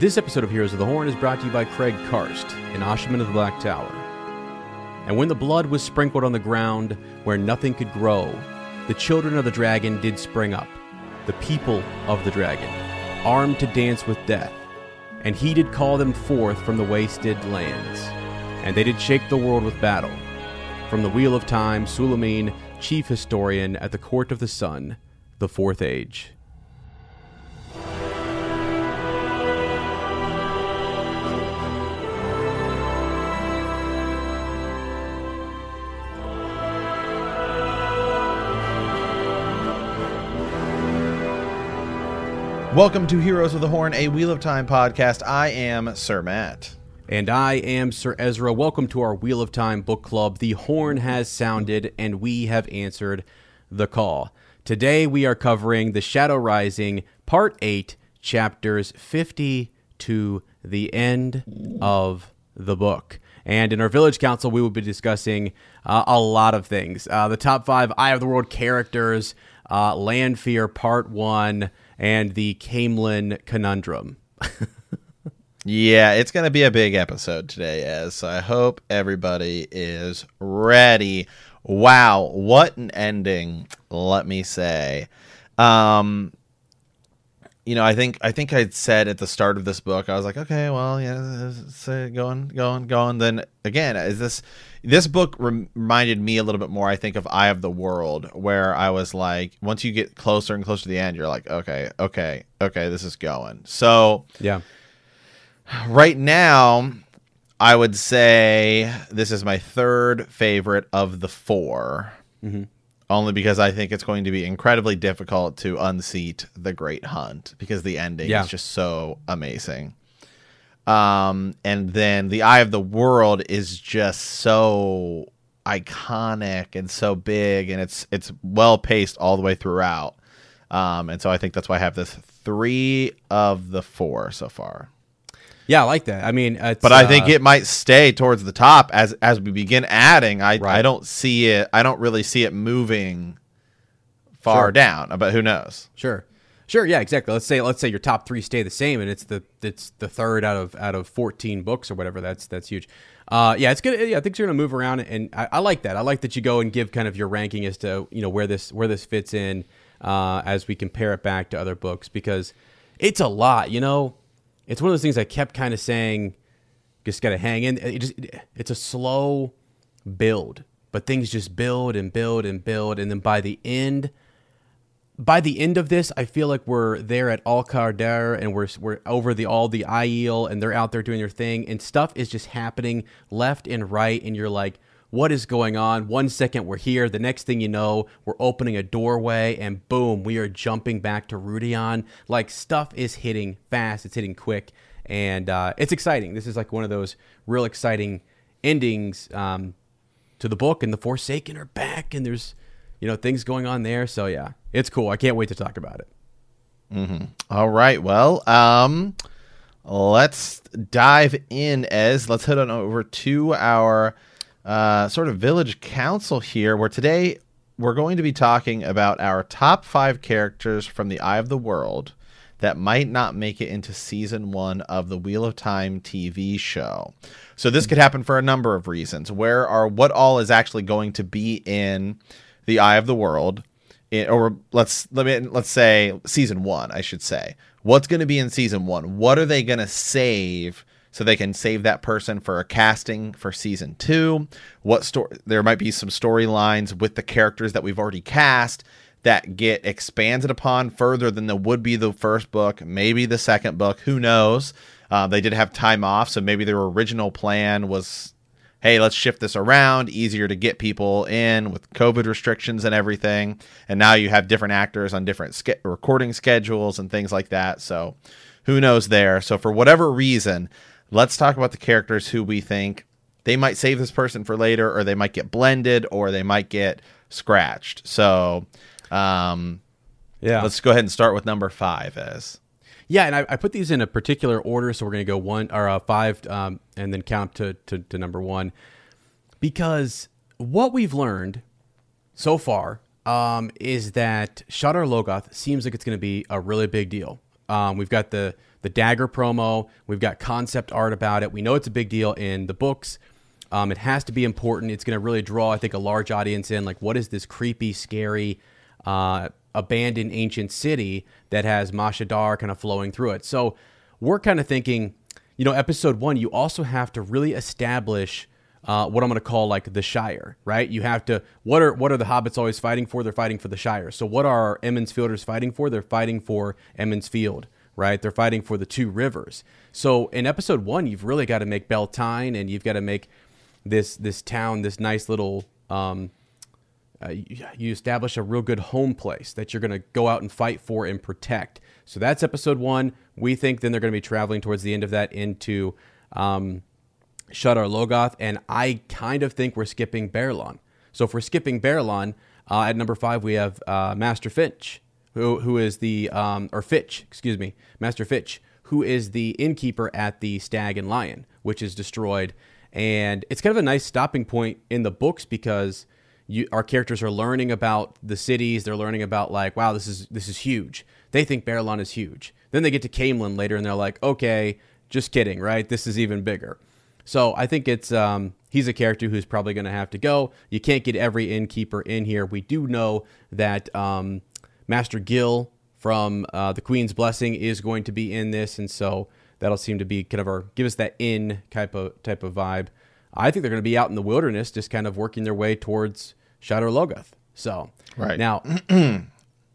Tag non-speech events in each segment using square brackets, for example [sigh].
This episode of Heroes of the Horn is brought to you by Craig Karst, an Asha'man of the Black Tower. And when the blood was sprinkled on the ground where nothing could grow, the children of the dragon did spring up, the people of the dragon, armed to dance with death. And he did call them forth from the wasted lands. And they did shake the world with battle. From the Wheel of Time, Sulamine, chief historian at the Court of the Sun, the Fourth Age. Welcome to Heroes of the Horn, a Wheel of Time podcast. I am Sir Matt. And I am Sir Ezra. Welcome to our Wheel of Time book club. The horn has sounded, and we have answered the call. Today we are covering The Shadow Rising, Part 8, chapters 50 to the end of the book. And in our Village Council, we will be discussing uh, a lot of things. Uh, the top five Eye of the World characters, uh, Lanfear Part 1, and the Caemlyn Conundrum. Yeah, it's going to be a big episode today, as so I hope everybody is ready. Wow, what an ending! Let me say, um, you know, I think I think I'd said at the start of this book, I was like, okay, well, yeah, uh, going, going, going. Then again, is this this book rem- reminded me a little bit more, I think, of Eye of the World, where I was like, once you get closer and closer to the end, you're like, okay, okay, okay, this is going. So Yeah. right now, I would say this is my third favorite of the 4 mm-hmm. Only because I think it's going to be incredibly difficult to unseat the Great Hunt because the ending Yeah. is just so amazing. Um, and then the Eye of the World is just so iconic and so big, and it's it's well paced all the way throughout. Um, and so I think that's why I have this three of the four so far. Yeah, I like that. I mean, it's, But I think uh, it might stay towards the top as as we begin adding. I Right. I don't see it. I don't really see it moving far Sure. down. But who knows? Sure, sure, yeah, exactly. Let's say let's say your top three stay the same, and it's the it's the third out of out of fourteen books or whatever. That's that's huge. Uh, yeah, it's good. Yeah, things are gonna move around, and I, I like that. I like that you go and give kind of your ranking as to you know where this where this fits in uh, as we compare it back to other books because it's a lot. You know, it's one of those things I kept kind of saying. Just gotta hang in. It just it's a slow build, but things just build and build and build, and then by the end by the end of this, I feel like we're there at Alcair Dal and we're we're over the all the Aiel and they're out there doing their thing and stuff is just happening left and right and you're like, what is going on? One second we're here, the next thing you know, we're opening a doorway and boom, we are jumping back to Rhuidean. Like stuff is hitting fast, it's hitting quick, and uh, it's exciting. This is like one of those real exciting endings um, to the book, and the Forsaken are back, and there's you know things going on there. So yeah, it's cool. I can't wait to talk about it. All right. Well, um, let's dive in. As let's head on over to our uh, sort of village council here, where today we're going to be talking about our top five characters from the Eye of the World that might not make it into season one of the Wheel of Time TV show. So this could happen for a number of reasons. Where are what all is actually going to be in the Eye of the World? in, or let's let me let's say season one, I should say. What's going to be in season one? What are they going to save so they can save that person for a casting for season two? What story? There might be some storylines with the characters that we've already cast that get expanded upon further than the would be the first book, maybe the second book. Who knows? Uh, they did have time off, so maybe their original plan was hey, let's shift this around, easier to get people in with COVID restrictions and everything. And now you have different actors on different ske- recording schedules and things like that. So who knows there? So for whatever reason, let's talk about the characters who we think they might save this person for later, or they might get blended, or they might get scratched. So um, Yeah. let's go ahead and start with number five as. Yeah, and I, I put these in a particular order, so we're going to go one or uh, five, um, and then count to, to to number one, because what we've learned so far um, is that Shadar Logoth seems like it's going to be a really big deal. Um, we've got the the dagger promo, we've got concept art about it. We know it's a big deal in the books. Um, it has to be important. It's going to really draw, I think, a large audience in. Like, what is this creepy, scary, uh, abandoned ancient city that has Mashadar kind of flowing through it? So we're kind of thinking, you know, episode one, you also have to really establish uh, what I'm going to call like the Shire, right? You have to what are what are the hobbits always fighting for? They're fighting for the Shire. So what are Emond's Fielders fighting for? They're fighting for Emond's Field, right? They're fighting for the two rivers. So in episode one, you've really got to make Bel Tine, and you've got to make this this town this nice little. Um, uh, you, you establish a real good home place that you're going to go out and fight for and protect. So that's episode one. We think then they're going to be traveling towards the end of that into um, Shadar Logoth, and I kind of think we're skipping Baerlon. So if we're skipping Baerlon, uh, at number five we have uh, Master Finch, who who is the um, or Fitch, excuse me, Master Fitch, who is the innkeeper at the Stag and Lion, which is destroyed, and it's kind of a nice stopping point in the books because you, our characters are learning about the cities. They're learning about like, wow, this is this is huge. They think Baerlon is huge. Then they get to Caemlyn later, and they're like, okay, just kidding, right? This is even bigger. So I think it's um, he's a character who's probably going to have to go. You can't get every innkeeper in here. We do know that um, Master Gill from uh, the Queen's Blessing is going to be in this, and so that'll seem to be kind of our give us that in type of type of vibe. I think they're going to be out in the wilderness, just kind of working their way towards Shadar Logoth. So Right. now, [clears throat]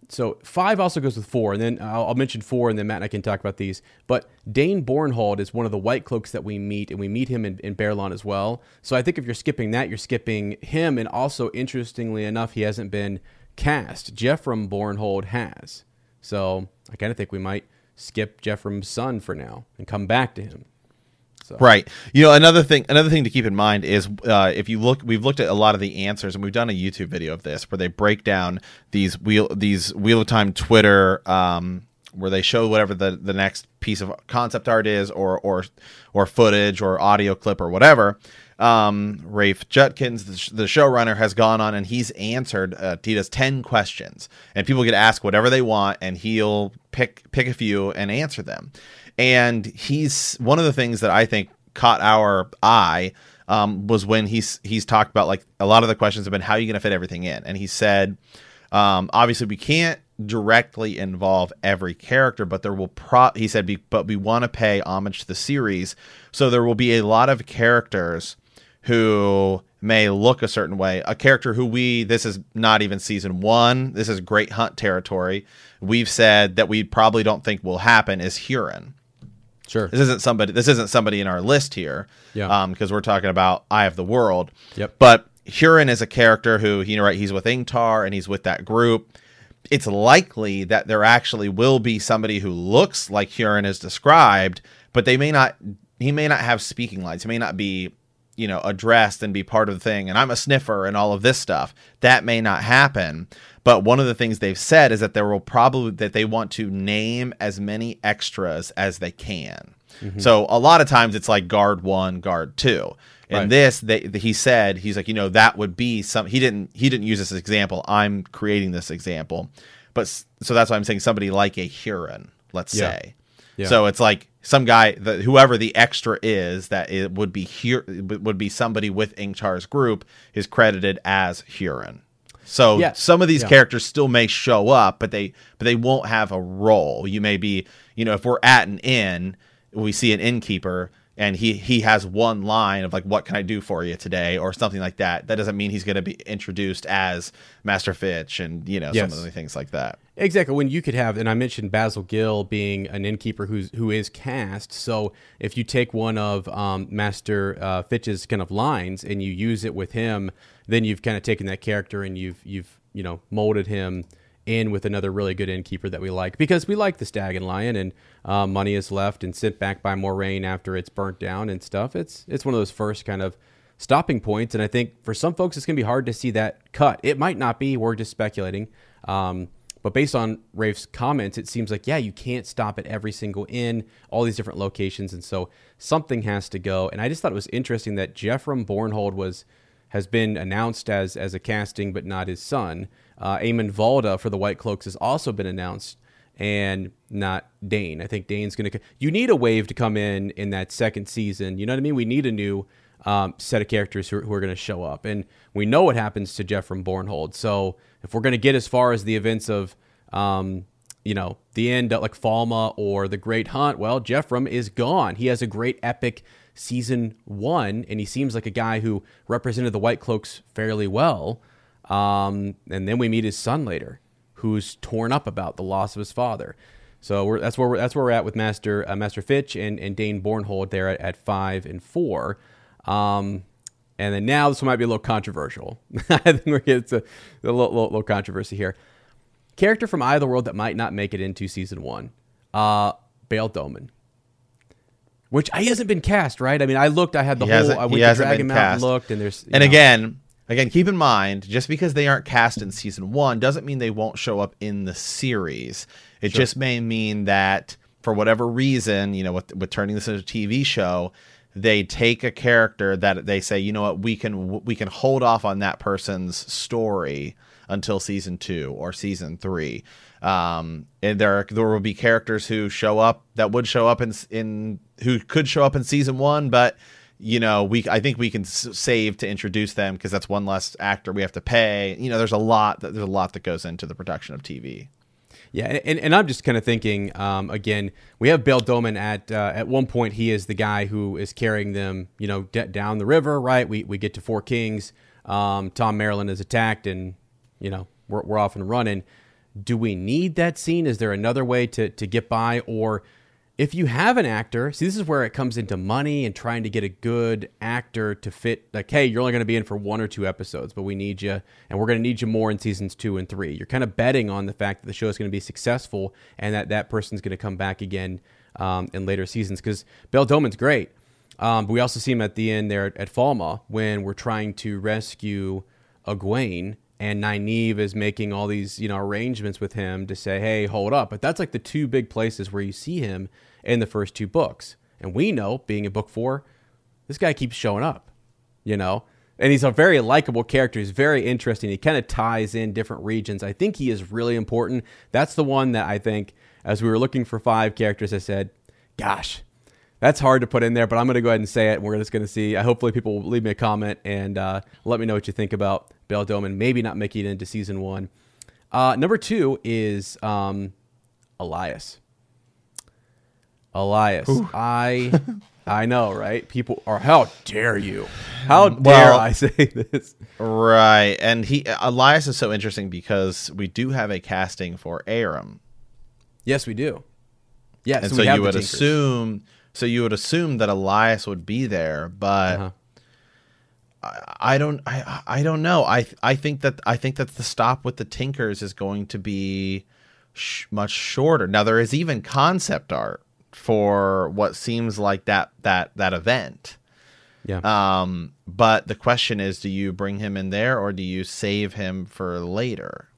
so five also goes with four, and then I'll, I'll mention four, and then Matt and I can talk about these. But Dain Bornhald is one of the White Cloaks that we meet, and we meet him in, in Baerlon as well. So I think if you're skipping that, you're skipping him, and also interestingly enough, he hasn't been cast. Geofram Bornhald has, so I kind of think we might skip Geofram's son for now and come back to him. Right. You know, another thing, another thing to keep in mind is uh, if you look, we've looked at a lot of the answers, and we've done a YouTube video of this where they break down these wheel, these Wheel of Time Twitter, um, where they show whatever the the next piece of concept art is, or or or footage, or audio clip, or whatever. Um, Rafe Judkins, the, sh- the showrunner, has gone on and he's answered uh, Tita's ten questions, and people get asked whatever they want, and he'll pick pick a few and answer them. And he's one of the things that I think caught our eye um, was when he's he's talked about like a lot of the questions have been how are you going to fit everything in, and he said um, obviously we can't directly involve every character, but there will pro he said be, but we want to pay homage to the series, so there will be a lot of characters who may look a certain way. A character who we this is not even season one. This is Great Hunt territory. We've said that we probably don't think will happen is Hurin. Sure. This isn't somebody. This isn't somebody in our list here. Yeah. Um, because we're talking about Eye of the World. Yep. But Hurin is a character who you know, right? He's with Ingtar and he's with that group. It's likely that there actually will be somebody who looks like Hurin is described, but they may not. He may not have speaking lines. He may not be, you know, addressed and be part of the thing. And I'm a sniffer and all of this stuff. That may not happen. But one of the things they've said is that there will probably that they want to name as many extras as they can. Mm-hmm. So a lot of times it's like guard one, guard two. And Right. this, they, he said he's like, you know, that would be some. He didn't he didn't use this example. I'm creating this example, but so that's why I'm saying somebody like a Hurin, let's Yeah. say. Yeah. So it's like some guy, the, whoever the extra is, that it would be here would be somebody with Ingtar's group is credited as Hurin. So Yeah. some of these Yeah. characters still may show up, but they but they won't have a role. You may be, you know, if we're at an inn, we see an innkeeper. And he he has one line of like what can I do for you today or something like that. That doesn't mean he's going to be introduced as Master Fitch and you know Yes. some of the things like that. Exactly. When you could have, and I mentioned Basil Gill being an innkeeper who's who is cast. So if you take one of um, Master uh, Fitch's kind of lines and you use it with him, then you've kind of taken that character and you've you've you know molded him in with another really good innkeeper that we like because we like the Stag and Lion and uh, money is left and sent back by Moiraine after it's burnt down and stuff. It's it's one of those first kind of stopping points, and I think for some folks it's gonna be hard to see that cut. It might not be. We're just speculating. Um, but based on Rafe's comments, it seems like, yeah, you can't stop at every single inn, all these different locations. And so something has to go. And I just thought it was interesting that Geofram Bornhald was has been announced as as a casting, but not his son. Uh, Eamon Valda for the White Cloaks has also been announced, and not Dain. I think Dain's going to. You need a wave to come in in that second season. You know what I mean? We need a new um, set of characters who are, who are going to show up, and we know what happens to Geofram Bornhald. So if we're going to get as far as the events of um, you know, the end like Falme or the Great Hunt, well, Geofram is gone. He has a great epic season one, and he seems like a guy who represented the White Cloaks fairly well. Um, and then we meet his son later, who's torn up about the loss of his father. So we're, that's where we're, that's where we're at with Master uh, Master Fitch and, and Dain Bornhald there at, at five and four. Um, and then now this one might be a little controversial. [laughs] I think we're getting to a little, little, little controversy here character from Eye of the World that might not make it into season one. Uh, Bayle Domon. Which he hasn't been cast, right? I mean, I looked, I had the He whole, I went to hasn't Dragon been Mountain, cast. looked, and there's. And know, again, again, keep in mind, just because they aren't cast in season one doesn't mean they won't show up in the series. It just may mean that for whatever reason, you know, with, with turning this into a TV show, they take a character that they say, you know what, we can we can hold off on that person's story until season two or season three. Um, and there there will be characters who show up that would show up in in who could show up in season one, but you know we I think we can save to introduce them because that's one less actor we have to pay. You know, there's a lot that there's a lot that goes into the production of TV. Yeah, and, and I'm just kind of thinking um, again. We have Bayle Domon at uh, at one point. He is the guy who is carrying them, you know, d- down the river. Right. We we get to Four Kings. Um, Thom Merrilin is attacked, and you know we're we're off and running. Do we need that scene? Is there another way to to get by, or if you have an actor, see, this is where it comes into money and trying to get a good actor to fit. Like, hey, you're only going to be in for one or two episodes, but we need you, and we're going to need you more in seasons two and three. You're kind of betting on the fact that the show is going to be successful and that that person's going to come back again um, in later seasons. Because Bayle Domon's great, um, but we also see him at the end there at, at Falme when we're trying to rescue Egwene and Nynaeve is making all these you know arrangements with him to say, "Hey, hold up." But that's like the two big places where you see him in the first two books, and we know, being in book four, this guy keeps showing up, you know, and he's a very likable character. He's very interesting. He kind of ties in different regions. I think he is really important. That's the one that I think, as we were looking for five characters, I said, "Gosh." That's hard to put in there, but I'm going to go ahead and say it. And we're just going to see. Uh, hopefully, people will leave me a comment and uh, let me know what you think about Bayle Domon. Maybe not making it into season one. Uh, number two is um, Elyas. Elyas, I, [laughs] I know, right? People are. How dare you? How dare Well- I [laughs] say this? Right, and he Elyas is so interesting because we do have a casting for Aram, Yes, we do. Yes, and we so have you would Tinkers. assume, so you would assume that Elyas would be there, but Uh-huh. I, I don't, I, I don't know. I, I think that I think that the stop with the Tinkers is going to be sh- much shorter. Now there is even concept art for what seems like that that that event. Yeah. Um, but the question is, do you bring him in there or do you save him for later?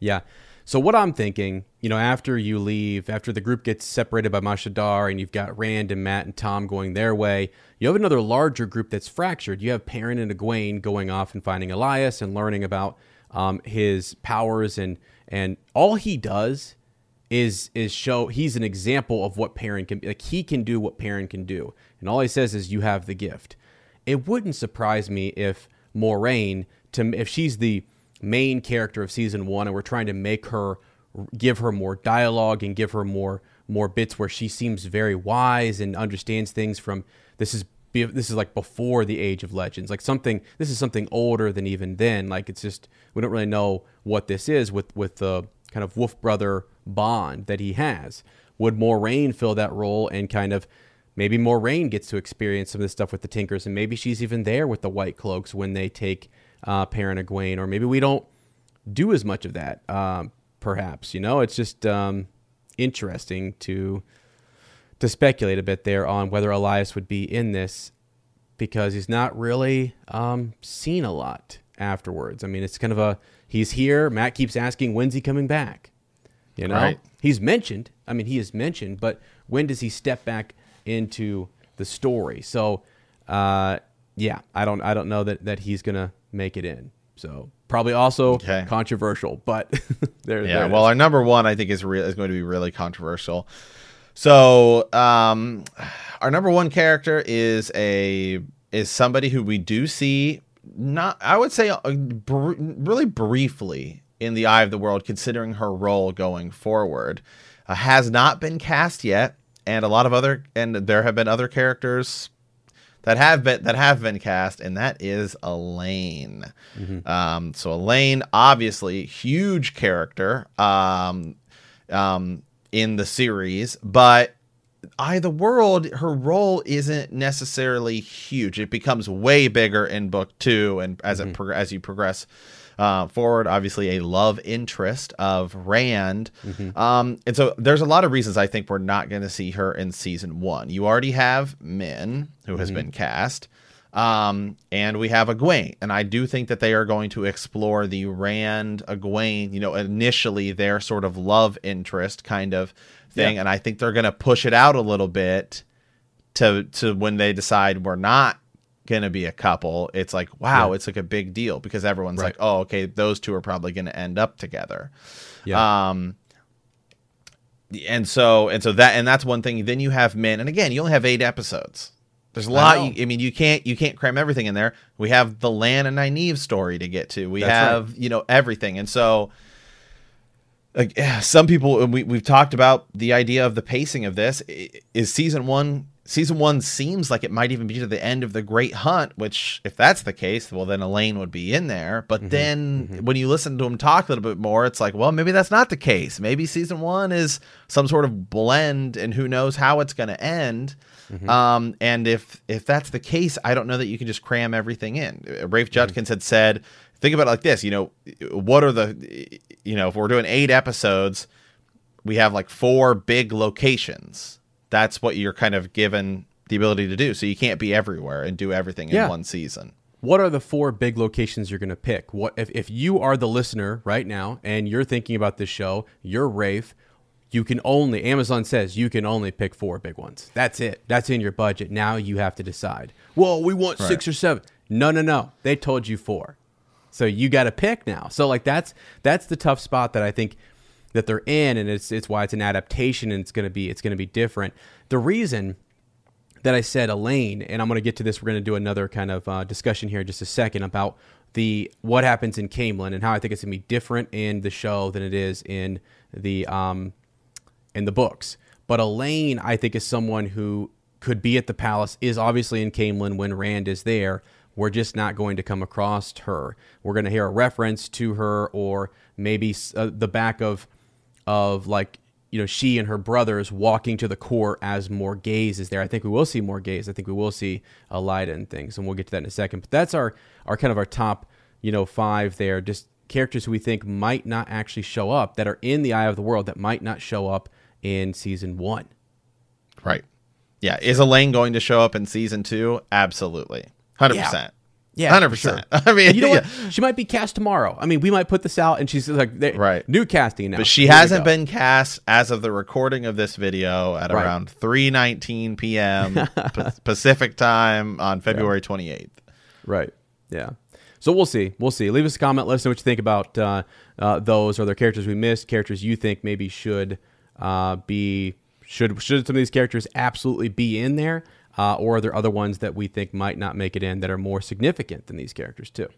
Yeah. So what I'm thinking, you know, after you leave, after the group gets separated by Mashadar and you've got Rand and Mat and Tom going their way, you have another larger group that's fractured. You have Perrin and Egwene going off and finding Elyas and learning about um, his powers and and all he does is is show he's an example of what Perrin can. Like he can do what Perrin can do, and all he says is you have the gift. It wouldn't surprise me if Moiraine, to if she's the main character of season one, and we're trying to make her give her more dialogue and give her more more bits where she seems very wise and understands things from this is this is like before the age of legends like something this is something older than even then like it's just we don't really know what this is with with the kind of wolf brother bond that he has. Would Moiraine fill that role and kind of maybe Moiraine gets to experience some of this stuff with the Tinkers, and maybe she's even there with the White Cloaks when they take uh, Perrin Egwene, or maybe we don't do as much of that. Um, perhaps you know, it's just um, interesting to to speculate a bit there on whether Elyas would be in this because he's not really um, seen a lot afterwards. I mean, it's kind of a he's here. Matt keeps asking, when's he coming back? You know, Right. he's mentioned. I mean, he is mentioned, but when does he step back into the story? So, uh, yeah, I don't, I don't know that that he's gonna make it in. So probably also Okay. controversial, but [laughs] there. Yeah, there well, our number one, I think, is re- is going to be really controversial. So, um, our number one character is a is somebody who we do see not, I would say, uh, br- really briefly in the eye of the world, considering her role going forward, uh, has not been cast yet, and a lot of other and there have been other characters that have been that have been cast, and that is Elayne. Um, so Elayne, obviously, huge character um, um, in the series, but I the World, her role isn't necessarily huge. It becomes way bigger in book two, and as it prog- as you progress uh, forward, obviously a love interest of Rand, um, and so there's a lot of reasons I think we're not going to see her in season one. You already have Min, who has been cast. Um, and we have Egwene, and I do think that they are going to explore the Rand Egwene, you know, initially their sort of love interest kind of thing, Yeah. and I think they're going to push it out a little bit to to when they decide we're not going to be a couple. It's like wow, Yeah. it's like a big deal because everyone's Right. like, oh, okay, those two are probably going to end up together. yeah, Um, and so and so that and that's one thing. Then you have men, and again, you only have eight episodes. There's a lot. you, I mean, you can't you can't cram everything in there. We have the Lan and Nynaeve story to get to. We That's right. have you know everything, and so like [sighs] some people we we've talked about the idea of the pacing of this is season one. Season one seems like it might even be to the end of the Great Hunt, which if that's the case, well then Elayne would be in there. But mm-hmm, then mm-hmm. when you listen to him talk a little bit more, it's like, well, maybe that's not the case. Maybe season one is some sort of blend, and who knows how it's going to end. Mm-hmm. Um, and if if that's the case, I don't know that you can just cram everything in. Rafe Judkins had said, think about it like this. You know, what are the, you know, if we're doing eight episodes, we have like four big locations. That's what you're kind of given the ability to do. So you can't be everywhere and do everything in Yeah. one season. what are the four big locations you're going to pick? What if, if you are the listener right now and you're thinking about this show, you're Rafe, you can only Amazon says you can only pick four big ones. That's it. That's in your budget. Now you have to decide. Well, we want six or seven. No, no, no. They told you four. So you got to pick now. So like that's that's the tough spot that I think that they're in and it's it's why it's an adaptation and it's to be it's to be different. The reason that I said Elayne, and I'm to get to this. We're to do another kind of uh, discussion here in just a second about the what happens in Caemlyn and how I think it's to be different in the show than it is in the um, in the books. But Elayne, I think, is someone who could be at the palace, is obviously in Caemlyn when Rand is there. We're just not going to come across her. We're going to hear a reference to her, or maybe uh, the back of of like you know she and her brothers walking to the court as Morgase is there. I think we will see Morgase. I think we will see Elaida and things, and we'll get to that in a second. But that's our our kind of our top you know five there. Just characters who we think might not actually show up that are in the eye of the world that might not show up in season one. Right. Yeah. Is Elayne going to show up in season two? Absolutely. 100%. Yeah, hundred for sure. percent. [laughs] I mean, And you know yeah. what? She might be cast tomorrow. I mean, we might put this out, and she's like, Right. new casting now. But she Here hasn't been cast as of the recording of this video at Right. around 3:19 p.m. [laughs] Pacific time on February 28th. Right. Yeah. So we'll see. We'll see. Leave us a comment. Let us know what you think about uh, uh, those. Are there characters we missed? Characters you think maybe should uh, be should should some of these characters absolutely be in there, uh, or are there other ones that we think might not make it in that are more significant than these characters too?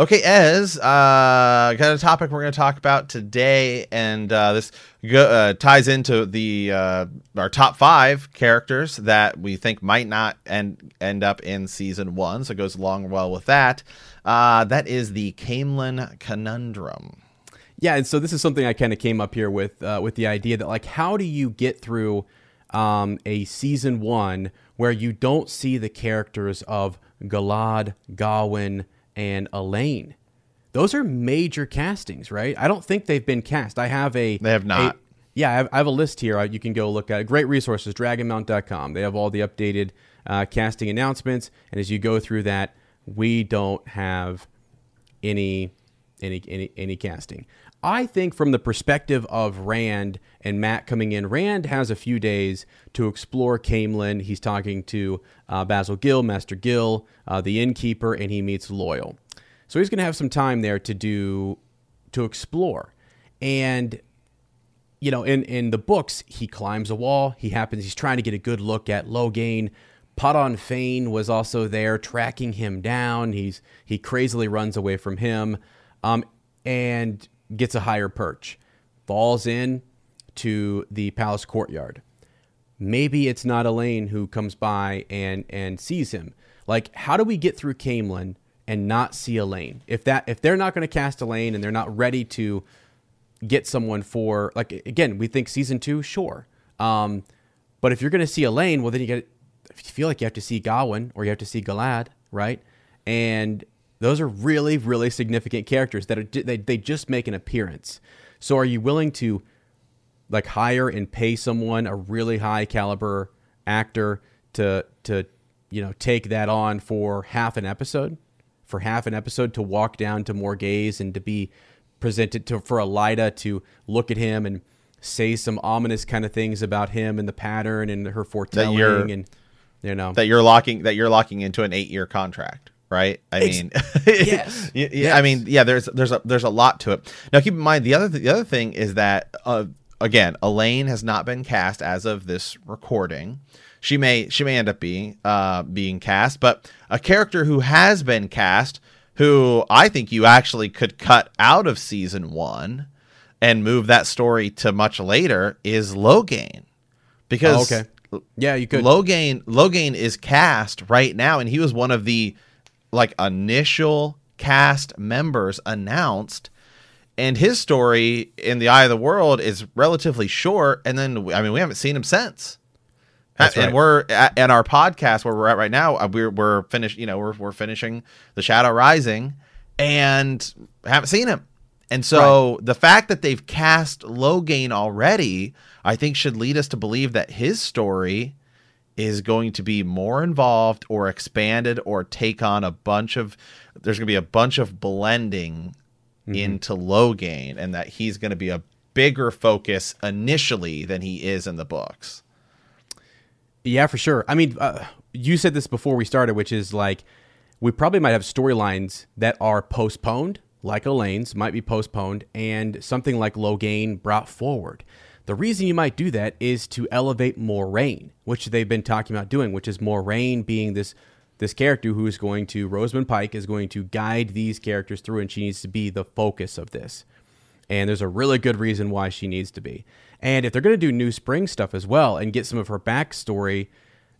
Okay, Ez, uh, got a topic we're going to talk about today, and uh, this go, uh, ties into the uh, our top five characters that we think might not end end up in season one. So it goes along well with that. Uh, that is the Caemlyn conundrum. Yeah, and so this is something I kind of came up here with uh, with the idea that like how do you get through um, a season one where you don't see the characters of Galad, Gawyn, and Elayne? Those are major castings, right? I don't think they've been cast. I have a They have not. a- yeah, I have, I have a list here. Uh, You can go look at great resources, dragonmount.com. They have all the updated uh, casting announcements, and as you go through that, we don't have any any any any casting. I think from the perspective of Rand and Mat coming in, Rand has a few days to explore Caemlyn. He's talking to uh, Basil Gill, Master Gill, uh, the innkeeper, and he meets Loial. So he's going to have some time there to do to explore. And you know, in in the books, he climbs a wall. He happens. He's trying to get a good look at Logain. Padan Fain was also there, tracking him down. He's he crazily runs away from him, um, and gets a higher perch. Falls in to the palace courtyard. Maybe it's not Elayne who comes by and and sees him. Like, how do we get through Caemlyn and not see Elayne? If that if they're not going to cast Elayne and they're not ready to get someone for like again, we think season two, sure. Um, but if you're going to see Elayne, well, then you get. If you feel like you have to see Gawyn or you have to see Galad, right? And those are really, really significant characters that are they they just make an appearance. So are you willing to like hire and pay someone a really high caliber actor to to you know take that on for half an episode? For half an episode to walk down to Morgase and to be presented to for Elaida to look at him and say some ominous kind of things about him and the pattern and her foretelling and you know. that you're locking that you're locking into an eight year contract, right? I Ex- mean, [laughs] Yes. Y- y- Yes. I mean, yeah. There's there's a there's a lot to it. Now, keep in mind the other th- the other thing is that uh, again, Elayne has not been cast as of this recording. She may she may end up being uh, being cast, but a character who has been cast, who I think you actually could cut out of season one and move that story to much later is Logain, because Oh, okay. Yeah, you could. Logain Logain is cast right now, and he was one of the like initial cast members announced. And his story in the Eye of the World is relatively short, and then I mean we haven't seen him since. That's and right. we're at, at our podcast where we're at right now. uh, We're we're finished. You know, we're we're finishing the Shadow Rising, and haven't seen him. And so the fact that they've cast Logain already, I think, should lead us to believe that his story is going to be more involved or expanded or take on a bunch of. There's going to be a bunch of blending into Logain, and that he's going to be a bigger focus initially than he is in the books. Yeah, for sure. I mean, uh, you said this before we started, which is like we probably might have storylines that are postponed, like Elayne's might be postponed, and something like Logain brought forward. The reason you might do that is to elevate Moiraine, which they've been talking about doing, which is Moiraine being this this character who is going to Rosamund Pike is going to guide these characters through, and she needs to be the focus of this. And there's a really good reason why she needs to be. And if they're going to do new spring stuff as well and get some of her backstory,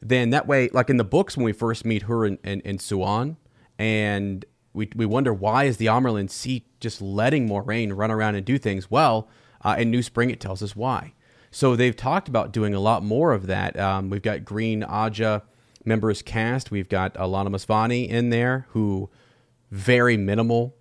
then that way, like in the books when we first meet her and, and, and Siuan, and we, we wonder why is the Amyrlin seat just letting Moiraine run around and do things? Well, uh, in New Spring, it tells us why. So they've talked about doing a lot more of that. Um, we've got Green Ajah members cast. We've got Alanna Mosvani in there, who very minimal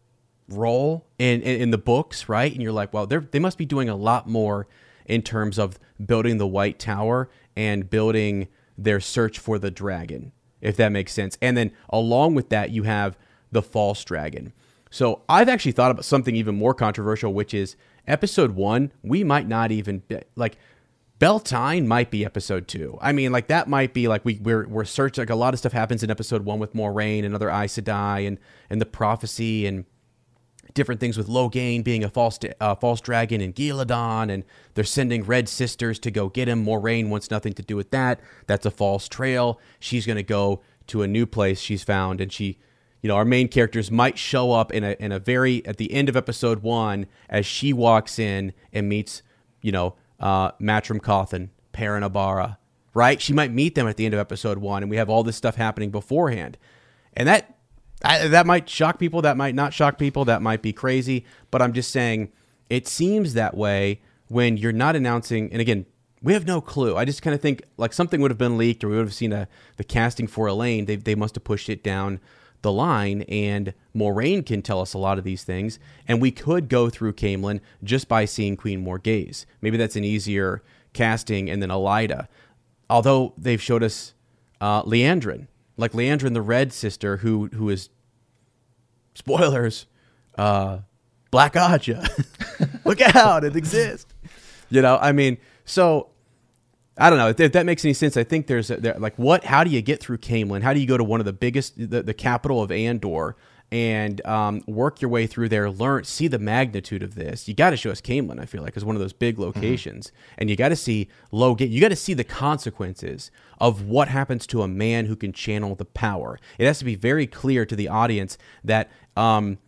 role in, in in the books, right? And you're like, well, they they must be doing a lot more in terms of building the White Tower and building their search for the dragon, if that makes sense. And then along with that, you have the false dragon. So I've actually thought about something even more controversial, which is episode one. We might not even be, like Bel Tine might be episode two. I mean, like that might be like we we're we're searching like a lot of stuff happens in episode one with Moiraine and other Aes Sedai and and the prophecy and different things with Logain being a false uh, false dragon and Ghealdan, and they're sending Red Sisters to go get him. Moiraine wants nothing to do with that. That's a false trail. She's going to go to a new place she's found, and she, you know, our main characters might show up in a in a very at the end of episode one as she walks in and meets, you know, uh, Matrim Cauthon, Perrin right? She might meet them at the end of episode one, and we have all this stuff happening beforehand, and that I, that might shock people, that might not shock people, that might be crazy, but I'm just saying it seems that way when you're not announcing. And again, we have no clue. I just kind of think like something would have been leaked, or we would have seen a the casting for Elayne. They they must have pushed it down the line, and Moiraine can tell us a lot of these things, and we could go through Caemlyn just by seeing Queen Morgase. Maybe that's an easier casting, and then Elaida. Although they've showed us uh, Liandrin, like Liandrin, the Red Sister, who who is spoilers, uh, Black Ajah. [laughs] Look out, it exists. You know, I mean, so I don't know if that makes any sense. I think there's a, there, like what? How do you get through Caemlyn? How do you go to one of the biggest, the, the capital of Andor, and um, work your way through there? Learn, see the magnitude of this. You got to show us Caemlyn. I feel like is one of those big locations, and you got to see Logain. You got to see the consequences of what happens to a man who can channel the power. It has to be very clear to the audience that. Um,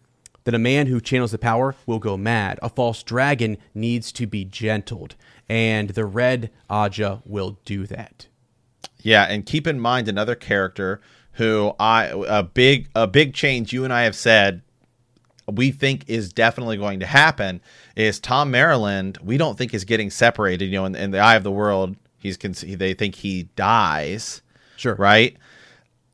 that a man who channels the power will go mad. A false dragon needs to be gentled, and the red Ajah will do that. Yeah, and keep in mind another character who I a big a big change you and I have said we think is definitely going to happen is Thom Merrilin. We don't think is getting separated. You know, in, in the eye of the world, he's they think he dies. Sure. Right.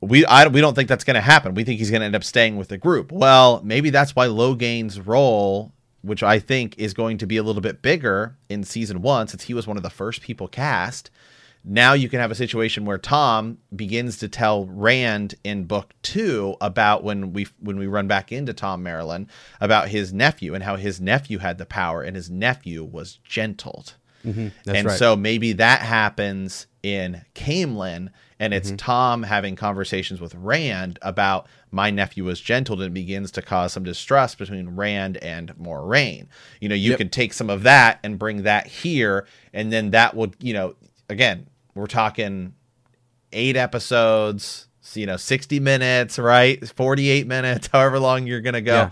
We I, we don't think that's going to happen. We think he's going to end up staying with the group. Well, maybe that's why Logain's role, which I think is going to be a little bit bigger in season one, since he was one of the first people cast. Now you can have a situation where Tom begins to tell Rand in book two about when we when we run back into Thom Merrilin about his nephew and how his nephew had the power and his nephew was gentled. Mm-hmm. That's and right. so maybe that happens in Caemlyn, and it's Mm-hmm. Tom having conversations with Rand about my nephew was gentled and begins to cause some distrust between Rand and Moiraine. You know, you Yep. can take some of that and bring that here, and then that would, you know, again, we're talking eight episodes, you know, 60 minutes, right? 48 minutes, [laughs] however long you're going to go Yeah.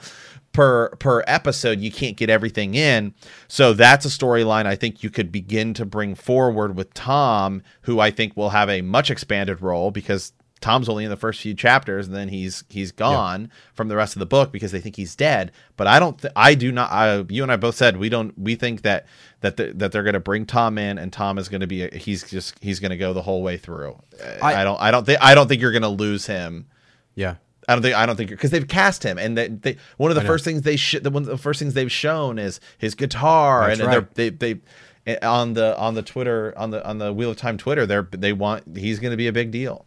Per per episode. You can't get everything in. So that's a storyline I think you could begin to bring forward with Tom, who I think will have a much expanded role because Tom's only in the first few chapters and then he's he's gone from the rest of the book because they think he's dead. But I don't th- I do not I, you and I both said we don't we think that that the, that they're going to bring Tom in and Tom is going to be a, he's just he's going to go the whole way through. I- I don't I don't think I don't think you're going to lose him. yeah. I don't think I don't think because they've cast him and they, they one of the first things they sh- the one of the first things they've shown is his guitar That's and right. they're, they they on the on the Twitter on the on the Wheel of Time Twitter they're they want he's going to be a big deal.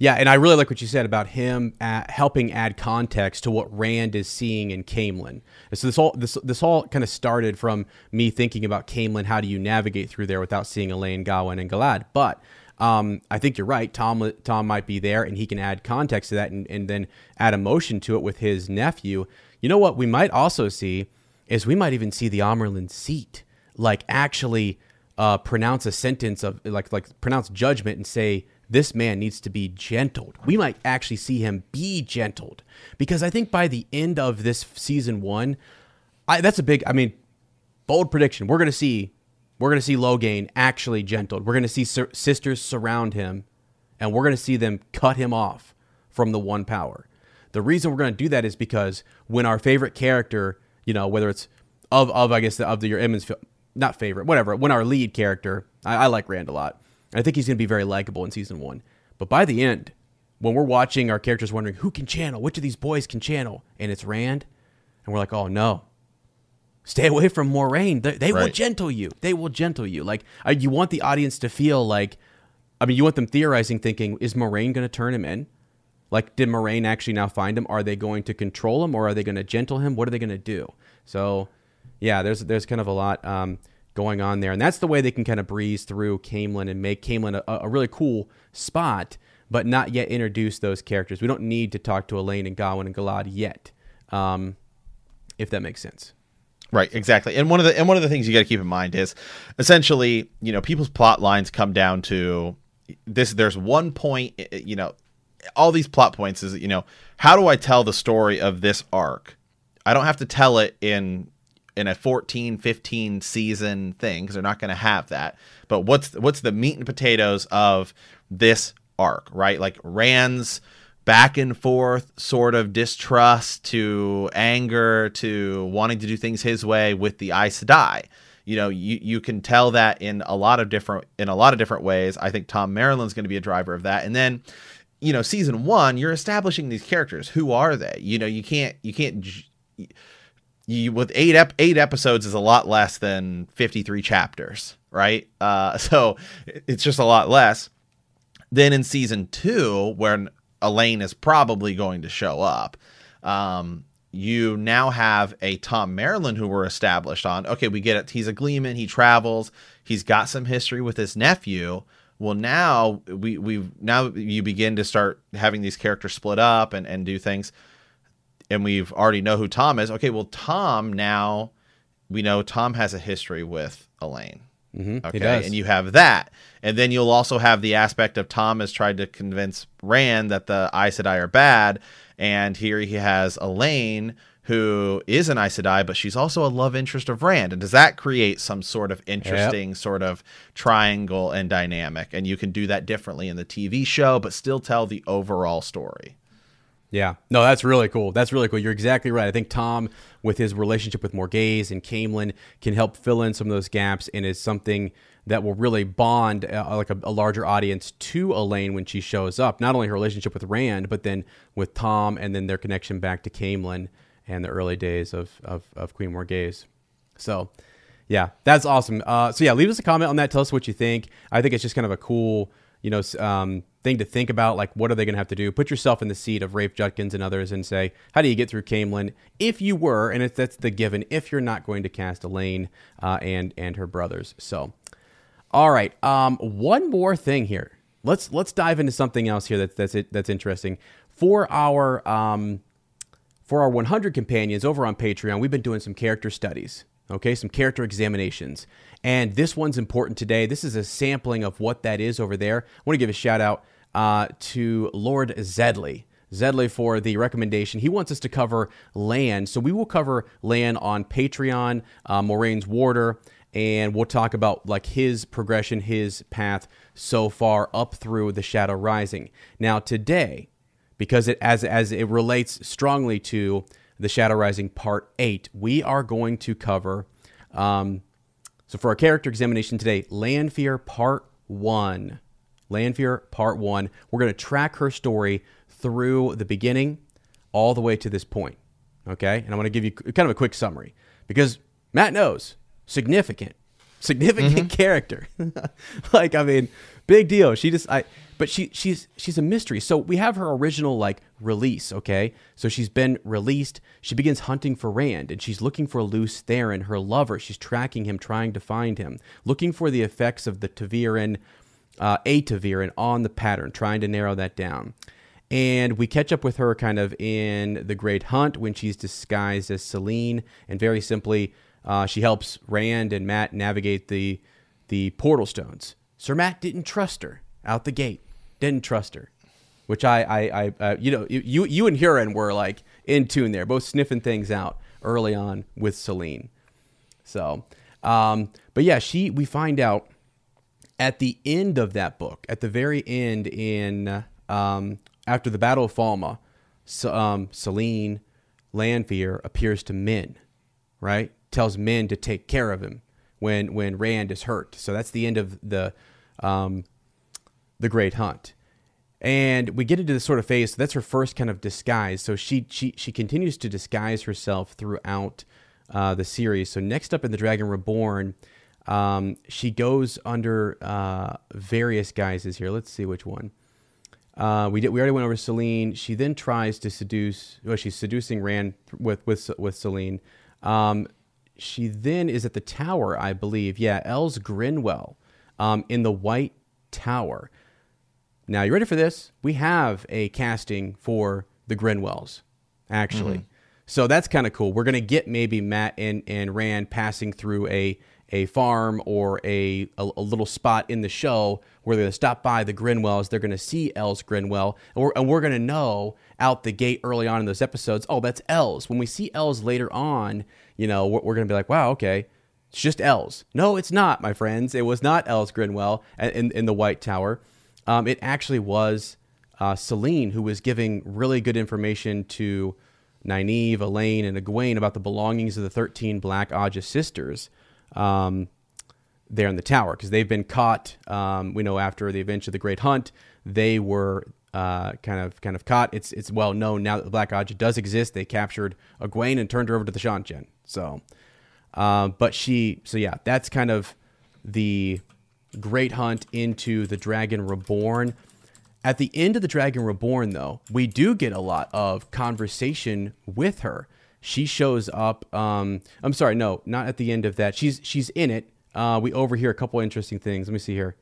Yeah, and I really like what you said about him uh helping add context to what Rand is seeing in Caemlyn. So this all this this all kind of started from me thinking about Caemlyn. How do you navigate through there without seeing Elayne, Gawyn, and Galad? But um, I think you're right. Tom Tom might be there, and he can add context to that, and, and then add emotion to it with his nephew. You know what? We might also see is we might even see the Amyrlin seat, like actually uh, pronounce a sentence of like like pronounce judgment and say this man needs to be gentled. We might actually see him be gentled because I think by the end of this season one, I, that's a big. I mean, bold prediction. We're gonna see we're gonna see Logain actually gentled. We're gonna see sur- sisters surround him, and we're gonna see them cut him off from the one power. The reason we're gonna do that is because when our favorite character, you know, whether it's of of I guess the, of the your Emmons film, not favorite, whatever. When our lead character, I, I like Rand a lot. I think he's gonna be very likable in season one. But by the end, when we're watching our characters wondering who can channel, which of these boys can channel, and it's Rand, and we're like, oh no, stay away from Moiraine. They, they will gentle you. They will gentle you. Like you want the audience to feel like, I mean, you want them theorizing, thinking, is Moiraine going to turn him in? Like, did Moiraine actually now find him? Are they going to control him, or are they going to gentle him? What are they going to do? So, yeah, there's there's kind of a lot um, going on there, and that's the way they can kind of breeze through Caemlyn and make Caemlyn a, a really cool spot, but not yet introduce those characters. We don't need to talk to Elayne and Gawyn and Galad yet, um, if that makes sense. Right, exactly. And one of the and one of the things you got to keep in mind is essentially, you know, people's plot lines come down to this there's one point, eh, eh, you know, all these plot points is you know how do I tell the story of this arc? I don't have to tell it in in a 14 15 season thing because they're not going to have that but what's what's the meat and potatoes of this arc right like rand's back and forth sort of distrust to anger to wanting to do things his way with the Aes Sedai. You know, you, you can tell that in a lot of different in a lot of different ways. I think Thom Merrilin's going to be a driver of that. And then, you know, season one, you're establishing these characters. Who are they? You know, you can't you can't you with eight ep- eight episodes is a lot less than 53 chapters, right? Uh, [laughs] so it's just a lot less. Then in season two, when Elayne is probably going to show up, um, you now have a Thom Merrilin who we're established on. Okay, we get it. He's a Gleeman. He travels. He's got some history with his nephew. Well, now we we now you begin to start having these characters split up and and do things and we've already know who Thom is. Okay, well, Thom now we know Thom has a history with Elayne. Mm-hmm, okay, and you have that, and then you'll also have the aspect of Thom has tried to convince Rand that the Aes Sedai are bad, and here he has Elayne who is an Aes Sedai, but she's also a love interest of Rand. And does that create some sort of interesting yep. sort of triangle and dynamic? And you can do that differently in the TV show, but still tell the overall story. Yeah, no, that's really cool. That's really cool. You're exactly right. I think Thom, with his relationship with Morgase and Caemlyn, can help fill in some of those gaps and is something that will really bond uh, like a, a, larger audience to Elayne when she shows up. Not only her relationship with Rand, but then with Thom, and then their connection back to Caemlyn and the early days of of, of Queen Morgase. So, yeah, that's awesome. Uh, so yeah, leave us a comment on that. Tell us what you think. I think it's just kind of a cool, you know, um, thing to think about. Like, what are they going to have to do? Put yourself in the seat of Rafe Judkins and others and say, how do you get through Caemlyn if you were, and if that's the given, if you're not going to cast Elayne uh, and and her brothers. So, all right, um, one more thing here. Let's let's dive into something else here that's that's that's interesting for our um, for our 100 companions over on Patreon. We've been doing some character studies okay, some character examinations. And this one's important today. This is a sampling of what that is over there. I want to give a shout out uh, to Lord Zedley. Zedley for the recommendation. He wants us to cover Lan. So we will cover Lan on Patreon, uh, Moiraine's Warder, and we'll talk about like his progression, his path so far up through the Shadow Rising. Now today, because it as as it relates strongly to the Shadow Rising Part 8. We are going to cover, um, so for our character examination today, Lanfear Part 1. Lanfear Part 1. We're going to track her story through the beginning all the way to this point. Okay? And I want to give you kind of a quick summary because Matt knows significant, significant mm-hmm. character. [laughs] like, I mean, big deal. She just, I, but she she's she's a mystery. So we have her original like release, okay? So she's been released. She begins hunting for Rand, and she's looking for Lews Therin, her lover. She's tracking him, trying to find him, looking for the effects of the ta'veren, uh, a ta'veren on the pattern, trying to narrow that down. And we catch up with her kind of in the Great Hunt when she's disguised as Selene, and very simply, uh, she helps Rand and Mat navigate the the portal stones. Sir Matt didn't trust her out the gate didn't trust her, which I, I, I uh, you know, you, you and Hurin were like in tune there, both sniffing things out early on with Selene. So, um, but yeah, she, we find out at the end of that book, at the very end, in um, after the Battle of Falme, so, um, Selene Lanfear appears to Min, right? Tells Min to take care of him when when Rand is hurt. So that's the end of the um, the Great Hunt. And we get into this sort of phase. So that's her first kind of disguise. So she she she continues to disguise herself throughout uh, the series. So next up in the Dragon Reborn, um, she goes under uh, various guises here. Let's see which one. Uh, we did. We already went over Selene. She then tries to seduce. Well, she's seducing Rand with with with Selene. Um, she then is at the tower, I believe. Yeah, Els Grinwell um, in the White Tower. Now, you ready for this? We have a casting for the Grinwells, actually. Mm-hmm. So that's kind of cool. We're gonna get maybe Mat and, and Rand passing through a a farm or a, a, a little spot in the show where they're going to stop by the Grinwells. They're going to see Els Grinwell, and we're, and we're going to know out the gate early on in those episodes, oh, that's Els. When we see Els later on, you know, we're, we're going to be like, wow, okay, it's just Els. No, it's not, my friends. It was not Els Grinwell in, in the White Tower. Um, it actually was uh, Selene who was giving really good information to Nynaeve, Elayne, and Egwene about the belongings of the 13 Black Ajah sisters um, there in the tower because they've been caught. Um, we know after the event of the Great Hunt, they were uh, kind of kind of caught. It's it's well known now that the Black Ajah does exist. They captured Egwene and turned her over to the Seanchan. So, uh, but she, so yeah, that's kind of the Great Hunt into the Dragon Reborn. At the end of the Dragon Reborn, though, we do get a lot of conversation with her. She shows up. Um, I'm sorry, no, not at the end of that. She's she's in it. Uh, we overhear a couple interesting things. Let me see here.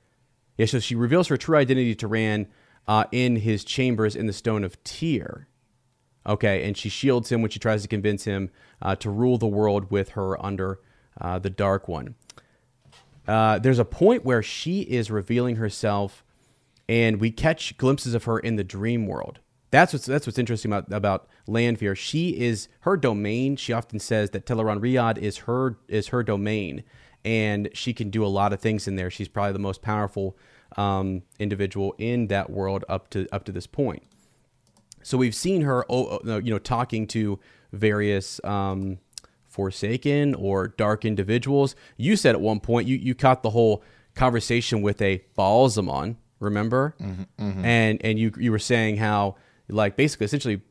Yeah, so she reveals her true identity to Rand uh, in his chambers in the Stone of Tear. Okay, and she shields him when she tries to convince him uh, to rule the world with her under uh, the Dark One. Uh, there's a point where she is revealing herself, and we catch glimpses of her in the dream world. That's what's that's what's interesting about about Lanfear. She is her domain. She often says that Tel'aran'rhiod is her is her domain, and she can do a lot of things in there. She's probably the most powerful um, individual in that world up to up to this point. So we've seen her, oh, oh, you know, talking to various um, Forsaken or dark individuals. You said at one point you you caught the whole conversation with a Ba'alzamon, remember? And and you you were saying how like basically essentially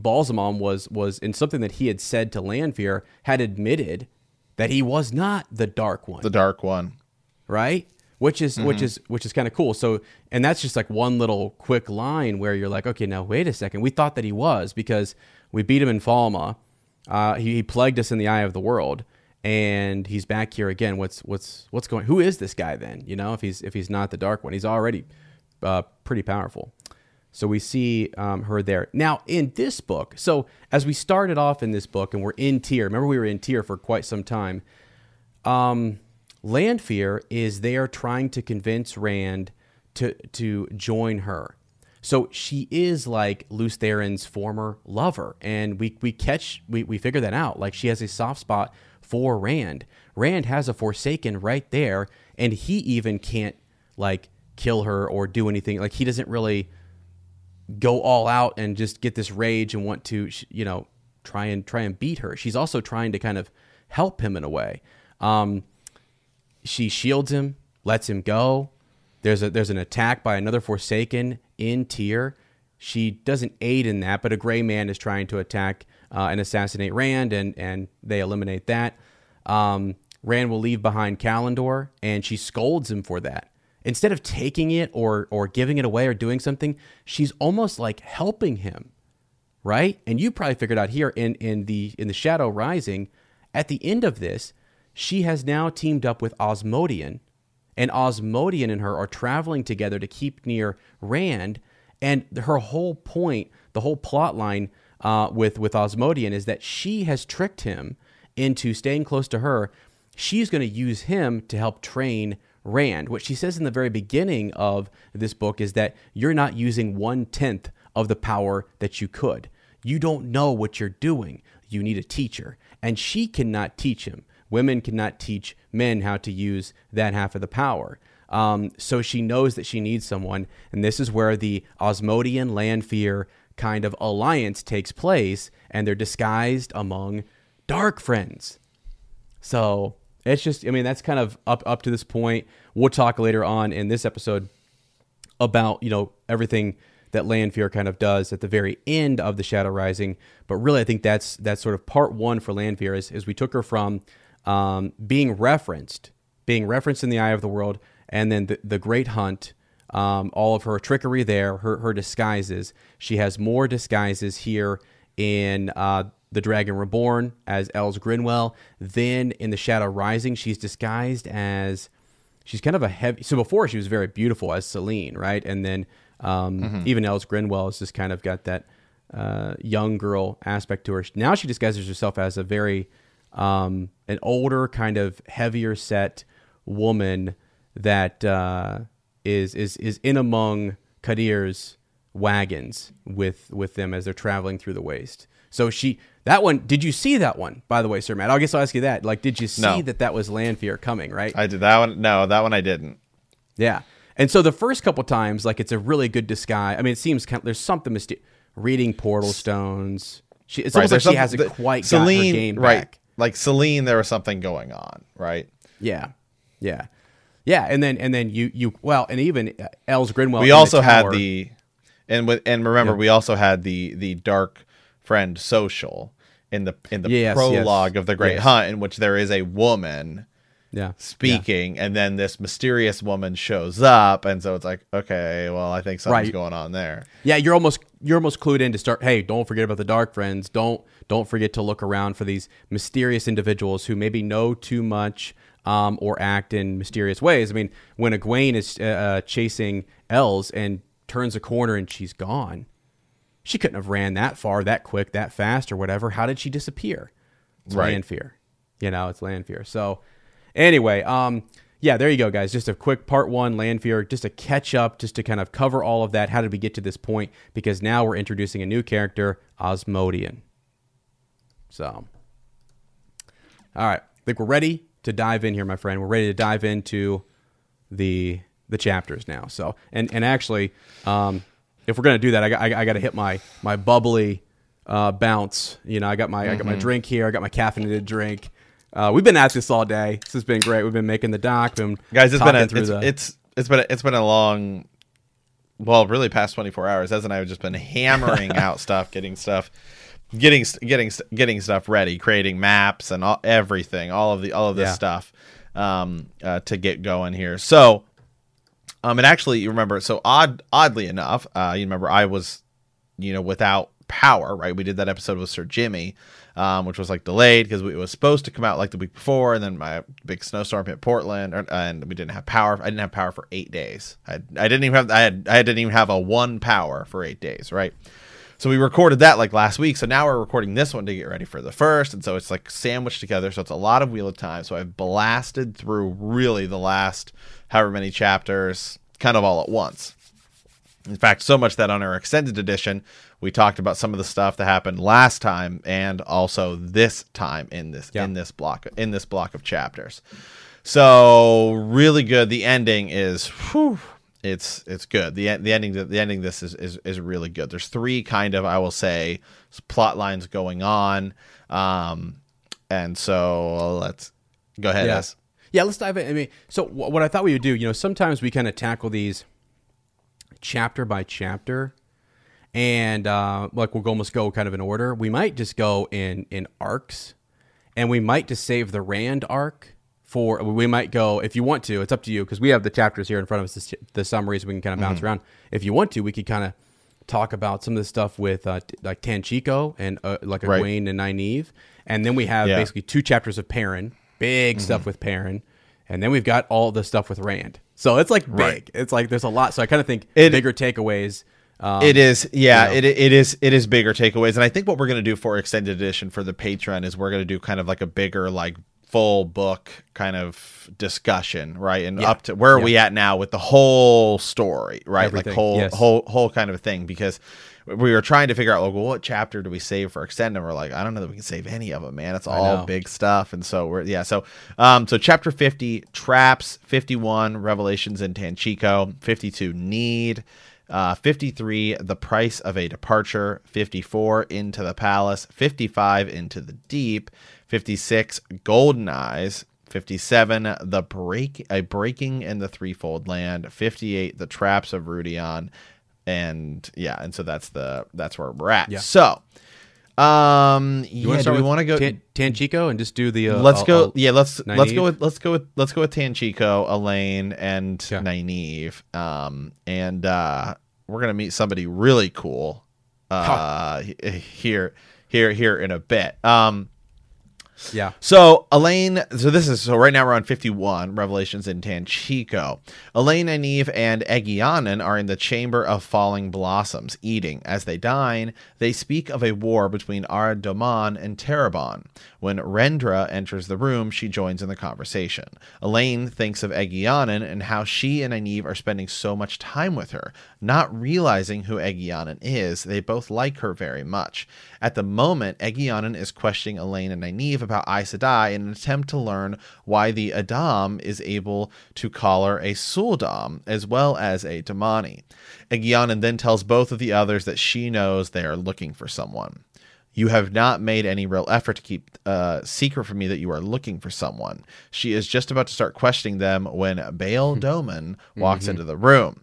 Ba'alzamon was was in something that he had said to Lanfear had admitted that he was not the dark one The Dark One. right? Which is which is which is kind of cool. So, and that's just like one little quick line where you're like, okay, now wait a second. We thought that he was because we beat him in Falme. Uh, he, he plagued us in the eye of the world, and he's back here again. What's what's what's going? Who is this guy then? You know, if he's if he's not the dark one, he's already uh, pretty powerful. So we see um, her there. Now, in this book, so as we started off in this book and we're in Tear, remember we were in Tear for quite some time. Um, Lanfear is there trying to convince Rand to, to join her. So she is like Lews Therin's former lover. And we, we catch, we, we figure that out. Like she has a soft spot for Rand. Rand has a Forsaken right there, and he even can't like kill her or do anything. Like he doesn't really go all out and just get this rage and want to you know try and try and beat her. She's also trying to kind of help him in a way. Um, she shields him lets him go. There's a there's an attack by another forsaken in Tear. She doesn't aid in that but a gray man is trying to attack uh, and assassinate rand and and they eliminate that. Um, rand will leave behind Callandor and she scolds him for that instead of taking it or or giving it away or doing something, she's almost like helping him, right? And you probably figured out here in in the in the Shadow Rising, at the end of this, she has now teamed up with Asmodean, and Asmodean and her are traveling together to keep near Rand. And her whole point, the whole plot line uh, with with Asmodean is that she has tricked him into staying close to her. She's going to use him to help train Rand. What she says in the very beginning of this book is that you're not using one tenth of the power that you could. You don't know what you're doing. You need a teacher. And she cannot teach him. Women cannot teach men how to use that half of the power. Um, so she knows that she needs someone. And this is where the Asmodean Lanfear kind of alliance takes place. And they're disguised among dark friends. So it's just, I mean, that's kind of up up to this point. We'll talk later on in this episode about you know everything that Lanfear kind of does at the very end of the Shadow Rising. But really, I think that's that's sort of part one for Lanfear is, is we took her from um, being referenced, being referenced in the Eye of the World, and then the, the Great Hunt. Um, all of her trickery there, her her disguises. She has more disguises here in uh, the Dragon Reborn as Els Grinwell. Then in the Shadow Rising, she's disguised as she's kind of a heavy. So before she was very beautiful as Selene, right? And then um, even Els Grinwell has just kind of got that uh, young girl aspect to her. Now she disguises herself as a very um, an older, kind of heavier set woman that uh, is is is in among Kadere's wagons with with them as they're traveling through the waste. So she that one. Did you see that one? By the way, Sir Matt, I guess I'll ask you that. Like, did you see No. that that was Lanfear coming? Right? I did that one. No, that one I didn't. Yeah. And so the first couple times, like it's a really good disguise. I mean, it seems kind of, there's something mysterious. Reading portal stones. She, it's almost like she hasn't quite Selene, got her game right? back. Like Selene, there was something going on, right? Yeah, yeah, yeah. And then and then you you well, and even uh, Els Grinwell. in we the also had the, and with and remember, we also had the the dark friend social in the in the Yes, prologue yes, of the Great yes. Hunt, in which there is a woman yeah speaking, and then this mysterious woman shows up, and so it's like, okay, well, I think something's Right. going on there. Yeah, you're almost you're almost clued in to start. Hey, don't forget about the dark friends. Don't don't forget to look around for these mysterious individuals who maybe know too much um, or act in mysterious ways. I mean, when Egwene is uh, uh, chasing Els and turns a corner and she's gone, she couldn't have ran that far, that quick, that fast, or whatever. How did she disappear? It's Right. Lanfear. You know, it's Lanfear. So anyway, um, yeah, there you go, guys. Just a quick part one, Lanfear, just to catch up, just to kind of cover all of that. How did we get to this point? Because now we're introducing a new character, Asmodean. So, all right, I think we're ready to dive in here, my friend. We're ready to dive into the the chapters now. So, and and actually, um, if we're gonna do that, I got I, I got to hit my my bubbly uh, bounce. You know, I got my I got Mm-hmm. my drink here. I got my caffeinated drink. Uh, we've been at this all day. This has been great. We've been making the doc. Been guys it's been a, through it's, the- it's it's been a, it's been a long well really past 24 hours Ez and i have just been hammering [laughs] out stuff getting stuff getting getting getting stuff ready creating maps and all, everything all of the all of this Yeah. stuff um uh, to get going here so um and actually you remember so odd oddly enough uh you remember i was you know without power right? We did that episode with sir jimmy um, which was like delayed because it was supposed to come out like the week before and then my big snowstorm hit portland or, and we didn't have power i didn't have power for eight days. I, I didn't even have i had i didn't even have a one power for eight days right so we recorded that like last week. So now we're recording this one to get ready for the first. And so it's like sandwiched together. So it's a lot of Wheel of Time. So I've blasted through really the last however many chapters kind of all at once. In fact, so much that on our extended edition, we talked about some of the stuff that happened last time and also this time in this Yeah. in this block in this block of chapters. So really good. The ending is whew, it's it's good. The the ending the ending of this is, is is really good. There's three kind of I will say plot lines going on. Um and so let's go ahead. yeah. Yeah, let's dive in. I mean, so wh- what I thought we would do, you know, sometimes we kind of tackle these chapter by chapter, and uh, like we'll almost go kind of in order. We might just go in in arcs, and we might just save the Rand arc for. We might go if you want to. It's up to you because we have the chapters here in front of us, the, the summaries. We can kind of bounce around. If you want to, we could kind of talk about some of the stuff with uh, t- like Tanchico and uh, like Right. Egwene and Nynaeve, and then we have Yeah. basically two chapters of Perrin, big stuff with Perrin, and then we've got all the stuff with Rand. So it's like big. Right. It's like there's a lot. So I kind of think It- bigger takeaways. Um, it is yeah know. it, it is it is bigger takeaways and i think what we're going to do for extended edition for the patreon is we're going to do kind of like a bigger like full book kind of discussion right? And Yeah. up to where are Yeah. we at now with the whole story right? Everything, like whole yes. whole whole kind of thing. Because we were trying to figure out like well, what chapter do we save for extend? And we're like i don't know that we can save any of them man. It's all big stuff. And so we're yeah so um so chapter 50 traps 51 revelations in tanchico 52 need uh, 53 the price of a departure 54 into the palace 55 into the deep 56 golden eyes 57 the break a breaking in the threefold land 58 the traps of Rhuidean and yeah and so that's the that's where we're at Yeah. so um You yeah do we want to go Tan- Tanchico and just do the. Uh, let's go. I'll- yeah, let's let's go with let's go with let's go with Tanchico, Elayne, and Yeah. Nynaeve. Um, and uh, we're gonna meet somebody really cool. Uh, he- here here here in a bit. Um, Yeah. So Elayne, so this is so right now we're on 51 Revelations in Tanchico. Elayne, and Eve and Egeanin are in the Chamber of Falling Blossoms, eating. As they dine, they speak of a war between Arad Doman and Tarabon. When Rendra enters the room, she joins in the conversation. Elayne thinks of Egeanin and how she and Nynaeve are spending so much time with her, not realizing who Egeanin is. They both like her very much. At the moment, Egeanin is questioning Elayne and Nynaeve about Aes Sedai in an attempt to learn why the a'dam is able to call her a sul'dam as well as a damane. Egeanin then tells both of the others that she knows they are looking for someone. You have not made any real effort to keep uh, secret from me that you are looking for someone. She is just about to start questioning them when Bayle Domon walks into the room.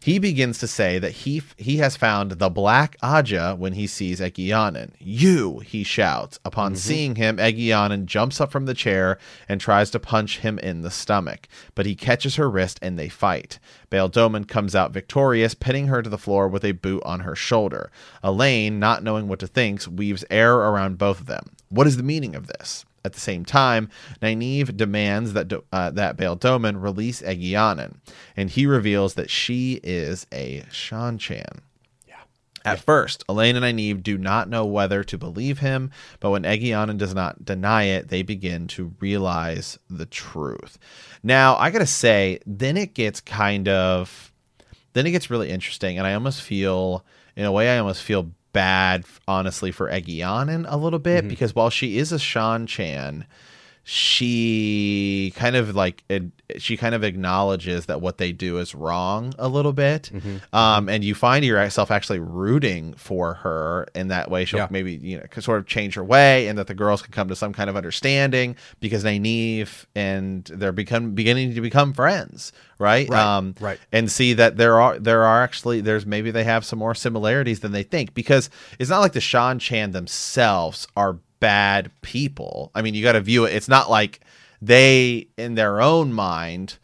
He begins to say that he he has found the black Ajah when he sees Egeanin. You, he shouts. Upon mm-hmm. seeing him, Egeanin jumps up from the chair and tries to punch him in the stomach, but he catches her wrist and they fight. Bayle Domon comes out victorious, pinning her to the floor with a boot on her shoulder. Elayne, not knowing what to think, weaves air around both of them. What is the meaning of this? At the same time, Nynaeve demands that uh, that Domon release Egeanin, and he reveals that she is a Seanchan. Yeah. At first, Elayne and Nynaeve do not know whether to believe him, but when Egeanin does not deny it, they begin to realize the truth. Now, I gotta say, then it gets kind of, then it gets really interesting, and I almost feel, in a way, I almost feel bad, honestly, for Egeanin a little bit mm-hmm. because while she is a Seanchan, she kind of like it, she kind of acknowledges that what they do is wrong a little bit um, and you find yourself actually rooting for her in that way she'll Yeah. maybe you know sort of change her way and that the girls can come to some kind of understanding because Nynaeve and they're become beginning to become friends right, Right, um right. and see that there are there are actually there's maybe they have some more similarities than they think because it's not like the Seanchan themselves are bad people. I mean, you got to view it. It's not like they in their own mind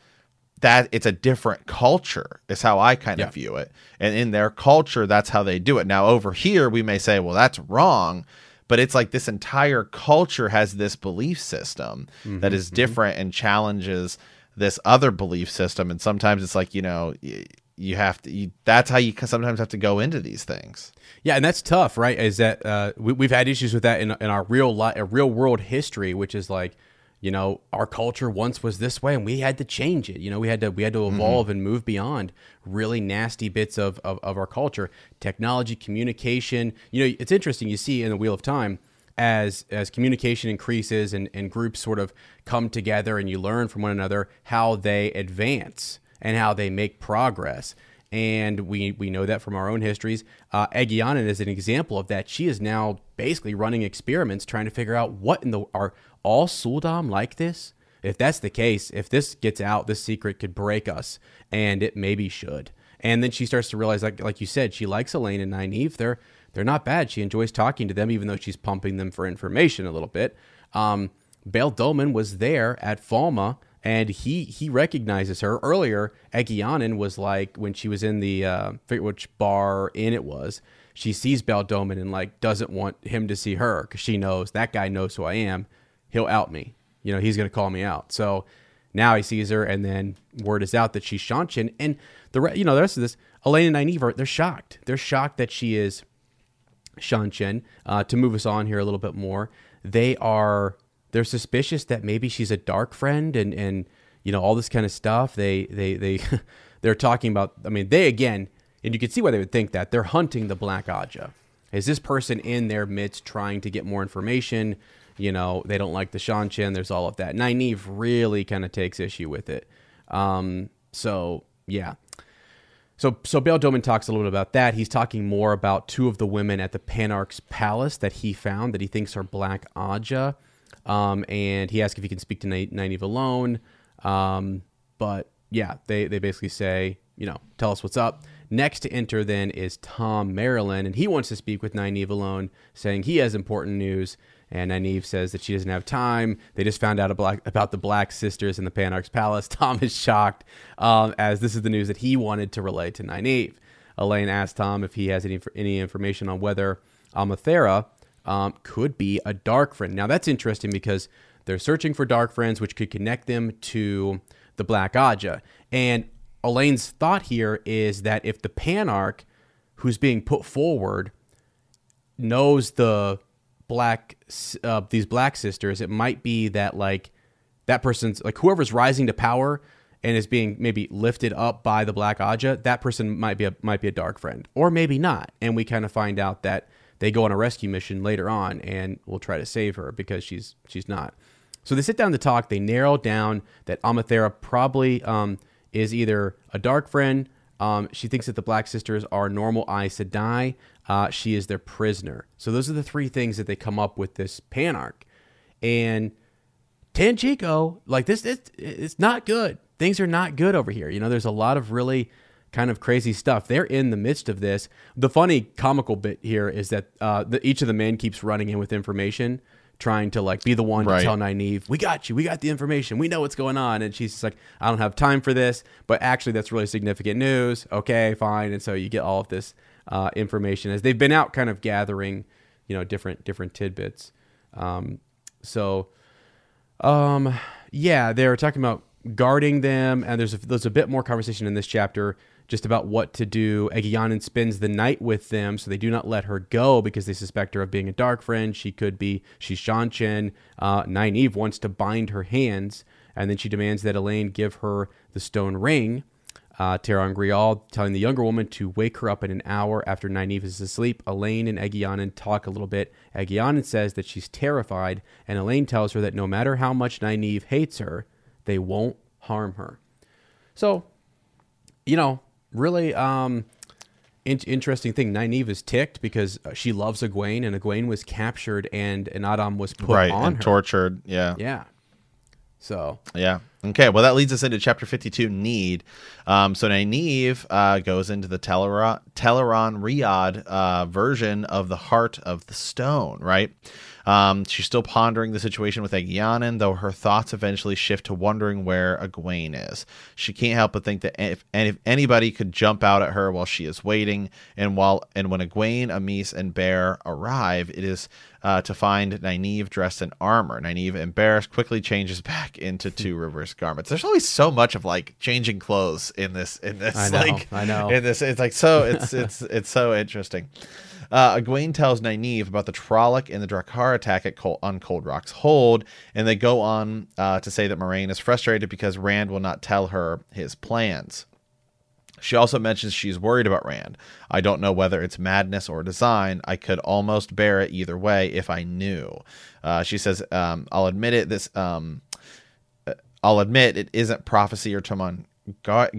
that it's a different culture is how I kind Yeah. of view it. And in their culture, that's how they do it. Now over here, we may say, well, that's wrong. But it's like this entire culture has this belief system that mm-hmm, is mm-hmm. different and challenges this other belief system. And sometimes it's like, you know, you have to, you, that's how you sometimes have to go into these things. Yeah, and that's tough, right? Is that uh, we, we've had issues with that in, in our real life real world history, which is like, you know, our culture once was this way, and we had to change it. You know, we had to we had to evolve and move beyond really nasty bits of, of of our culture, technology, communication. You know, it's interesting. You see in the Wheel of Time as as communication increases and, and groups sort of come together and you learn from one another how they advance and how they make progress and we we know that from our own histories. Uh, is an example of that. She is now basically running experiments, trying to figure out what in the are all sul'dam like this. If that's the case, if this gets out, this secret could break us, and it maybe should. And then she starts to realize, like like you said, she likes Elayne and Nynaeve. They're they're not bad. She enjoys talking to them, even though she's pumping them for information a little bit. Um, Bayle Domon was there at Falme and he he recognizes her earlier. Egeanin was like when she was in the uh, forget which bar inn it was. She sees Bayle Domon and like doesn't want him to see her because she knows that guy knows who I am. He'll out me. You know he's gonna call me out. So now he sees her, and then word is out that she's Seanchan, and the re- you know the rest of this. Elayne and Nynaeve are they're shocked. They're shocked that she is Seanchan. Uh, to move us on here a little bit more, they are they're suspicious that maybe she's a dark friend and and you know all this kind of stuff. They they they [laughs] they're talking about. I mean, they again, and you can see why they would think that they're hunting the Black Ajah. Is this person in their midst trying to get more information? You know, they don't like the Seanchan. There's all of that. Nynaeve really kind of takes issue with it. Um, so yeah. So, so Bayle Domon talks a little bit about that. He's talking more about two of the women at the Panarch's palace that he found that he thinks are Black Ajah. Um, and he asks if he can speak to Ny- Nynaeve alone. Um, but yeah, they, they basically say, you know, tell us what's up. Next to enter then is Thom Merrilin, and he wants to speak with Nynaeve alone, saying he has important news. And Nynaeve says that she doesn't have time. They just found out about, about the Black Sisters in the Panarch's palace. [laughs] Thom is shocked, um, as this is the news that he wanted to relay to Nynaeve. Elayne asks Thom if he has any any information on whether Amathera um, could be a dark friend. Now that's interesting because they're searching for dark friends, which could connect them to the Black Ajah. And Elayne's thought here is that if the Panarch, who's being put forward, knows the black uh, these black sisters, it might be that like that person's like whoever's rising to power and is being maybe lifted up by the Black Ajah, that person might be a might be a dark friend, or maybe not. And we kind of find out that they go on a rescue mission later on, and we'll try to save her because she's she's not. So they sit down to talk. They narrow down that Amathera probably um, is either a dark friend. Um, she thinks that the Black Sisters are normal Aes Sedai. Uh, she is their prisoner. So those are the three things that they come up with this Panarch. And Tanchico, like this, it's, it's not good. Things are not good over here. You know, there's a lot of really kind of crazy stuff. They're in the midst of this. The funny comical bit here is that uh, the, each of the men keeps running in with information, trying to like be the one Right. to tell Nynaeve, "We got you. We got the information. We know what's going on." And she's just like, "I don't have time for this." But actually, that's really significant news. Okay, fine. And so you get all of this uh, information as they've been out, kind of gathering, you know, different different tidbits. Um, so um, yeah, they're talking about guarding them, and there's a, there's a bit more conversation in this chapter just about what to do. Egeanin spends the night with them, so they do not let her go because they suspect her of being a dark friend. She could be she's Seanchan. Uh, Nynaeve wants to bind her hands, and then she demands that Elayne give her the stone ring. Uh, Grial telling the younger woman to wake her up in an hour after Nynaeve is asleep. Elayne and Egeanin talk a little bit. Egeanin says that she's terrified, and Elayne tells her that no matter how much Nynaeve hates her, they won't harm her. So, you know, really um, in- interesting thing. Nynaeve is ticked because uh, she loves Egwene, and Egwene was captured, and an a'dam was put right on and her. tortured. Yeah. Yeah. So Yeah. Okay. Well, that leads us into chapter 52, Need. Um, so Nynaeve uh, goes into the Teleron, Tel'aran'rhiod uh, version of the Heart of the Stone, right? Um, she's still pondering the situation with Egeanin, though her thoughts eventually shift to wondering where Egwene is. She can't help but think that if, and if anybody could jump out at her while she is waiting, and while and when Egwene, Amys, and Bair arrive, it is uh, to find Nynaeve dressed in armor. Nynaeve, embarrassed, quickly changes [laughs] back into Two Rivers garments. There's always so much of like changing clothes in this. In this, I [laughs] know, like, I know. In this, it's like so. It's it's it's so interesting. Uh, Egwene tells Nynaeve about the Trolloc and the Draghkar attack at Col- on Cold Rock's Hold, and they go on uh, to say that Moiraine is frustrated because Rand will not tell her his plans. She also mentions she's worried about Rand. I don't know whether it's madness or design. I could almost bear it either way if I knew. Uh, she says, um, "I'll admit it. This, um, uh, I'll admit it isn't prophecy or Tarmon Ga-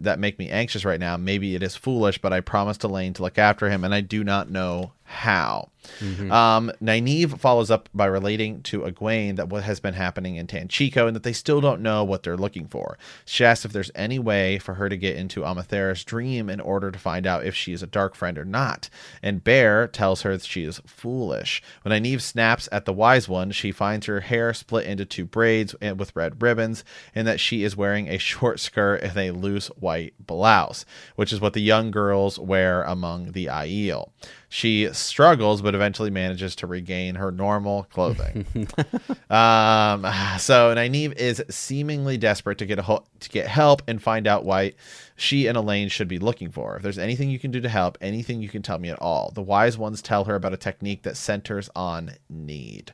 that make me anxious right now. Maybe it is foolish, but I promised Elayne to look after him, and I do not know how." Um, Nynaeve follows up by relating to Egwene that what has been happening in Tanchico and that they still don't know what they're looking for. She asks if there's any way for her to get into Amathera's dream in order to find out if she is a dark friend or not. And Bair tells her that she is foolish. When Nynaeve snaps at the wise one, she finds her hair split into two braids with red ribbons, and that she is wearing a [laughs] short skirt and a loose white blouse, which is what the young girls wear among the Aiel. She struggles, but eventually manages to regain her normal clothing. [laughs] um, [sighs] so Nynaeve is seemingly desperate to get a ho- to get help and find out why she and Elayne should be looking for. If there's anything you can do to help, anything you can tell me at all. The wise ones tell her about a technique that centers on need.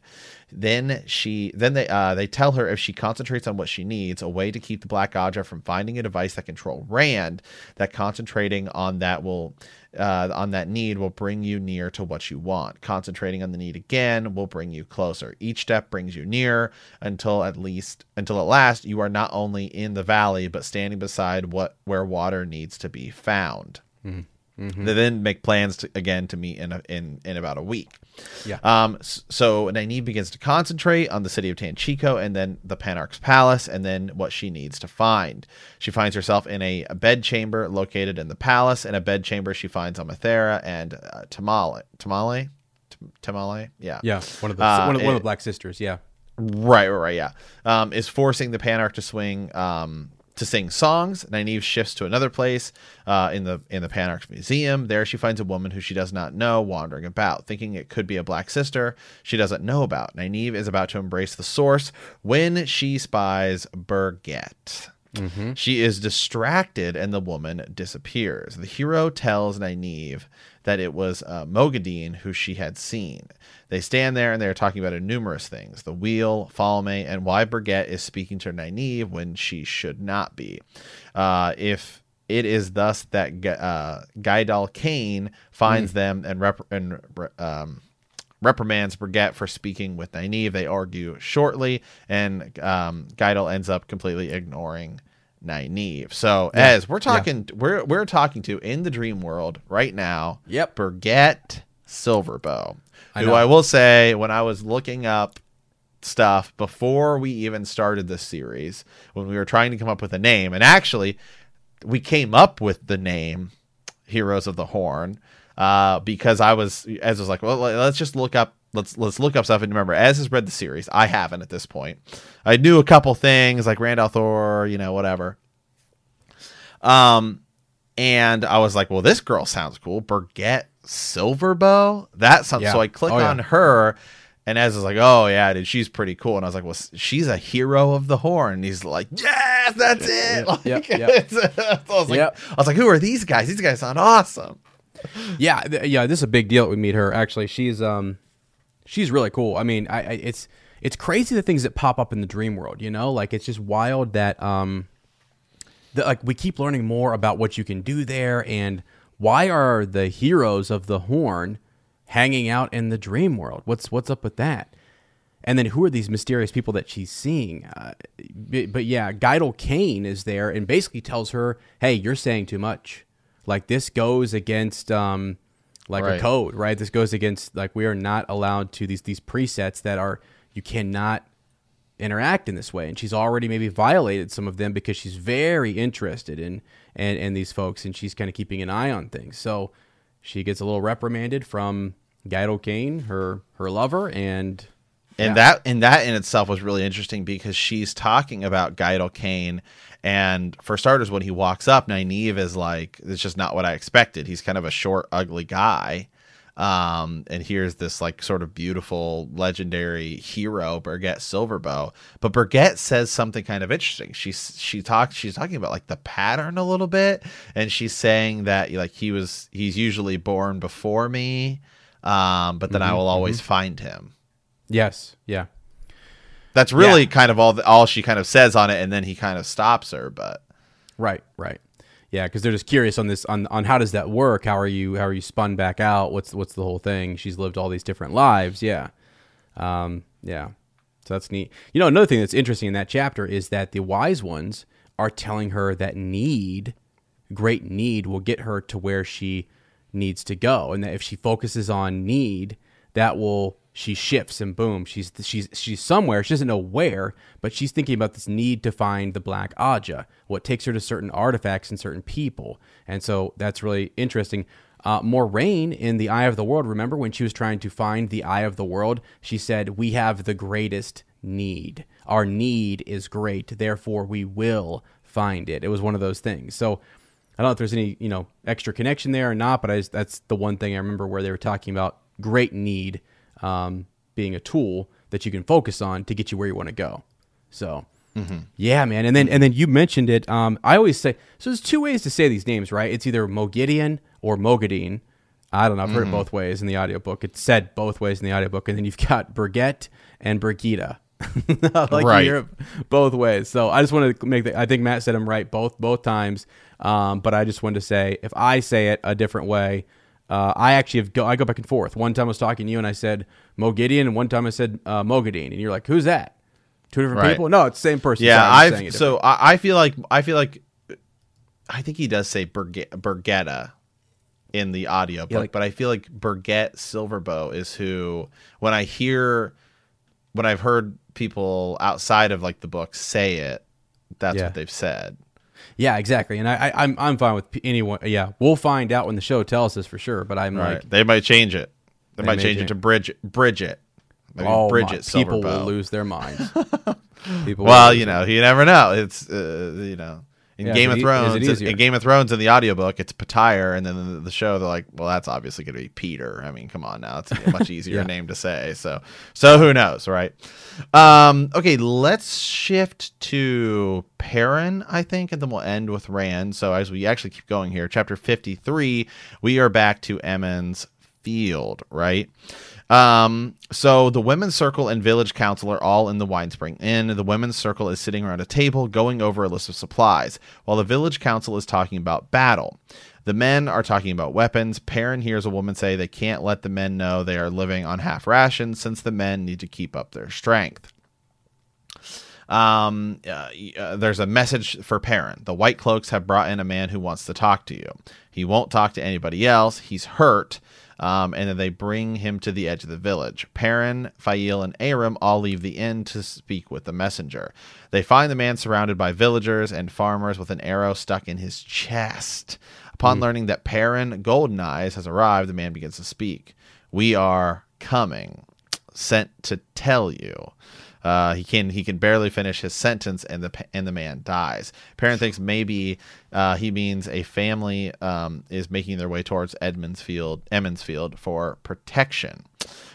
Then she then they uh, they tell her if she concentrates on what she needs, a way to keep the Black Ajah from finding a device that control Rand, that concentrating on that will uh, on that need will bring you near to what you want. Concentrating on the need again will bring you closer. Each step brings you near until at least until at last you are not only in the valley but standing beside what where water needs to be found. They then make plans to, again to meet in a, in in about a week. Yeah. Um. So Nynaeve begins to concentrate on the city of Tanchico and then the Panarch's palace and then what she needs to find. She finds herself in a, a bed chamber located in the palace. In a bed chamber, she finds Amathera and uh, Temaile. Temaile. Temaile. Yeah. yeah, one of the Uh, one, of, one of the Black Sisters. Yeah. Right, right, right, yeah. Um, is forcing the Panarch to swing um, to sing songs. Nynaeve shifts to another place uh, in the in the Panarch's museum. There, she finds a woman who she does not know wandering about, thinking it could be a black sister she doesn't know about. Nynaeve is about to embrace the source when she spies Burgett. She is distracted and the woman disappears. The hero tells Nynaeve that it was uh, Mogadine who she had seen. They stand there and they are talking about numerous things the wheel, Falme, and why Burgett is speaking to Nynaeve when she should not be. Uh, if it is thus that uh, Gaidal Cain finds them and, rep- and um, reprimands Brigitte for speaking with Nynaeve. They argue shortly, and um, Gaidal ends up completely ignoring Nynaeve. So, as we're talking, we're we're talking to in the dream world right now. Yep. Brigitte Silverbow, I who know. I will say, when I was looking up stuff before we even started this series, when we were trying to come up with a name, and actually, we came up with the name Heroes of the Horn uh, because I was as was like, well, let's just look up. Let's let's look up stuff and remember. As has read the series, I haven't at this point. I knew a couple things like Rand al'Thor, you know, whatever. Um, and I was like, well, this girl sounds cool. Burgett Silverbow. That sounds. Yeah. So I click Oh, yeah. on her, and as was like, oh yeah, dude, she's pretty cool. And I was like, well, she's a hero of the horn. And he's like, yes, that's it. Like, yep, yep. [laughs] I was like, Yep. I was like, who are these guys? These guys sound awesome. yeah, th- yeah. This is a big deal. that We meet her. Actually, she's um, she's really cool. I mean, I, I it's it's crazy the things that pop up in the dream world. You know, like it's just wild that um, the, like we keep learning more about what you can do there and why are the heroes of the horn hanging out in the dream world? What's what's up with that? And then who are these mysterious people that she's seeing? Uh, but, yeah, Gaidal Cain is there and basically tells her, "Hey, you're saying too much. Like this goes against um, like Right. a code, right? This goes against like we are not allowed to these these presets that are you cannot interact in this way and she's already maybe violated some of them because she's very interested in and and these folks and she's kind of keeping an eye on things so she gets a little reprimanded from Gaidal Cain her her lover and and yeah. that and that in itself was really interesting because she's talking about Gaidal Cain, and for starters, when he walks up, Nynaeve is like, "It's just not what I expected." He's kind of a short, ugly guy, um, and here's this like sort of beautiful, legendary hero, Burgett Silverbow. But Burgett says something kind of interesting. She she talks she's talking about like the pattern a little bit, and she's saying that like he was he's usually born before me, um, but then I will always find him yes yeah that's really Yeah. kind of all the, all she kind of says on it and then he kind of stops her but Right, right. Yeah, because they're just curious on this on on how does that work? How are you how are you spun back out? What's what's the whole thing? She's lived all these different lives. Yeah, um, yeah. So that's neat. You know, another thing that's interesting in that chapter is that the wise ones are telling her that need, great need, will get her to where she needs to go, and that if she focuses on need, that will she shifts and boom, she's she's she's somewhere. She doesn't know where, but she's thinking about this need to find the Black Aja, what takes her to certain artifacts and certain people, and so that's really interesting. Uh, Moiraine in the Eye of the World. Remember when she was trying to find the Eye of the World? She said, "We have the greatest need. Our need is great. Therefore, we will find it." It was one of those things. So I don't know if there's any you know extra connection there or not, but I just, that's the one thing I remember where they were talking about great need um, being a tool that you can focus on to get you where you want to go. So yeah, man, and then and then you mentioned it. Um, I always say so. There's two ways to say these names, right? It's either Mogideon or Mogadine. I don't know. I've heard it both ways in the audiobook. It's said both ways in the audiobook, and then you've got Burgett and Brigitte. [laughs] like Right. you hear both ways. So I just wanted to make that. I think Matt said them right both both times. Um, but I just wanted to say if I say it a different way, uh, I actually have go, I go back and forth. One time I was talking to you and I said Mogideon, and one time I said uh, Mogadine, and you're like, "Who's that?" Two different Right. people? No, it's the same person. yeah Sorry, I'm saying i've so I, I feel like i feel like i think he does say Burge- burgetta in the audiobook Yeah, like- but i feel like burgett silverbow is who when i hear when i've heard people outside of like the book say it that's Yeah. what they've said Yeah, exactly. And I, I I'm I'm fine with anyone. Yeah, we'll find out when the show tells us for sure. But I'm right like, they might change it they, They might change change- it to bridget bridget maybe oh, bridget my, people will lose their minds. [laughs] people. well you know you never know it's uh, you know In Yeah, Game of Thrones, in, Game of Thrones, in the audiobook, it's Pattire, and then the, the show, they're like, well, that's obviously going to be Peter. I mean, come on now, it's a much [laughs] easier Yeah. name to say. So, so who knows, right? Um, okay, let's shift to Perrin, I think, and then we'll end with Rand. So as we actually keep going here, chapter fifty-three, we are back to Emond's Field, right? Um, so the women's circle and village council are all in the Winespring Inn. The women's circle is sitting around a table going over a list of supplies, while the village council is talking about battle. The men are talking about weapons. Perrin hears a woman say they can't let the men know they are living on half rations since the men need to keep up their strength. Um, uh, uh, there's a message for Perrin. The White Cloaks have brought in a man who wants to talk to you. He won't talk to anybody else. He's hurt. Um, and then they bring him to the edge of the village. Perrin, Faile, and Aram all leave the inn to speak with the messenger. They find the man surrounded by villagers and farmers with an arrow stuck in his chest. Upon learning that Perrin Golden Eyes has arrived, the man begins to speak. We are coming, sent to tell you. Uh, he can he can barely finish his sentence, and the and the man dies. Perrin thinks maybe uh, he means a family um, is making their way towards Edmondsfield, Emond's Field for protection.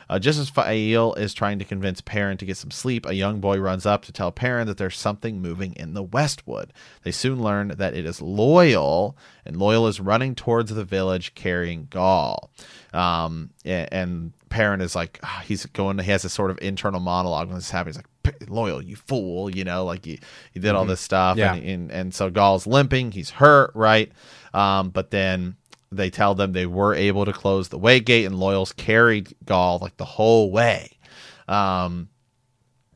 Uh, just as Faile is trying to convince Perrin to get some sleep, a young boy runs up to tell Perrin that there's something moving in the Westwood. They soon learn that it is Loial, and Loial is running towards the village carrying Gaul. Um, and Perrin is like, ah, he's going, he has this sort of internal monologue when this happens. He's like, Loial, you fool, you know, like you, you did all this stuff. Yeah. And, and, and so Gaul's limping, he's hurt, right? Um, but then they tell them they were able to close the way gate and Loial's carried Gaul like the whole way. Um,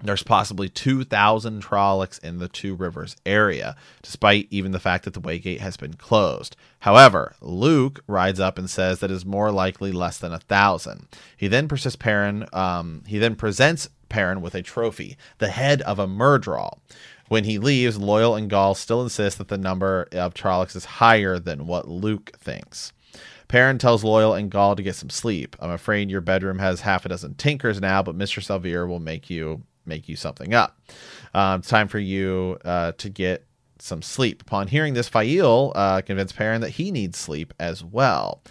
there's possibly 2,000 Trollocs in the Two Rivers area, despite even the fact that the Waygate has been closed. However, Luc rides up and says that is more likely less than a thousand. He then persists Perrin. Um, he then presents Perrin with a trophy, the head of a Myrddraal. When he leaves, Loial and Gaul still insist that the number of Trollocs is higher than what Luc thinks. Perrin tells Loial and Gaul to get some sleep. I'm afraid your bedroom has half a dozen tinkers now, but Mr. Salvier will make you make you something up. Um, it's time for you uh, to get some sleep. Upon hearing this, Faile uh, convinced Perrin that he needs sleep as well.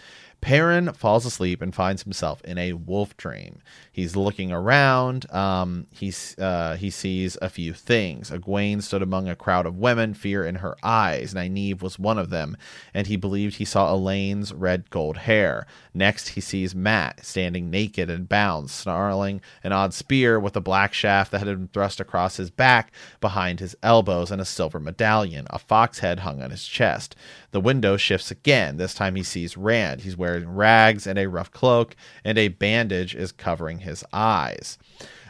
Perrin falls asleep and finds himself in a wolf dream. He's looking around. Um, he's, uh, he sees a few things. Egwene stood among a crowd of women, fear in her eyes. Nynaeve was one of them, and he believed he saw Elayne's red gold hair. Next, he sees Mat standing naked and bound, snarling an odd spear with a black shaft that had been thrust across his back behind his elbows and a silver medallion. A fox head hung on his chest. The window shifts again. This time he sees Rand. He's wearing rags and a rough cloak, and a bandage is covering his eyes.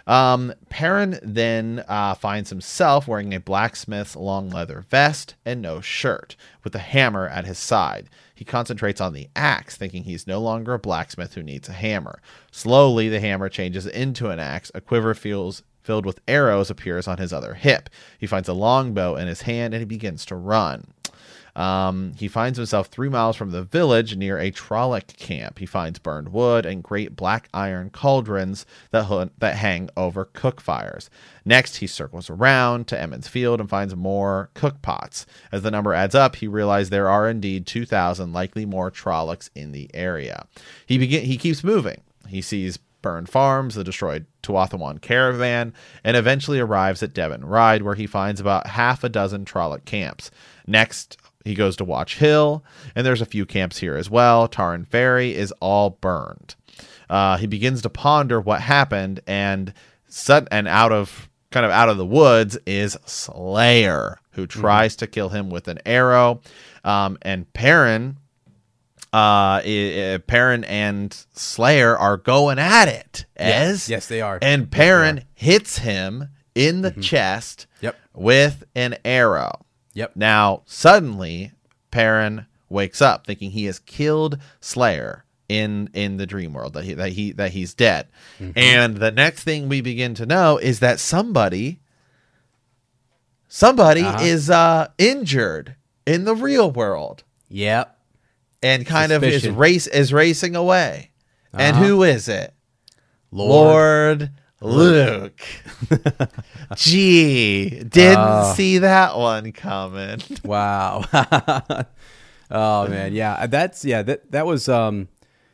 Um, Perrin then uh, finds himself wearing a blacksmith's long leather vest and no shirt, with a hammer at his side. He concentrates on the axe, thinking he's no longer a blacksmith who needs a hammer. Slowly, the hammer changes into an axe. A quiver feels filled with arrows appears on his other hip. He finds a longbow in his hand and he begins to run. Um, he finds himself three miles from the village near a Trolloc camp. He finds burned wood and great black iron cauldrons that, hu- that hang over cook fires. Next, he circles around to Emond's Field and finds more cook pots. As the number adds up, he realizes there are indeed 2,000, likely more Trollocs in the area. He begin he keeps moving. He sees burned farms, the destroyed Tuatha'an caravan, and eventually arrives at Deven Ride, where he finds about half a dozen Trolloc camps. Next, he goes to Watch Hill, and there's a few camps here as well. Taren Ferry is all burned. Uh, he begins to ponder what happened, and sud- and out of kind of out of the woods is Slayer, who tries to kill him with an arrow. Um, and Perrin, uh, Perrin and Slayer are going at it. As Yes, they are. and Yes, Perrin are. hits him in the chest Yep. with an arrow. Yep. Now, suddenly, Perrin wakes up thinking he has killed Slayer in in the dream world that he that he that he's dead. And the next thing we begin to know is that somebody somebody Uh-huh. is uh injured in the real world Yep. and kind of is race is racing away. And Uh-huh. who is it? Lord. Lord Luc. [laughs] Gee, didn't see that one coming. [laughs] Wow. [laughs] oh man, yeah. That's yeah. That that was um,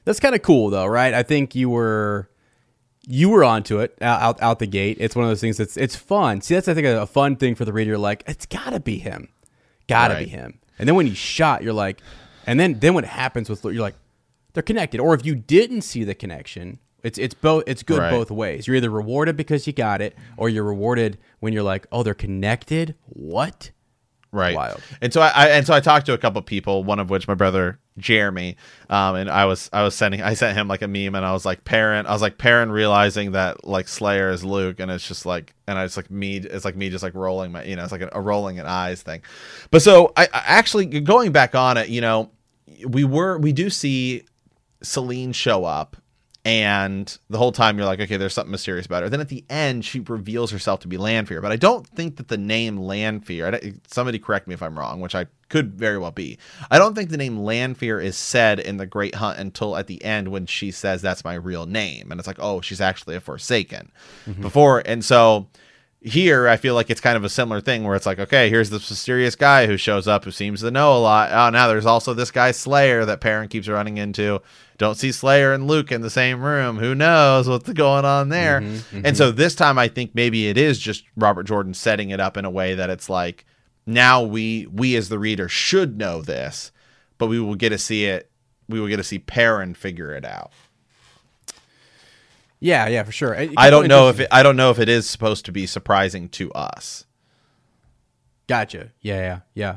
that's kind of cool though, right? I think you were you were onto it out, out out the gate. It's one of those things that's it's fun. See, that's I think a, a fun thing for the reader. Like it's gotta be him, gotta be him. And then when he's shot, you're like, and then then what happens with you're like, they're connected. Or if you didn't see the connection, it's it's both it's good Right. both ways. You're either rewarded because you got it, or you're rewarded when you're like, oh, they're connected. What? right Wild. and so I, I and so i talked to a couple people one of which my brother jeremy um and i was i was sending i sent him like a meme and i was like Perrin i was like Perrin realizing that like slayer is Luc and it's just like and i just like me it's like me just like rolling my you know it's like a, a rolling an eyes thing but so I, I actually going back on it you know we were we do see Selene show up and the whole time you're like, okay, there's something mysterious about her. Then at the end, she reveals herself to be Lanfear. But I don't think that the name Lanfear. Somebody correct me if I'm wrong, which I could very well be. I don't think the name Lanfear is said in The Great Hunt until at the end when she says that's my real name. And it's like, oh, she's actually a Forsaken. Mm-hmm. Before, and so here I feel like it's kind of a similar thing where it's like, okay, here's this mysterious guy who shows up who seems to know a lot. Oh, now there's also this guy Slayer that Perrin keeps running into. Don't see Slayer and Luc in the same room. Who knows what's going on there? And so this time I think maybe it is just Robert Jordan setting it up in a way that it's like now we we as the reader should know this, but we will get to see it. We will get to see Perrin figure it out. Yeah, yeah, for sure. I don't know if it, I don't know if it is supposed to be surprising to us. Gotcha. Yeah, yeah, yeah.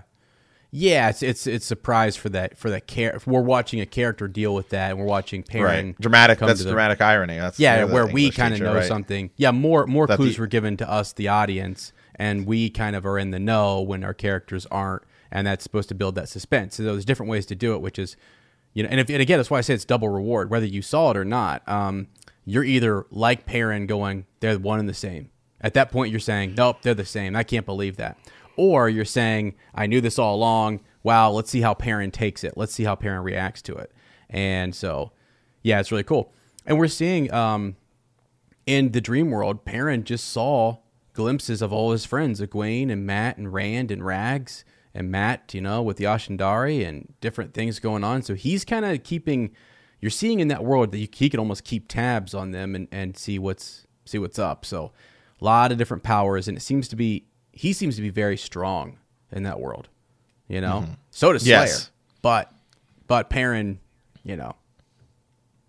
Yeah, it's it's it's surprise for that for that care. If we're watching a character deal with that, and we're watching Perrin right dramatic that's the- dramatic irony that's Yeah, where we kind of know right? something. Yeah, more more That clues the- were given to us, the audience, and we kind of are in the know when our characters aren't, and that's supposed to build that suspense. So there's different ways to do it, which is, you know, and if and again, that's why I say it's double reward, whether you saw it or not. Um, you're either like Perrin, going, they're one and the same. At that point, you're saying, nope, they're the same. I can't believe that. Or you're saying, I knew this all along. Wow, let's see how Perrin takes it. Let's see how Perrin reacts to it. And so, yeah, it's really cool. And we're seeing um, in the dream world, Perrin just saw glimpses of all his friends, Egwene and Mat and Rand and Rags and Mat, you know, with the ashandarei and different things going on. So he's kind of keeping. You're seeing in that world that you, he can almost keep tabs on them and, and see what's see what's up. So a lot of different powers, and it seems to be he seems to be very strong in that world. You know, so does Slayer, Yes. but but Perrin, you know,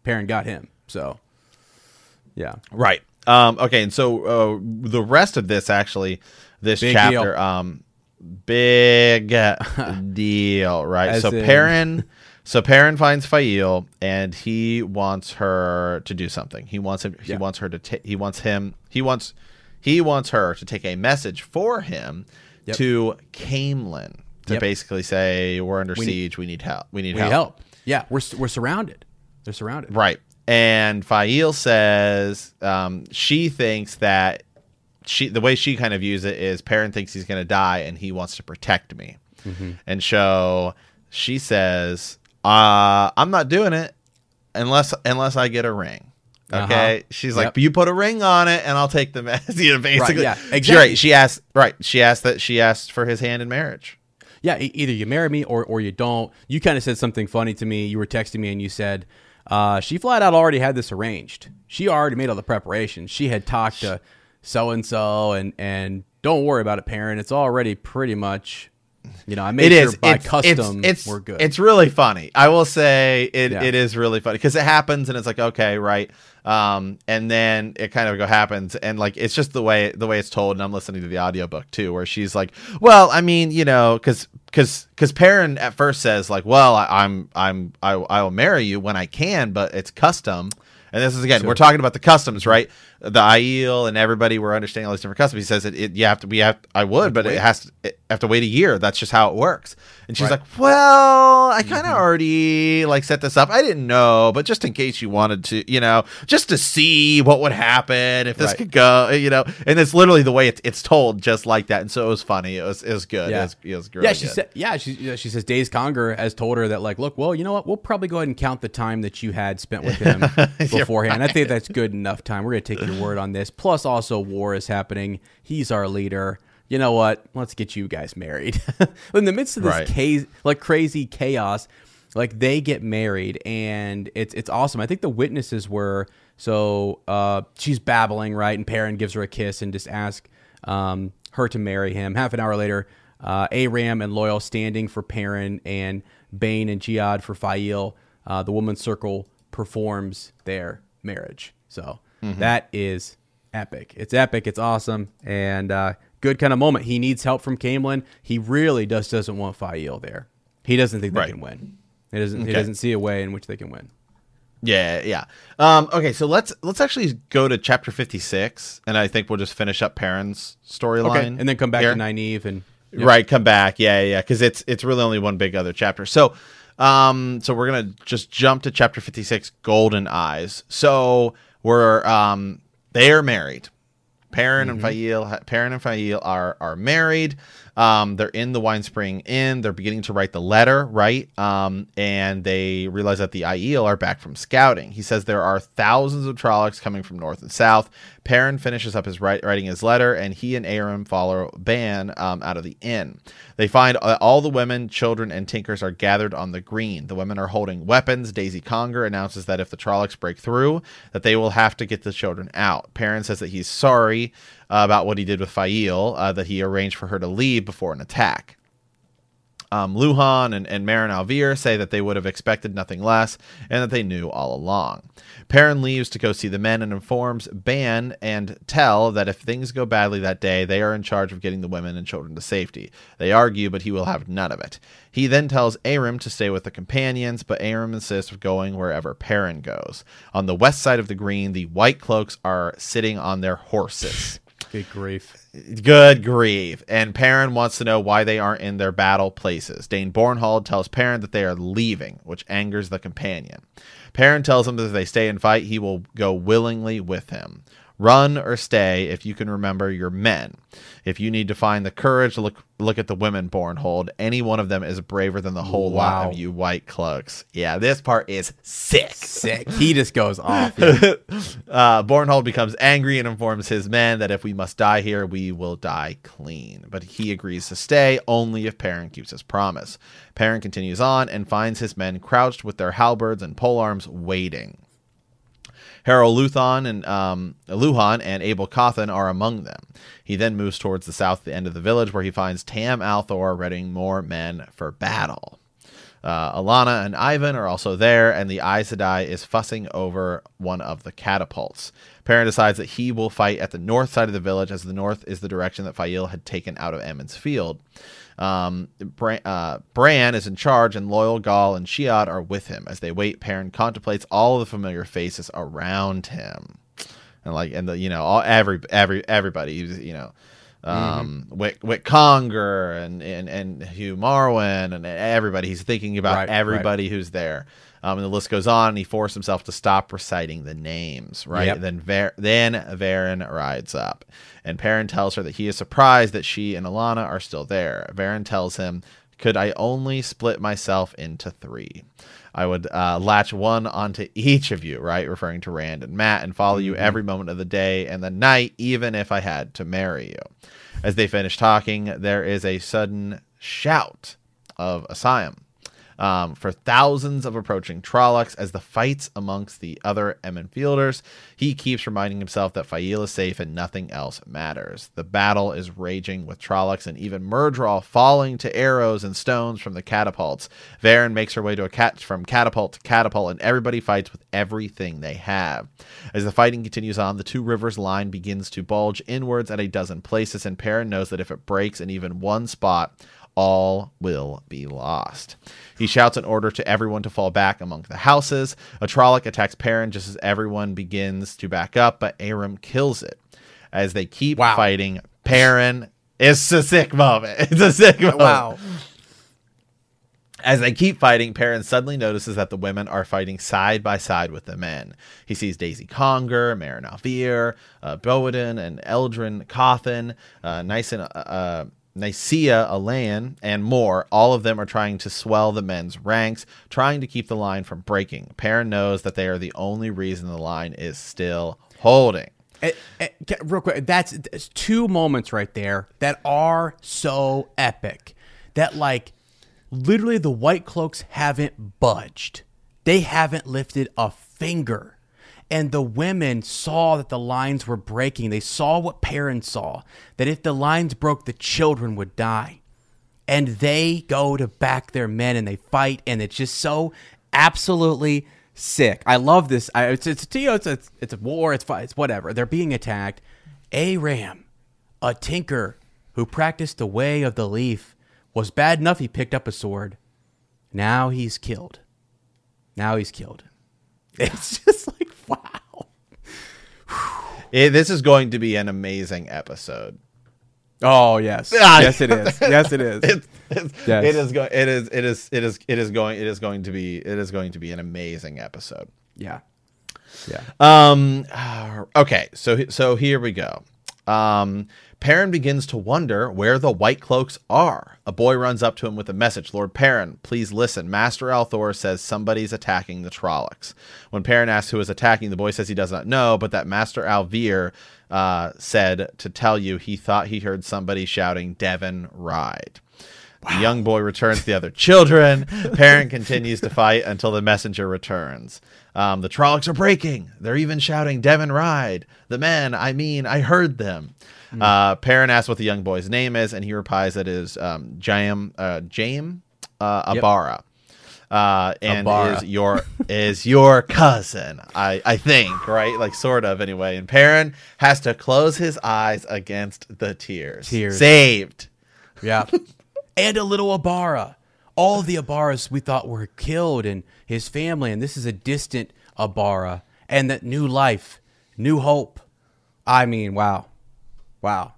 Perrin got him. So yeah. Right. Um, okay, and so uh, the rest of this actually, this Big chapter, deal. um, big [laughs] deal, right? As so in- Perrin, so Perrin finds Faile, and he wants her to do something. He wants him. He Yeah. wants her to. ta- he wants him. He wants. He wants her to take a message for him Yep. to Caemlyn to Yep. basically say we're under We need- siege. we need help. We need We help. help. Yeah, we're we're surrounded. They're surrounded. Right. And Faile says um, she thinks that she the way she kind of views it is Perrin thinks he's going to die and he wants to protect me. Mm-hmm. And so she says, uh, "I'm not doing it unless unless I get a ring." Okay, Uh-huh. she's like. "You put a ring on it, and I'll take the mess." [laughs] you know, basically, yeah, She- exactly. Right? She asked, right? She asked that she asked for his hand in marriage. Yeah, e- either you marry me or or you don't. You kind of said something funny to me. You were texting me and you said uh, she flat out already had this arranged. She already made all the preparations. She had talked to so and so and and don't worry about it, Perrin. It's already pretty much. You know, I made It sure is by it's, custom It's, it's we're good. It's really funny. I will say it. Yeah. It is really funny because it happens and it's like okay, right. Um, and then it kind of go happens and like it's just the way the way it's told. And I'm listening to the audiobook too, where she's like, "Well, I mean, you know, because because because Perrin at first says like, well, I, I'm I'm I, I will marry you when I can, but it's custom." And this is again, we're talking about the customs, right? The Aiel and everybody, we're understanding all these different customs. He says it, it you have to, we have, I would, but it has to, it, have to wait a year. That's just how it works. And she's Right. Mm-hmm. like, well, I kind of already like set this up. I didn't know, but just in case you wanted to, you know, just to see what would happen if this Right. could go, you know. And it's literally the way it's, it's told, just like that. And so it was funny. It was, it was good. Yeah. It was, it was really yeah, she good. said. Yeah, she she says Daise Congar has told her that like, look, well, you know what? We'll probably go ahead and count the time that you had spent with him [laughs] beforehand. I think that's good enough time. We're gonna take take your word on this. Plus, also war is happening. He's our leader. You know what? Let's get you guys married. [laughs] In the midst of this Right. like crazy chaos, like they get married and it's it's awesome. I think the witnesses were so uh, she's babbling right, and Perrin gives her a kiss and just asks um, her to marry him. Half an hour later, uh, Aram and Loial standing for Perrin and Bain and Chiad for Faile. Uh, the woman's circle performs their marriage. So that is epic. It's epic. It's awesome and uh, good kind of moment. He needs help from Caemlyn. He really just doesn't want Faile there. He doesn't think they Right. can win. He doesn't. He doesn't see a way in which they can win. Yeah, yeah. Um, okay, so let's let's actually go to chapter fifty six, and I think we'll just finish up Perrin's storyline. Okay, and then come back here. to Nynaeve and. Right, come back. Yeah, yeah, because it's it's really only one big other chapter. So, um, so we're gonna just jump to chapter fifty six, Golden Eyes. So we're um, they are married. Perrin and Faile, Perrin and Faile are are married. Um, they're in the Wine Spring Inn. They're beginning to write the letter, right? Um, and they realize that the Aiel are back from scouting. He says there are thousands of Trollocs coming from north and south. Perrin finishes up his write, writing his letter, and he and Aram follow Ban um, out of the inn. They find uh, all the women, children, and tinkers are gathered on the green. The women are holding weapons. Daisy Congar announces that if the Trollocs break through, that they will have to get the children out. Perrin says that he's sorry uh, about what he did with Faile, uh, that he arranged for her to leave before an attack. Um, Luhhan and, and Marin al'Vere say that they would have expected nothing less and that they knew all along. Perrin leaves to go see the men and informs Ban and Tell that if things go badly that day, they are in charge of getting the women and children to safety. They argue, but he will have none of it. He then tells Aram to stay with the companions, but Aram insists of going wherever Perrin goes. On the west side of the green, the White Cloaks are sitting on their horses. Good grief. Good grief. And Perrin wants to know why they aren't in their battle places. Dain Bornhald tells Perrin that they are leaving, which angers the companion. Perrin tells him that if they stay and fight, he will go willingly with him. Run or stay if you can remember your men. If you need to find the courage look look at the women Bornhald, any one of them is braver than the whole lot of you white cloaks. Yeah, this part is sick. Sick. He just goes off. [laughs] yeah. Uh, Bornhald becomes angry and informs his men that if we must die here, we will die clean. But he agrees to stay only if Perrin keeps his promise. Perrin continues on and finds his men crouched with their halberds and polearms waiting. Haral Luhhan and um, Luhhan and Abell Cauthon are among them. He then moves towards the south, the end of the village, where he finds Tam al'Thor readying more men for battle. Uh, Alanna and Ihvon are also there, and the Aes Sedai is fussing over one of the catapults. Perrin decides that he will fight at the north side of the village, as the north is the direction that Faile had taken out of Emond's Field. Um, Bran, uh, Bran is in charge, and Loial, Gaul, and Chiad are with him. As they wait, Perrin contemplates all the familiar faces around him, and like, and the you know, all every every everybody, you know, um, Wick, Wick Conger and, and and Hugh Marwin and everybody. He's thinking about Right, right. everybody who's there. Um, and the list goes on. And he forced himself to stop reciting the names. Right. Yep. Then Ver- then Verin rides up, and Perrin tells her that he is surprised that she and Alanna are still there. Verin tells him, "Could I only split myself into three? I would uh, latch one onto each of you, right? Referring to Rand and Mat, and follow you every moment of the day and the night, even if I had to marry you. As they finish talking, there is a sudden shout of Asayam um, for thousands of approaching Trollocs as the fights amongst the other Emon fielders. He keeps reminding himself that Faile is safe and nothing else matters. The battle is raging with Trollocs and even Myrddraal falling to arrows and stones from the catapults. Verin makes her way to a cat from catapult to catapult, and everybody fights with everything they have. As the fighting continues on, the two rivers line begins to bulge inwards at a dozen places, and Perrin knows that if it breaks in even one spot, all will be lost. He shouts an order to everyone to fall back among the houses. A Trolloc attacks Perrin just as everyone begins to back up, but Aram kills it. As they keep Wow. fighting, Perrin. It's a sick moment. [laughs] It's a sick moment. Wow. As they keep fighting, Perrin suddenly notices that the women are fighting side by side with the men. He sees Daisy Congar, Marin al'Vere, uh, Boaden, and Eldrin Cauthon, uh, Nyson, uh, uh, Nicaea Alain, and more. All of them are trying to swell the men's ranks, trying to keep the line from breaking. Perrin knows that they are the only reason the line is still holding. Eh, eh, real quick, that's, that's two moments right there that are so epic. That like literally the white cloaks haven't budged. They haven't lifted a finger. And the women saw that the lines were breaking. They saw what parents saw that if the lines broke, the children would die. And they go to back their men and they fight, and it's just so absolutely sick. I love this. I, it's it's you know, it's it's, it's a war. It's it's whatever. They're being attacked. Aram, a tinker who practiced the way of the leaf, was bad enough he picked up a sword. Now he's killed. Now he's killed. [laughs] It's just. It- this is going to be an amazing episode. Oh yes, [laughs] Ah, yes it is. Yes it is. [laughs] It's, it's, Yes. It is going. It is. It is. It is. It is going. It is going to be. It is going to be an amazing episode. yeah, yeah. Um. Okay. So so here we go. Um. Perrin begins to wonder where the White Cloaks are. A boy runs up to him with a message. Lord Perrin, please listen. Master al'Thor says somebody's attacking the Trollocs. When Perrin asks who is attacking, the boy says he does not know, but that Master al'Vere uh, said to tell you he thought he heard somebody shouting Deven Ride. The young boy returns to the other children. [laughs] Perrin continues to fight until the messenger returns. Um, the Trollocs are breaking. They're even shouting, Deven Ride. The men, I mean, I heard them. Uh, Perrin asks what the young boy's name is, and he replies that it is um, Jam, uh, Jame uh, Yep. Aybara. Uh, and Aybara. is your is your cousin, I I think, right? Like sort of anyway. And Perrin has to close his eyes against the tears. Tears. Saved. Yeah. [laughs] and a little Aybara. All the Aybaras we thought were killed and his family, and this is a distant Aybara. And that new life, new hope. I mean, wow. Wow.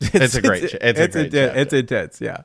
It's a great ch- it's a great It's intense, yeah.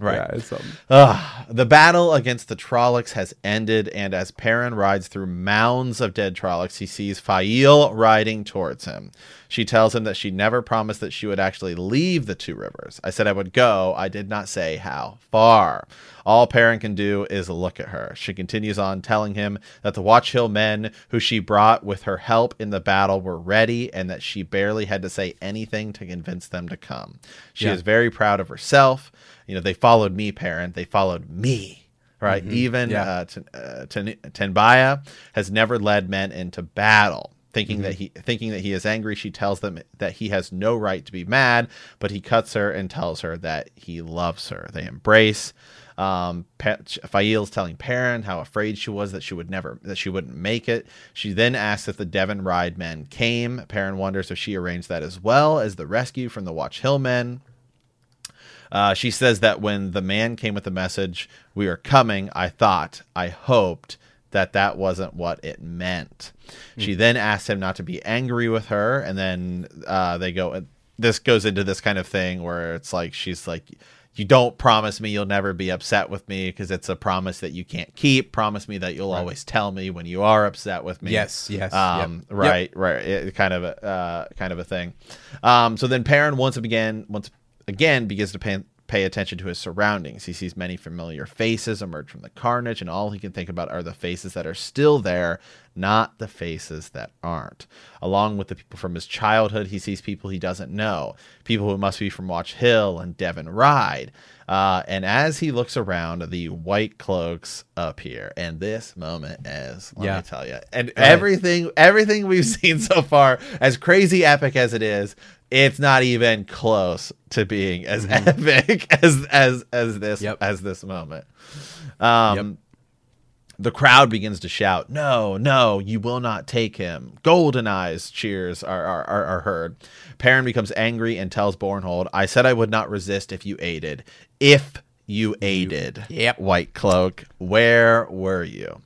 Right. Yeah, it's something. Ugh. The battle against the Trollocs has ended, and as Perrin rides through mounds of dead Trollocs, he sees Faile riding towards him. She tells him that she never promised that she would actually leave the two rivers. I said I would go. I did not say how far. All Perrin can do is look at her. She continues on, telling him that the Watch Hill men who she brought with her help in the battle were ready, and that she barely had to say anything to convince them to come. She Yeah. is very proud of herself. You know, they followed me, Perrin. They followed me. Right. Even Yeah. uh, Ten- uh, Ten- Tenobia has never led men into battle. Thinking that he thinking that he is angry, she tells them that he has no right to be mad, but he cuts her and tells her that he loves her. They embrace. Um, Pa- Faile's telling Perrin how afraid she was that she would never that she wouldn't make it. She then asks if the Deven Ride men came. Perrin wonders if she arranged that as well as the rescue from the Watch Hill men. Uh, she says that when the man came with the message, "We are coming," I thought, I hoped that that wasn't what it meant. She then asked him not to be angry with her, and then uh, they go. This goes into this kind of thing where it's like she's like, "You don't promise me you'll never be upset with me because it's a promise that you can't keep. Promise me that you'll always tell me when you are upset with me." Yes, yes, Um, yep. Right, right. It, kind of a uh, kind of a thing. Um, so then Perrin once again once again begins to pay, pay attention to his surroundings. He sees many familiar faces emerge from the carnage, and all he can think about are the faces that are still there, not the faces that aren't. Along with the people from his childhood, he sees people he doesn't know, people who must be from Watch Hill and Deven Ride. Uh, and as he looks around, the white cloaks appear, and this moment is, let Yeah. me tell you, and everything, everything we've [laughs] seen so far, as crazy epic as it is, it's not even close to being as [laughs] epic as as as this Mm-hmm. Yep. as this moment. Um, Yep. The crowd begins to shout, "No, no, you will not take him!" Golden eyes cheers are are, are, are heard. Perrin becomes angry and tells Bornhald, "I said I would not resist if you aided. If you aided, Yep. White Cloak, where were you?"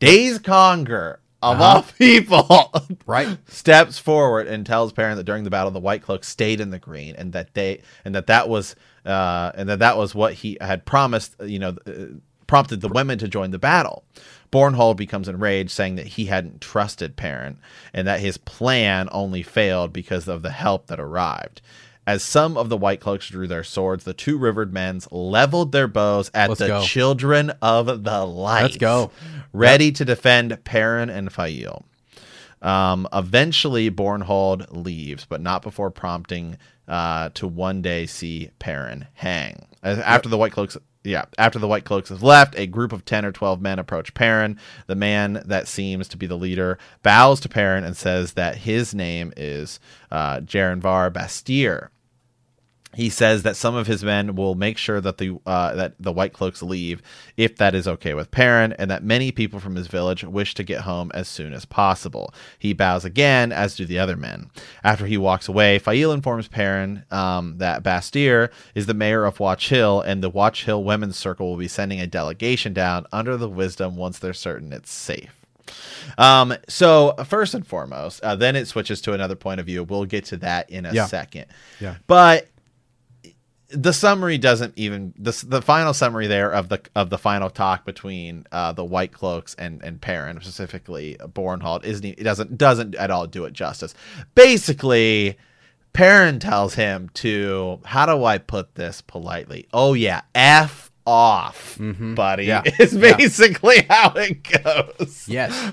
Daise Congar of Uh-huh. all [laughs] people, Right. steps forward and tells Perrin that during the battle the White Cloak stayed in the green and that they and that that was uh, and that that was what he had promised. You know, uh, prompted the women to join the battle. Bornhald becomes enraged, saying that he hadn't trusted Perrin and that his plan only failed because of the help that arrived. As some of the White Cloaks drew their swords, the two rivered men leveled their bows at Let's the go. children of the light. Let's go. Ready to defend Perrin and Faile. Um, eventually, Bornhald leaves, but not before prompting uh, to one day see Perrin hang. As, After the White Cloaks, yeah, after the White Cloaks have left, a group of ten or twelve men approach Perrin. The man that seems to be the leader bows to Perrin and says that his name is uh, Jerinvar Barstere he says that some of his men will make sure that the uh, that the White Cloaks leave if that is okay with Perrin, and that many people from his village wish to get home as soon as possible. He bows again, as do the other men. After he walks away, Faile informs Perrin um, that Barstere is the mayor of Watch Hill, and the Watch Hill Women's Circle will be sending a delegation down under the wisdom once they're certain it's safe. Um, so first and foremost, uh, then it switches to another point of view. We'll get to that in a Yeah. second. Yeah. But the summary doesn't even the the final summary there of the of the final talk between uh, the White Cloaks and and Perrin specifically Bornhald isn't it doesn't doesn't at all do it justice. Basically, Perrin tells him to how do I put this politely? Oh yeah, f off, buddy. Yeah. [laughs] Is Yeah. basically how it goes. Yes.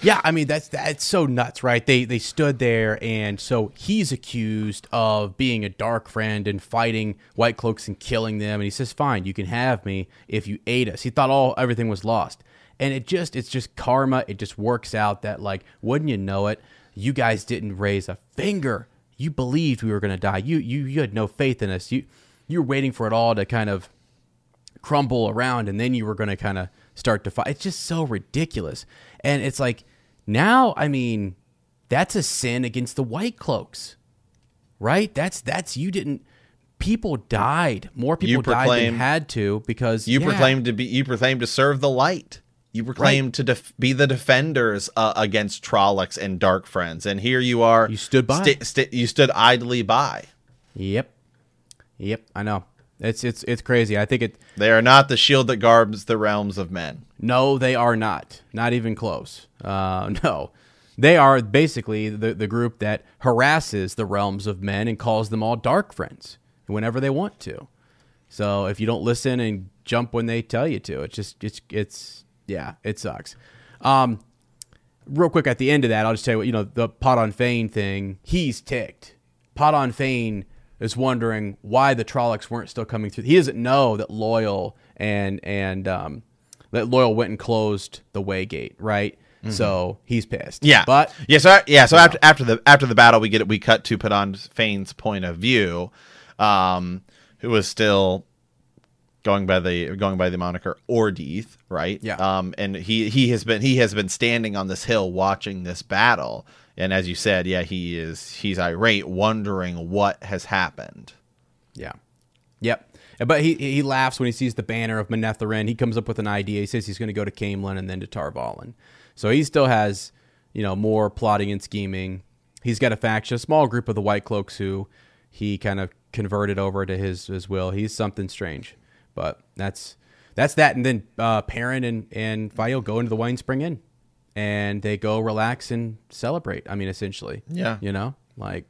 Yeah, I mean that's that's so nuts, right? They they stood there and so he's accused of being a dark friend and fighting white cloaks and killing them and he says, "Fine, you can have me if you aid us." He thought all everything was lost. And it just it's just karma. It just works out that like wouldn't you know it, you guys didn't raise a finger. You believed we were going to die. You you you had no faith in us. You you were waiting for it all to kind of crumble around and then you were going to kind of start to fight. It's just so ridiculous. And it's like now, I mean, that's a sin against the white cloaks. Right? That's that's you didn't people died. More people died proclaim- than had to because You yeah, proclaim to be you proclaim to serve the light. You proclaim to def- be the defenders uh, against Trollocs and dark friends, and here you are. You stood by. sti- sti- you stood idly by. Yep. Yep, I know. It's it's it's crazy. I think it They are not the shield that guards the realms of men. No, they are not. Not even close. Uh, [laughs] no. They are basically the, the group that harasses the realms of men and calls them all dark friends whenever they want to. So if you don't listen and jump when they tell you to, it's just it's it's yeah, it sucks. Um, real quick at the end of that, I'll just tell you what you know the Padan Fain thing. He's ticked. Padan Fain is wondering why the Trollocs weren't still coming through. He doesn't know that Loial and and um, that Loial went and closed the way gate, right? So he's pissed. Yeah, but yeah, so yeah, so after after the after the battle, we get we cut to Padan Fain's point of view, um, who was still going by the going by the moniker Ordeith, right? Yeah. Um, and he he has been he has been standing on this hill watching this battle, and as you said, yeah, he is he's irate, wondering what has happened. Yeah. Yep. But he he laughs when he sees the banner of Manetheren. He comes up with an idea. He says he's going to go to Caemlyn and then to Tar Valon. So he still has, you know, more plotting and scheming. He's got a faction, a small group of the White Cloaks who he kind of converted over to his his will. He's something strange, but that's that's that. And then uh, Perrin and and Faile go into the Wine Spring Inn, and they go relax and celebrate. I mean, essentially, Yeah. you know, like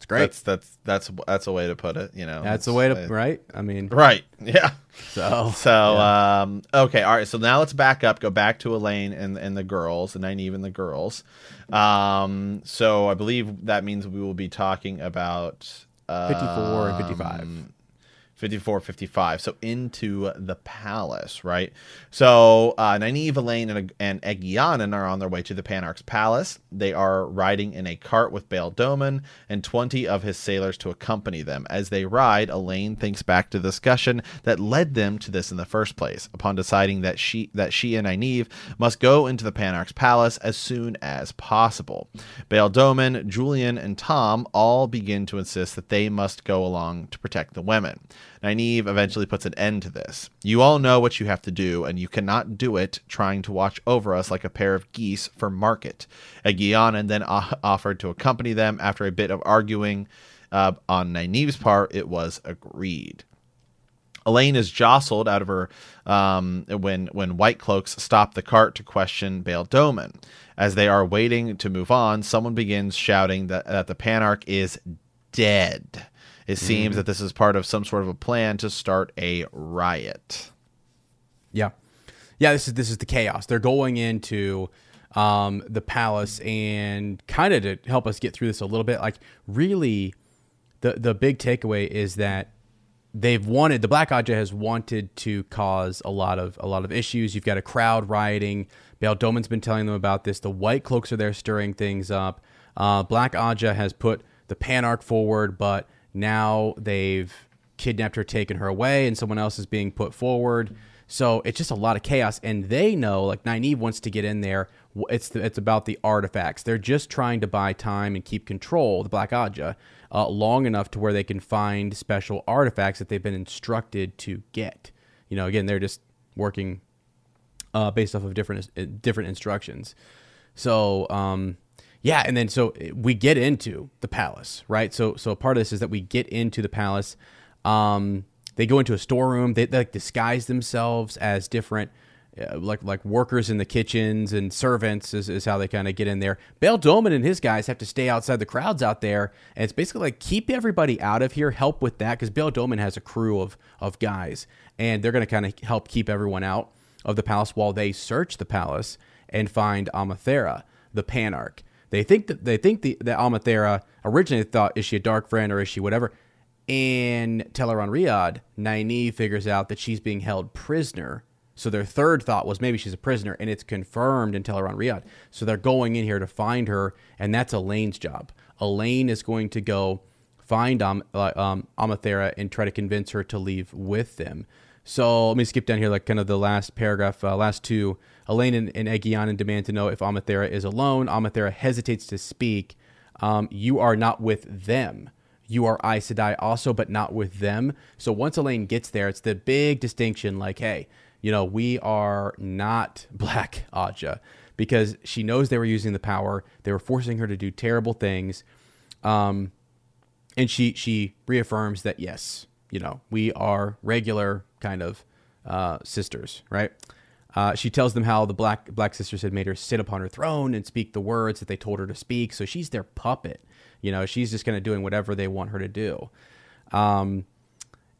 it's great. That's that's that's that's a way to put it. You know, That's a way to uh, right. I mean, right. [laughs] Yeah. so So um okay, all right. So now let's back up, go back to Elayne and and the girls, and Nynaeve and the girls. Um so I believe that means we will be talking about uh, 54 and 55. 54 55 so into the palace right? So uh Nynaeve, Elayne and, and are on their way to the Panarch's palace. They are riding in a cart with Bayle Domon and 20 of his sailors to accompany them. As they ride Elayne thinks back to the discussion that led them to this in the first place upon deciding that she that she and Nynaeve must go into the Panarch's palace as soon as possible. Bayle Domon Juilin and Thom all begin to insist that they must go along to protect the women Nynaeve eventually puts an end to this. You all know what you have to do, and you cannot do it trying to watch over us like a pair of geese for market. Egeanin then o- offered to accompany them. After a bit of arguing uh, on Nynaeve's part, it was agreed. Elayne is jostled out of her um, when when White Cloaks stop the cart to question Bayle Domon. As they are waiting to move on, someone begins shouting that, that the Panarch is dead. It seems that this is part of some sort of a plan to start a riot. Yeah, yeah. This is this is the chaos. They're going into um, the palace, and kind of to help us get through this a little bit, like really, the the big takeaway is that they've wanted the Black Ajah has wanted to cause a lot of a lot of issues. You've got a crowd rioting. Bayle Domon's been telling them about this. The White Cloaks are there stirring things up. Uh, Black Ajah has put the Panarch forward, but now they've kidnapped her, taken her away, and someone else is being put forward. So it's just a lot of chaos, and they know like Nynaeve wants to get in there. It's the, it's about the artifacts. They're just trying to buy time and keep control, the Black Ajah, uh, long enough to where they can find special artifacts that they've been instructed to get. You know, again, they're just working uh, based off of different uh, different instructions. So um, yeah, and then so we get into the palace, right? So so part of this is that we get into the palace. Um, they go into a storeroom. They, they like disguise themselves as different. Uh, like like workers in the kitchens and servants is, is how they kind of get in there. Bayle Domon and his guys have to stay outside the crowds out there, and it's basically like keep everybody out of here. Help with that because Bayle Domon has a crew of of guys, and they're going to kind of help keep everyone out of the palace while they search the palace and find Amathera, the Panarch. They think that they think the, that Amathera originally thought is she a dark friend or is she whatever. In Tel'aran'rhiod, Nynaeve figures out that she's being held prisoner. So their third thought was maybe she's a prisoner, and it's confirmed in Tel'aran'rhiod. So they're going in here to find her, and that's Elayne's job. Elayne is going to go find um, uh, um, Amathera and try to convince her to leave with them. So let me skip down here, like kind of the last paragraph, uh, last two. Elayne and, and demand to know if Amathera is alone. Amathera hesitates to speak. Um, you are not with them. You are Aes Sedai also, but not with them. So once Elayne gets there, it's the big distinction like, hey, you know, we are not [laughs] Black Ajah because she knows they were using the power. They were forcing her to do terrible things. Um, and she she reaffirms that yes, you know, we are regular kind of uh, sisters, right? Uh, she tells them how the black black sisters had made her sit upon her throne and speak the words that they told her to speak. So she's their puppet. You know, she's just kind of doing whatever they want her to do. Um,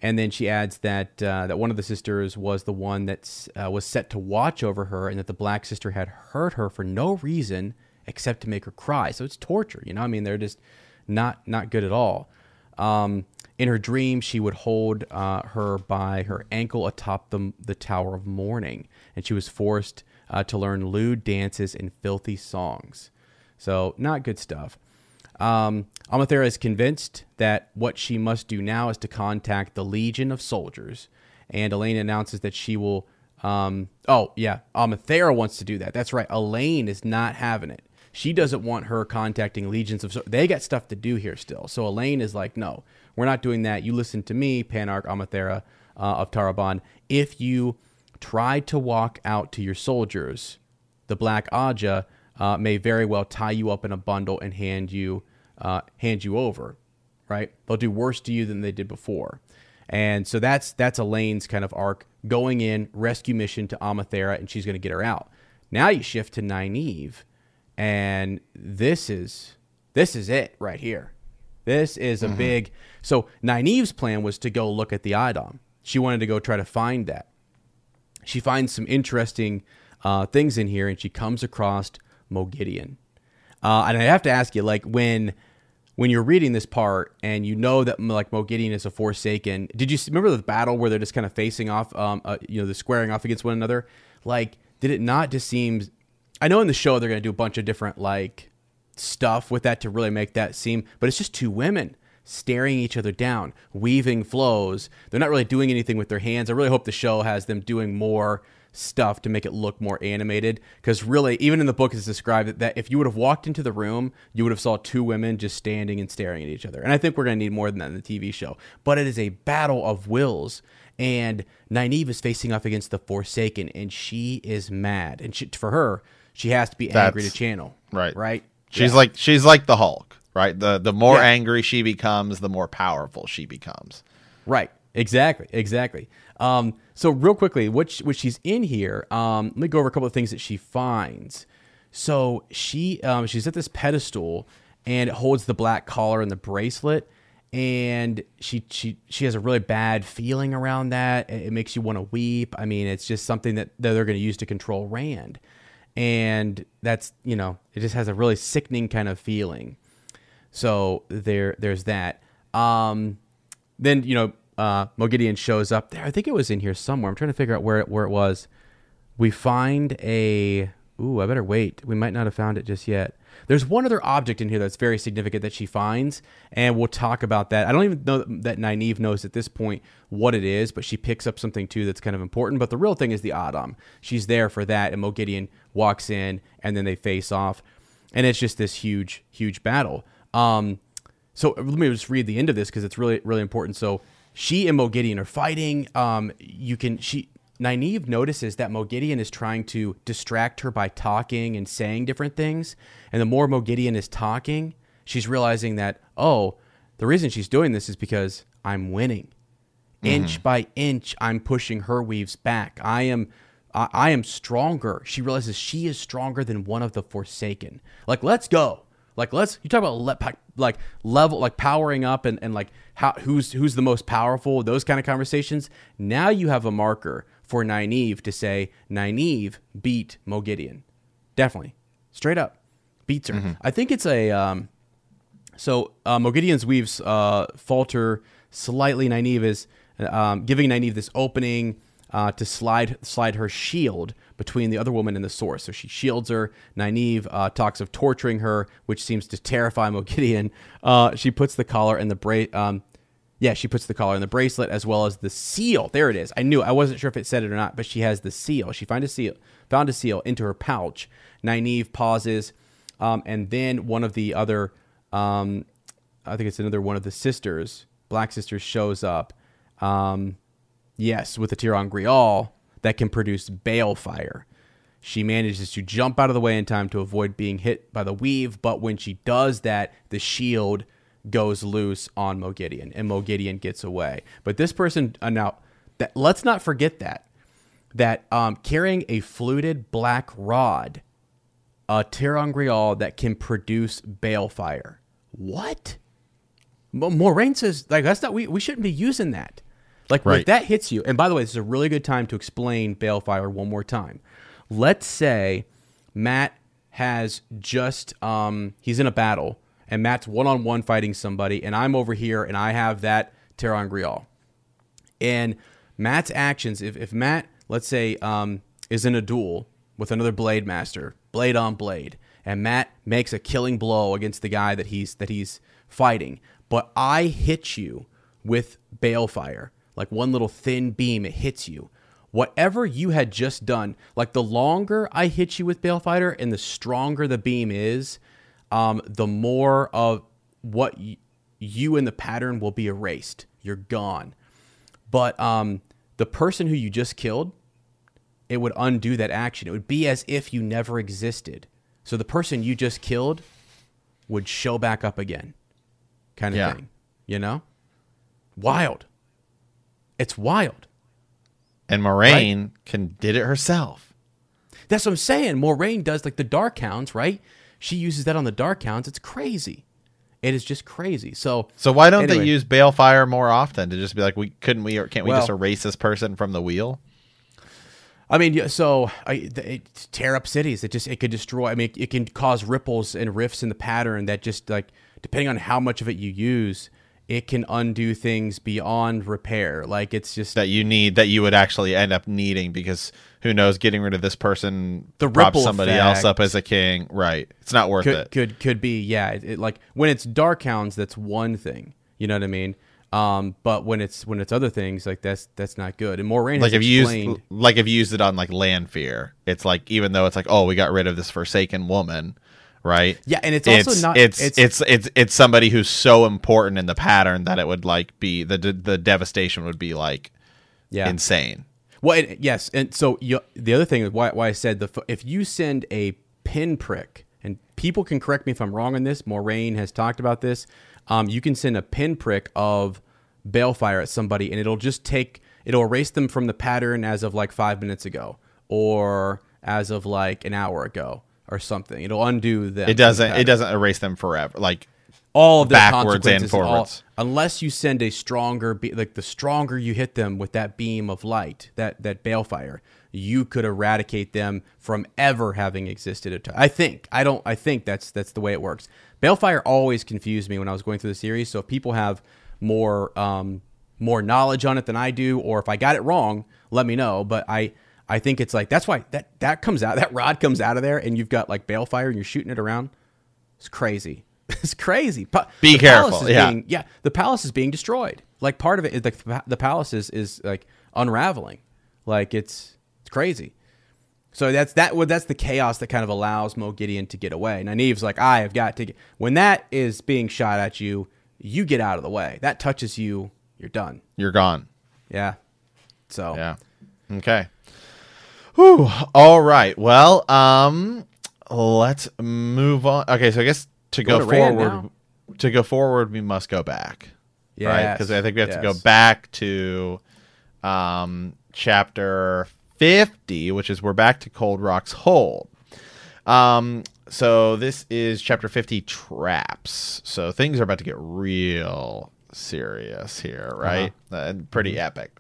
and then she adds that uh, that one of the sisters was the one that uh, was set to watch over her, and that the black sister had hurt her for no reason except to make her cry. So it's torture. You know, I mean, they're just not not good at all. Um, in her dream, she would hold uh, her by her ankle atop the, the Tower of Mourning, and she was forced uh, to learn lewd dances and filthy songs. So, not good stuff. Um, Amathera is convinced that what she must do now is to contact the Legion of Soldiers, and Elayne announces that she will. Um, oh, yeah, Amathera wants to do that. That's right. Elayne is not having it. She doesn't want her contacting legions of. They got stuff to do here still. So Elayne is like, no, we're not doing that. You listen to me, Panarch Amathera uh, of Tarabon. If you try to walk out to your soldiers, the Black Ajah uh, may very well tie you up in a bundle and hand you uh, hand you over. Right? They'll do worse to you than they did before. And so that's that's Elayne's kind of arc going in rescue mission to Amathera, and she's going to get her out. Now you shift to Nynaeve, and this is this is it right here. This is a mm-hmm. big. So Nynaeve's plan was to go look at the a'dam. She wanted to go try to find that. She finds some interesting uh, things in here, and she comes across Moghedien. Uh, and I have to ask you, like when when you're reading this part and you know that like Moghedien is a Forsaken, did you remember the battle where they're just kind of facing off, um, uh, you know, the squaring off against one another? Like, did it not just seem? I know in the show they're going to do a bunch of different like stuff with that to really make that seem, but it's just two women staring each other down, weaving flows. They're not really doing anything with their hands. I really hope the show has them doing more stuff to make it look more animated because really even in the book it's described that if you would have walked into the room you would have saw two women just standing and staring at each other and i think we're going to need more than that in the tv show but it is a battle of wills and Nynaeve is facing off against the Forsaken, and she is mad. And she, for her, she has to be That's, angry to channel. Right. Right. She's yeah. like she's like the Hulk, right? The the more yeah. angry she becomes, the more powerful she becomes. Right. Exactly. Exactly. Um, so real quickly, what she, what she's in here, um, let me go over a couple of things that she finds. So she um, she's at this pedestal and it holds the black collar and the bracelet, and she she she has a really bad feeling around that. It makes you want to weep. I mean, it's just something that, that they're going to use to control Rand. and that's you know it just has a really sickening kind of feeling. So there there's that. Um, then you know uh, Moghedien shows up there. I think it was in here somewhere. I'm trying to figure out where it, where it was. We find a. Ooh, I better wait. We might not have found it just yet. There's one other object in here that's very significant that she finds, and we'll talk about that. I don't even know that Nynaeve knows at this point what it is, but she picks up something too that's kind of important. But the real thing is the a'dam. She's there for that, and Moghedien walks in, and then they face off, and it's just this huge, huge battle. Um, so let me just read the end of this because it's really, really important. So she and Moghedien are fighting. Um, you can she Nynaeve notices that Moghedien is trying to distract her by talking and saying different things. And the more Moghedien is talking, she's realizing that, oh, the reason she's doing this is because I'm winning. Inch by inch, I'm pushing her weaves back. I am I, I am stronger. She realizes she is stronger than one of the Forsaken. Like, let's go. Like, let's you talk about le- like level, like powering up and, and like how who's who's the most powerful. Those kind of conversations. Now you have a marker for Nynaeve to say Nynaeve beat Moghedien. Definitely, straight up beats her. I think it's a um, so uh, Moghedien's weaves uh, falter slightly. Nynaeve is um, giving Nynaeve this opening uh, to slide slide her shield between the other woman and the source. So she shields her. Nynaeve uh, talks of torturing her, which seems to terrify [laughs] Moghedien. Uh, she puts the collar and the bra- um, yeah, she puts the collar and the bracelet as well as the seal. There it is. I knew. I wasn't sure if it said it or not, but she has the seal. She found a seal, found a seal into her pouch. Nynaeve pauses, um, and then one of the other, um, I think it's another one of the sisters, Black Sisters, shows up. Um, yes, with a ter'angreal that can produce balefire. She manages to jump out of the way in time to avoid being hit by the weave, but when she does that, the shield goes loose on Moghedien, and Moghedien gets away. But this person uh, now, that let's not forget that that um, carrying a fluted black rod, a ter'angreal that can produce balefire. What? Mo- Moiraine says like that's not we we shouldn't be using that. Like Right. that hits you. And by the way, this is a really good time to explain balefire one more time. Let's say Mat has just um he's in a battle and Mat's one on one fighting somebody and I'm over here and I have that ter'angreal. And Mat's actions, if, if Mat, let's say, um, is in a duel with another blade master, blade on blade, and Mat makes a killing blow against the guy that he's that he's fighting, but I hit you with balefire, like one little thin beam, it hits you. Whatever you had just done, like the longer I hit you with balefire and the stronger the beam is, um, the more of what y- you and the pattern will be erased. You're gone. But um, the person who you just killed, it would undo that action. It would be as if you never existed. So the person you just killed would show back up again, kind of Yeah. thing. You know, wild. It's wild. And Moiraine can did it herself. That's what I'm saying. Moiraine does like the Dark Hounds, right? She uses that on the Dark Hounds. It's crazy. It is just crazy. So, So why don't Anyway. they use balefire more often to just be like, we couldn't we or can't we just erase this person from the wheel? I mean, so I, it tear up cities. It just it could destroy. I mean, it can cause ripples and rifts in the pattern that just like depending on how much of it you use, it can undo things beyond repair. Like it's just that you need that you would actually end up needing because who knows getting rid of this person The props ripple somebody else up as a king right it's not worth could it could could be yeah. It, it, like when it's dark hounds, that's one thing. You know what I mean? Um, but when it's when it's other things like that's that's not good. And more Moiraine like if you used like if you used it on like Lanfear it's like even though it's like oh we got rid of this forsaken woman right Yeah, and it's also not- it's, it's- it's it's it's somebody who's so important in the pattern that it would like be the the devastation would be like yeah. insane Well, and, yes, and so you, the other thing is why, why I said the if you send a pinprick, and people can correct me if I'm wrong on this. Moiraine has talked about this. Um, you can send a pinprick of balefire at somebody, and it'll just take it'll erase them from the pattern as of like five minutes ago, or as of like an hour ago, or something. It'll undo them. it doesn't it doesn't erase them forever like all of the backwards and consequences, all- forwards. unless you send a stronger, be- like the stronger you hit them with that beam of light, that that balefire, you could eradicate them from ever having existed. At I think I don't. I think that's that's the way it works. Balefire always confused me when I was going through the series. So if people have more um, more knowledge on it than I do, or if I got it wrong, let me know. But I I think it's like that's why that that comes out that rod comes out of there, and you've got like Balefire, and you're shooting it around. It's crazy. [laughs] it's crazy. Pa- Be careful, yeah. being- yeah, the palace is being destroyed. Like part of it is the the palace is, is like unraveling. Like it's it's crazy. So that's that. Well, that's the chaos that kind of allows Moghedien to get away. Nynaeve's like, I have got to get. When that is being shot at you, you get out of the way. That touches you, you're done. You're gone. Yeah. So Yeah. Okay. Whew. All right. Well, um, let's move on. Okay, so I guess to Go go, to forward, to go forward, we must go back. right? Because I think we have to go back to um, chapter 50, which is we're back to Cold Rock's Hold. Um, so this is chapter 50 traps. So things are about to get real serious here, right? And pretty epic.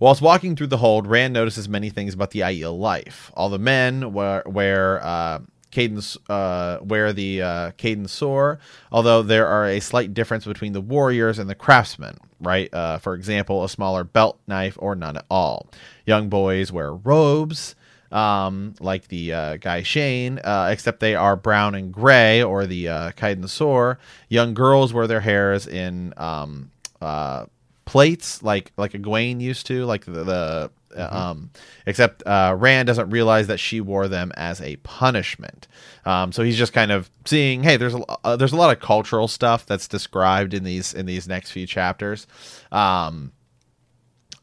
Whilst walking through the hold, Rand notices many things about the Aiel life. All the men wear, wear uh, Caden's uh, wear the uh, cadin'sor, although there are a slight difference between the warriors and the craftsmen. Right, uh, for example, a smaller belt knife or none at all. Young boys wear robes, um, like the uh, gai'shain, uh, except they are brown and gray, or the uh, Kaiden. Young girls wear their hairs in um, uh, plates, like like Egwene used to, like the, the uh, um, except uh, Rand doesn't realize that she wore them as a punishment. Um, so he's just kind of seeing, hey, there's a uh, there's a lot of cultural stuff that's described in these in these next few chapters. Um,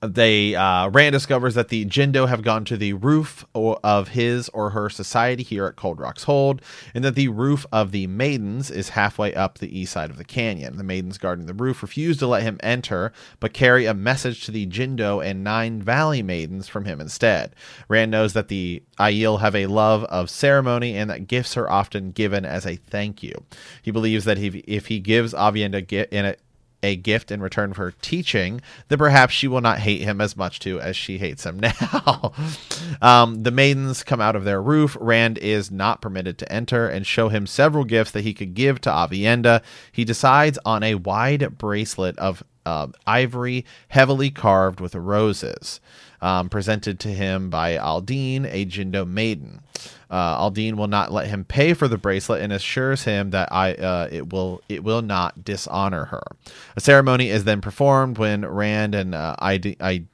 they uh, Rand discovers that the Jindo have gone to the roof of his or her society here at Cold Rock's Hold, and that the roof of the Maidens is halfway up the east side of the canyon. The Maidens guarding the roof refuse to let him enter, but carry a message to the Jindo and Nine Valley Maidens from him instead. Rand knows that the Aiel have a love of ceremony and that gifts are often given as a thank you. He believes that if, if he gives Aviendha in a a gift in return for teaching, then perhaps she will not hate him as much too as she hates him [laughs] now. um, the maidens come out of their roof. Rand is not permitted to enter and show him several gifts that he could give to Aviendha. He decides on a wide bracelet of uh, ivory, heavily carved with roses, um, presented to him by Aldine, a Jindo maiden. Uh, Aldine will not let him pay for the bracelet and assures him that I uh, it will it will not dishonor her. A ceremony is then performed when Rand and uh, Id- I-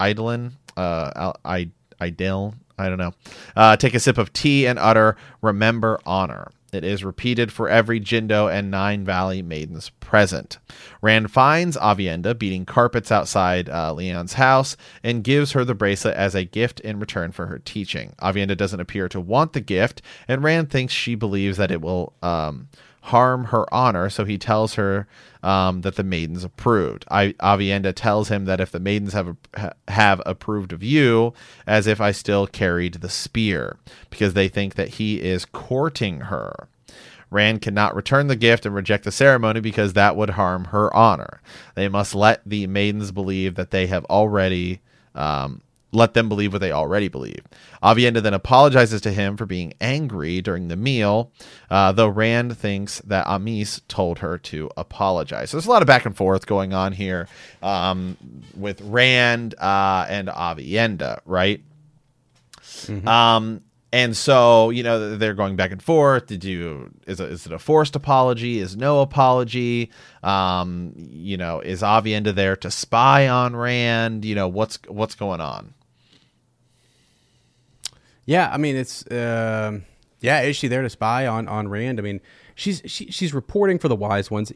Idolin, uh, Al- I- Idel, I don't know, uh, take a sip of tea and utter "Remember honor." It is repeated for every Jindo and Nine Valley maidens present. Rand finds Aviendha beating carpets outside uh, Lian's house and gives her the bracelet as a gift in return for her teaching. Aviendha doesn't appear to want the gift, and Rand thinks she believes that it will um, harm her honor, so he tells her um, that the maidens approved. I, Aviendha tells him that if the maidens have have approved of you, as if I still carried the spear, because they think that he is courting her. Rand cannot return the gift and reject the ceremony because that would harm her honor. They must let the maidens believe that they have already um, let them believe what they already believe. Aviendha then apologizes to him for being angry during the meal, uh, though Rand thinks that Amys told her to apologize. So there's a lot of back and forth going on here um, with Rand uh, and Aviendha, right? Um, and so you know they're going back and forth. Did you is it, is it a forced apology? Is no apology? Um, you know, is Aviendha there to spy on Rand? You know what's what's going on? Yeah, I mean it's um yeah, is she there to spy on on Rand? I mean, she's she, she's reporting for the wise ones.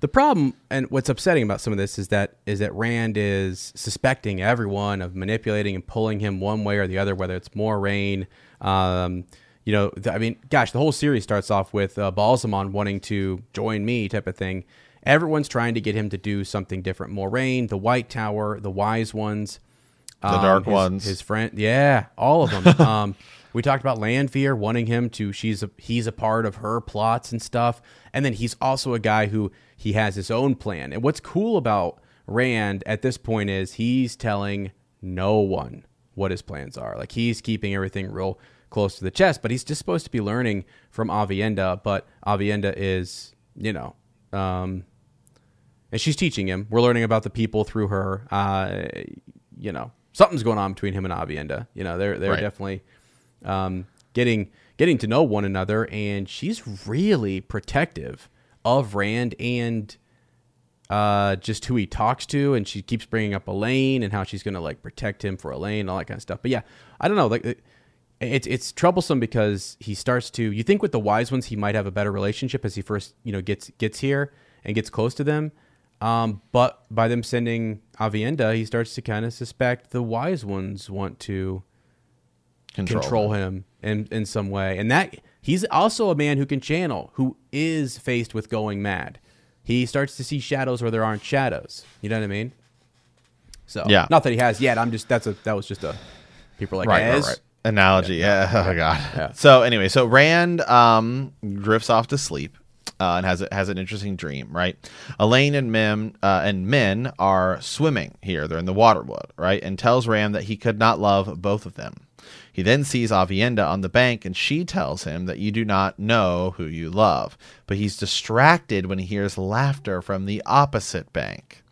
The problem and what's upsetting about some of this is that is that Rand is suspecting everyone of manipulating and pulling him one way or the other, whether it's Moiraine. Um, you know, th- I mean, gosh, the whole series starts off with uh, Ba'alzamon wanting to join me, type of thing. Everyone's trying to get him to do something different. Moiraine, the White Tower, the Wise Ones, The um, Dark his- Ones. his friend, yeah, all of them. [laughs] um, we talked about Lanfear wanting him to. She's a, he's a part of her plots and stuff, and then he's also a guy who he has his own plan. And what's cool about Rand at this point is he's telling no one, what his plans are. Like he's keeping everything real close to the chest, but he's just supposed to be learning from Aviendha. But Aviendha is, you know, um, and she's teaching him. We're learning about the people through her. Uh, you know, something's going on between him and Aviendha. You know, they're they're Right. definitely um, getting getting to know one another, and she's really protective of Rand and uh, just who he talks to, and she keeps bringing up Elayne and how she's gonna like protect him for Elayne and all that kind of stuff. But yeah, I don't know, like it's it's troublesome because he starts to. You think with the wise ones he might have a better relationship as he first you know gets gets here and gets close to them. Um, but by them sending Aviendha, he starts to kind of suspect the wise ones want to Control. control him in in some way. And that he's also a man who can channel, who is faced with going mad. He starts to see shadows where there aren't shadows. You know what I mean? So Yeah. not that he has yet. I'm just that's a that was just a people like right, right, right. Analogy, yeah. [laughs] Oh god. Yeah. So anyway, so Rand um, drifts off to sleep uh, and has has an interesting dream. Right, Elayne and Mim uh, and Min are swimming here. They're in the waterwood, right, and tells Ram that he could not love both of them. He then sees Aviendha on the bank, and she tells him that you do not know who you love. But he's distracted when he hears laughter from the opposite bank.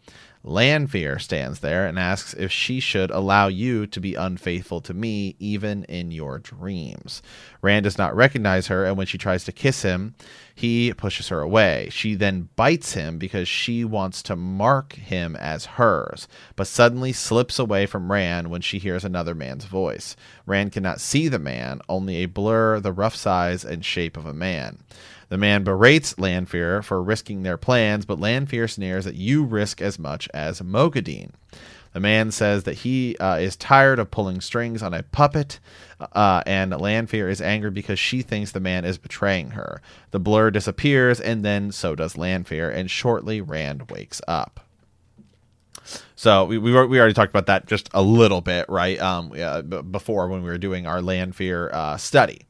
Lanfear stands there and asks if she should allow you to be unfaithful to me even in your dreams. Rand does not recognize her, and when she tries to kiss him, he pushes her away. She then bites him because she wants to mark him as hers, but suddenly slips away from Rand when she hears another man's voice. Rand cannot see the man, only a blur, the rough size and shape of a man. The man berates Lanfear for risking their plans, but Lanfear sneers that you risk as much as Moghedien. The man says that he uh, is tired of pulling strings on a puppet, uh, and Lanfear is angry because she thinks the man is betraying her. The blur disappears, and then so does Lanfear, and shortly Rand wakes up. So we, we we already talked about that just a little bit, right? Um, b- before when we were doing our Lanfear uh, study.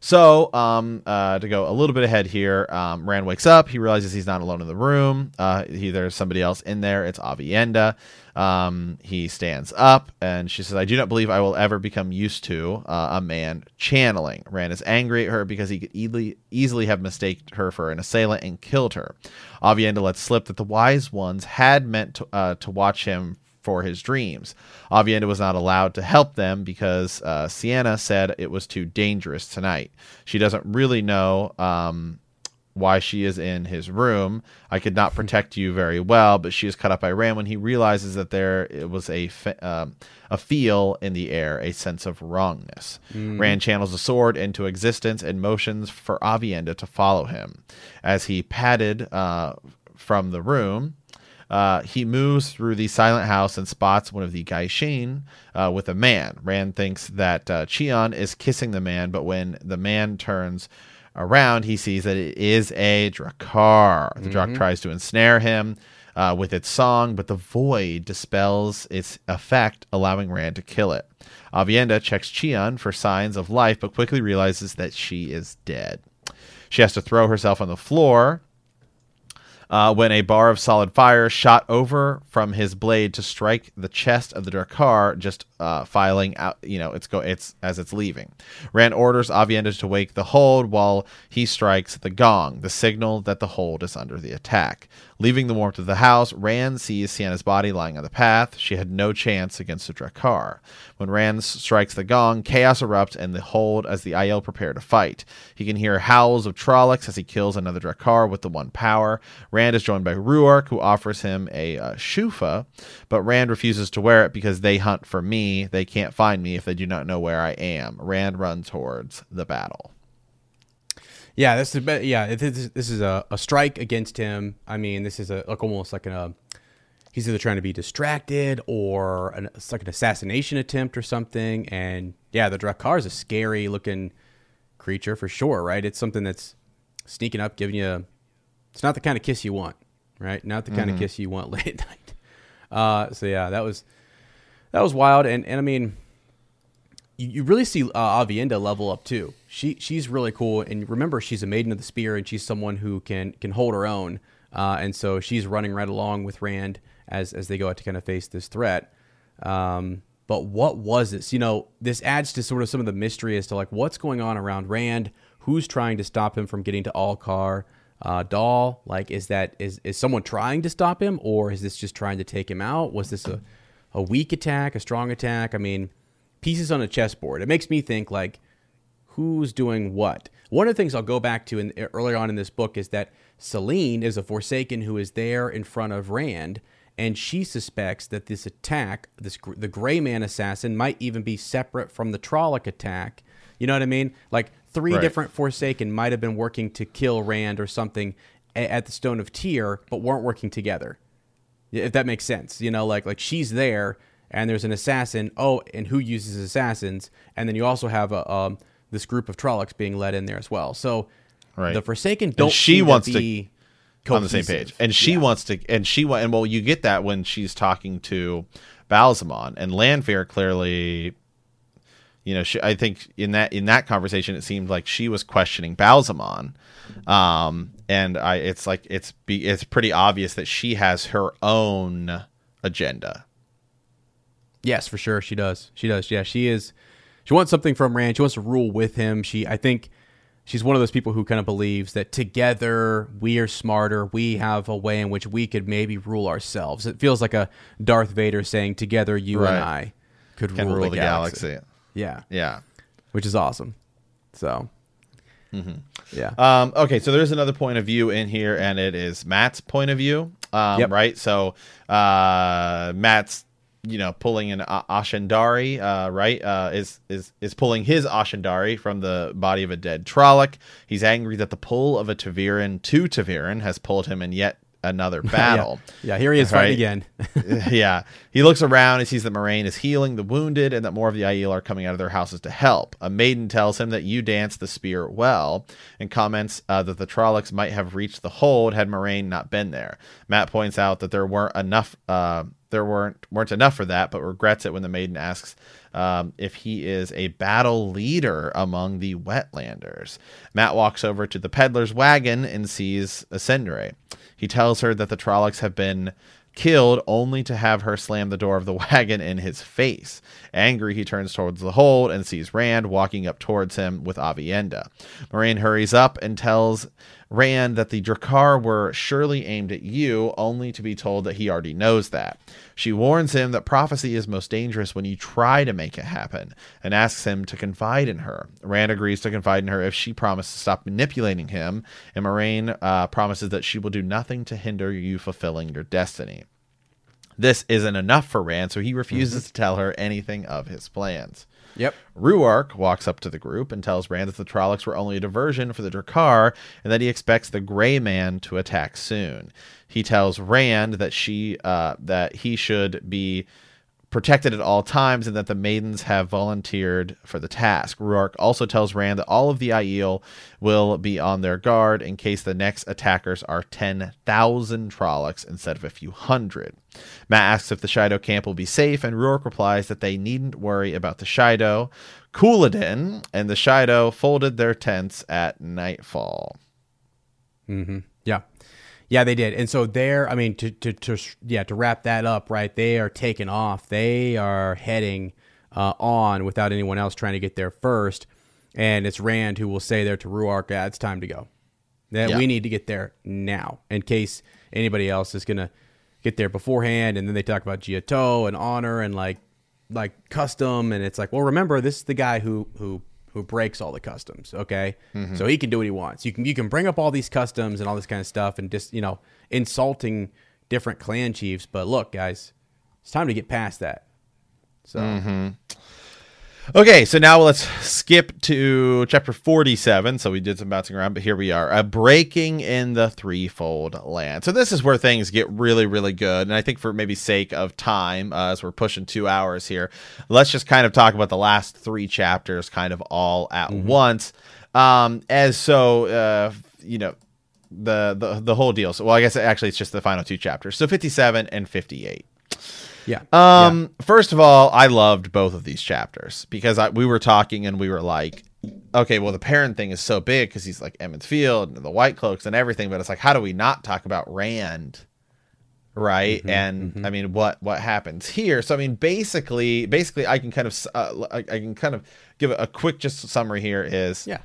So um, uh, to go a little bit ahead here, um, Rand wakes up. He realizes he's not alone in the room. Uh, he, there's somebody else in there. It's Aviendha. Um, he stands up and she says, "I do not believe I will ever become used to uh, a man channeling." Rand is angry at her because he could easily easily have mistaken her for an assailant and killed her. Aviendha lets slip that the wise ones had meant to, uh, to watch him for his dreams. Aviendha was not allowed to help them because uh, Sienna said it was too dangerous tonight. She doesn't really know um, why she is in his room. I could not protect you very well, but she is cut up by Rand when he realizes that there it was a um, a feel in the air, a sense of wrongness. Rand channels the sword into existence and motions for Aviendha to follow him. As he padded uh, from the room, uh, he moves through the silent house and spots one of the gai'shain uh, with a man. Rand thinks that uh, Chion is kissing the man, but when the man turns around, he sees that it is a Draghkar. The Drakk tries to ensnare him uh, with its song, but the void dispels its effect, allowing Rand to kill it. Aviendha checks Chion for signs of life, but quickly realizes that she is dead. She has to throw herself on the floor uh, when a bar of solid fire shot over from his blade to strike the chest of the Draghkar, just uh, filing out. You know, it's go. It's as it's leaving. Rand orders Aviendha to wake the hold while he strikes the gong, the signal that the hold is under the attack. Leaving the warmth of the house, Rand sees Sienna's body lying on the path. She had no chance against the Draghkar. When Rand strikes the gong, chaos erupts in the hold as the Aiel prepare to fight. He can hear howls of Trollocs as he kills another Draghkar with the one power. Rand is joined by Rhuarc, who offers him a uh, shoufa, but Rand refuses to wear it because they hunt for me. They can't find me if they do not know where I am. Rand runs towards the battle. Yeah, this is yeah. This is, this is a, a strike against him. I mean, this is a like almost like a he's either trying to be distracted or an, it's like an assassination attempt or something. And yeah, the Draghkar is a scary looking creature for sure, right? It's something that's sneaking up, giving you. It's not the kind of kiss you want, right? Not the kind of kiss you want [laughs] late at night. Uh, so yeah, that was that was wild, and and I mean, you, really see uh, Aviendha level up too. She she's really cool, and remember she's a maiden of the spear, and she's someone who can can hold her own, uh, and so she's running right along with Rand as as they go out to kind of face this threat. Um, But what was this? You know, this adds to sort of some of the mystery as to like what's going on around Rand, who's trying to stop him from getting to Alcair. Uh, Dal, like, is that is is someone trying to stop him, or is this just trying to take him out? Was this a a weak attack, a strong attack? I mean, pieces on a chessboard. It makes me think like, who's doing what? One of the things I'll go back to in, earlier on in this book is that Selene is a Forsaken who is there in front of Rand, and she suspects that this attack, this the Gray Man assassin, might even be separate from the Trolloc attack. You know what I mean? Like three Right. different Forsaken might have been working to kill Rand or something at the Stone of Tear, but weren't working together. If that makes sense, you know, like like she's there and there's an assassin. Oh, and who uses assassins? And then you also have a um, this group of Trollocs being led in there as well. So Right. the Forsaken don't she seem wants to be on the same page. And she Yeah. wants to, and she wa- and well, you get that when she's talking to Ba'alzamon and Lanfear. Clearly, you know, she, I think in that in that conversation, it seemed like she was questioning Ba'alzamon, um, and I, it's like it's be, it's pretty obvious that she has her own agenda. Yes, for sure. She does. She does. Yeah, she is. She wants something from Rand. She wants to rule with him. She, I think, she's one of those people who kind of believes that together we are smarter. We have a way in which we could maybe rule ourselves. It feels like a Darth Vader saying, "Together, you Right. and I could Can rule, the, galaxy. galaxy. Yeah, Yeah. which is awesome. So, Mm-hmm. yeah, Um, okay, so there's another point of view in here, and it is Mat's point of view. Um, Yep. Right. So uh, Mat's, you know, pulling an ashandarei, uh, right? Uh, is is is pulling his ashandarei from the body of a dead Trolloc. He's angry that the pull of a ta'veren to ta'veren has pulled him in yet another [laughs] battle. yeah, yeah. Here he is fighting Right. again. [laughs] yeah. He looks around and sees that Moiraine is healing the wounded and that more of the Aiel are coming out of their houses to help. A maiden tells him that you dance the spear well and comments uh, that the Trollocs might have reached the hold had Moiraine not been there. Mat points out that there weren't enough. Uh, there weren't weren't enough for that, but regrets it when the maiden asks um, if he is a battle leader among the Wetlanders. Mat walks over to the peddler's wagon and sees Isendre. He tells her that the Trollocs have been killed only to have her slam the door of the [laughs] wagon in his face. Angry, he turns towards the hold and sees Rand walking up towards him with Aviendha. Moiraine hurries up and tells Rand that the Draghkar were surely aimed at you, only to be told that he already knows that. She warns him that prophecy is most dangerous when you try to make it happen, and asks him to confide in her. Rand agrees to confide in her if she promises to stop manipulating him, and Moiraine uh, promises that she will do nothing to hinder you fulfilling your destiny. This isn't enough for Rand, so he refuses to tell her anything of his plans. Yep. Rhuarc walks up to the group and tells Rand that the Trollocs were only a diversion for the Draghkar and that he expects the Gray Man to attack soon. He tells Rand that she uh, that he should be protected at all times and that the maidens have volunteered for the task. Rhuarc also tells Rand that all of the Aiel will be on their guard in case the next attackers are 10,000 Trollocs instead of a few hundred. Mat asks if the Shaido camp will be safe, and Rhuarc replies that they needn't worry about the Shaido. Couladin and the Shaido folded their tents at nightfall. Yeah. Yeah, they did. And so there, I mean, to, to, to, yeah, to wrap that up, right? They are taking off. They are heading uh, on without anyone else trying to get there first. And it's Rand who will say there to Rhuarc, yeah, it's time to go. That Yeah. we need to get there now in case anybody else is going to get there beforehand. And then they talk about ji'e'toh and honor and like, like custom. And it's like, well, remember, this is the guy who, who, who breaks all the customs. Okay. Mm-hmm. So he can do what he wants. You can, you can bring up all these customs and all this kind of stuff and just, you know, insulting different clan chiefs. But look, guys, it's time to get past that. So, mm-hmm. Okay, so now let's skip to chapter 47. So we did some bouncing around, but here we are. A breaking in the threefold land. So this is where things get really, really good. And I think for maybe sake of time, uh, as we're pushing two hours here, let's just kind of talk about the last three chapters kind of all at once. Um, as so, uh, you know, the, the the whole deal. So, well, I guess actually it's just the final two chapters. So 57 and 58. Yeah. Um, first of all, I loved both of these chapters because I, we were talking and we were like, okay, well, the Perrin thing is so big because he's like Emond's Field and the White Cloaks and everything, but it's like, how do we not talk about Rand right and i mean what what happens here so i mean basically basically i can kind of uh, I, I can kind of give a quick just summary here is Yeah.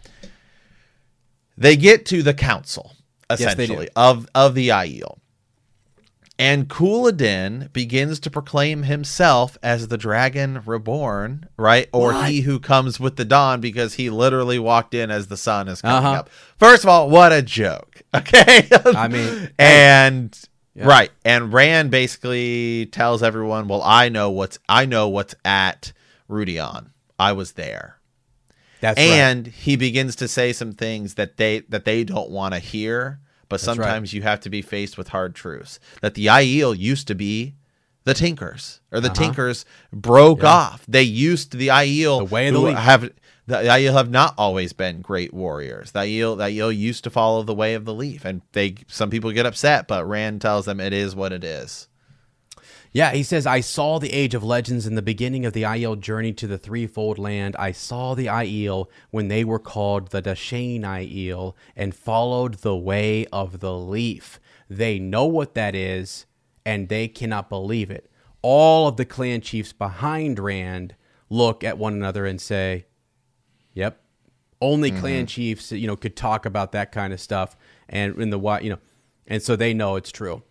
they get to the council essentially of of the Aiel. And Couladin begins to proclaim himself as the dragon reborn, right? Or What? he who comes with the dawn because he literally walked in as the sun is coming Uh-huh. up. First of all, what a joke. [laughs] Okay. I mean, and Yeah. right. And Rand basically tells everyone, "Well, I know what's I know what's at Rhuidean. I was there." That's right. and he begins to say some things that they that they don't want to hear but right. sometimes you have to be faced with hard truths that the Aiel used to be the Tinkers or the Uh-huh. Tinkers broke off they used the Aiel The way of the who leaf. have the Aiel have not always been great warriors the Aiel the Aiel used to follow the way of the leaf and they some people get upset but Rand tells them it is what it is Yeah, he says, I saw the Age of Legends in the beginning of the Aiel journey to the threefold land. I saw the Aiel when they were called the Da'shain Aiel and followed the way of the leaf. They know what that is, and they cannot believe it. All of the clan chiefs behind Rand look at one another and say, Yep. Only mm-hmm. clan chiefs, you know, could talk about that kind of stuff, and in the you know, and so they know it's true.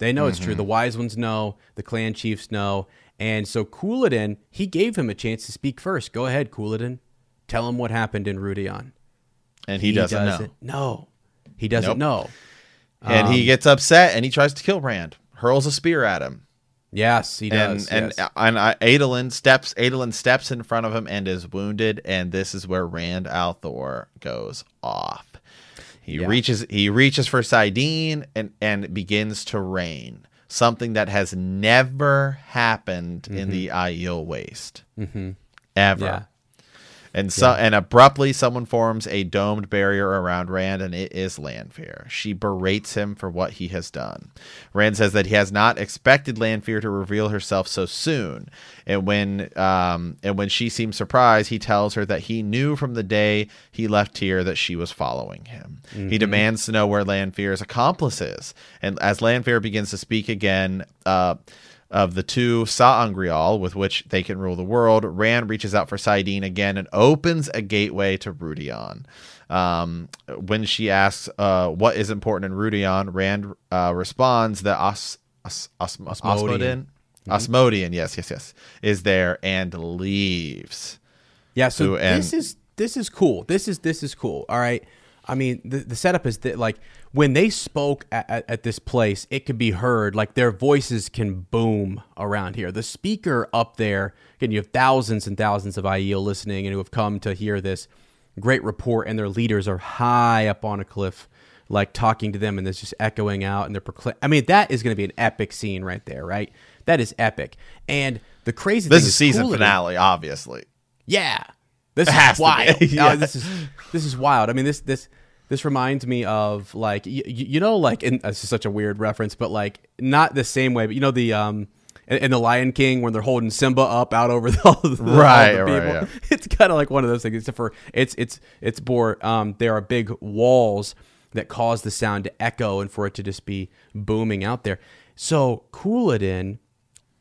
They know it's true. The wise ones know. The clan chiefs know. And so Couladin, he gave him a chance to speak first. Go ahead, Couladin. Tell him what happened in Rhuidean. and he, doesn't, know No, he doesn't Nope. know. and Um, he gets upset and he tries to kill Rand hurls a spear at him Yes, he and does. and yes. and uh, Adelin steps Adelin steps in front of him and is wounded, and this is where Rand al'Thor goes off. He Yeah. reaches he reaches for Saidin and and begins to rain, something that has never happened in the Aiel Waste, mm-hmm. ever. Yeah. And so and abruptly someone forms a domed barrier around Rand and it is Lanfear. She berates him for what he has done. Rand says that he has not expected Lanfear to reveal herself so soon. And when um and when she seems surprised, he tells her that he knew from the day he left here that she was following him. He demands to know where Lanfear's accomplice is. And as Lanfear begins to speak again, uh of the two Sa'angreal with which they can rule the world, Rand reaches out for Saidin again and opens a gateway to Rhuidean. Um, when she asks uh, what is important in Rhuidean, Rand uh, responds that Os- Os- Os- Asmodean, Asmodean, yes, yes, yes, is there and leaves. Yeah, so Who- and- this is this is cool. This is this is cool. All right. I mean, the, the setup is that like when they spoke at, at, at this place, it could be heard. Like their voices can boom around here. The speaker up there, again, you have thousands and thousands of Aiel listening and who have come to hear this great report, and their leaders are high up on a cliff, like talking to them, and it's just echoing out, and they're proclaiming. I mean, that is going to be an epic scene right there, right? That is epic. And the crazy This thing is season Couladin- finale, obviously. yeah, this It has is to wild. [laughs] be, Uh, this is this is wild. I mean, this this this reminds me of like you, you know like in, this is such a weird reference, but like not the same way. But you know the um in, the Lion King when they're holding Simba up out over [laughs] the, all the, all Right, the right, yeah. [laughs] It's kind of like one of those things. Except for it's it's it's more um there are big walls that cause the sound to echo and for it to just be booming out there. So Couladin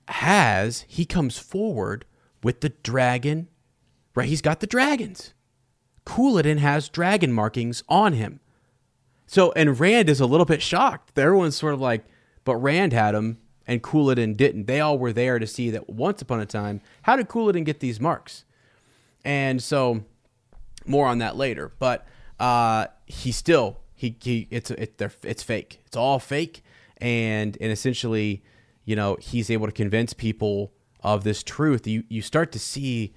has he comes forward with the dragon right he's got the dragons Couladin has dragon markings on him. So and rand is a little bit shocked. Everyone's sort of like but rand had them and Couladin didn't. They all were there to see that once upon a time how did Couladin get these marks? And so more on that later. But uh he still he, he it's it, they're, it's fake. It's all fake. And and essentially you know he's able to convince people of this truth. You you start to see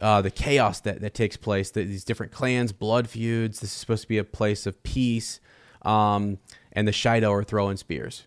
uh, the chaos that, that takes place the, these different clans blood feuds this is supposed to be a place of peace um, and the Shido are throwing spears.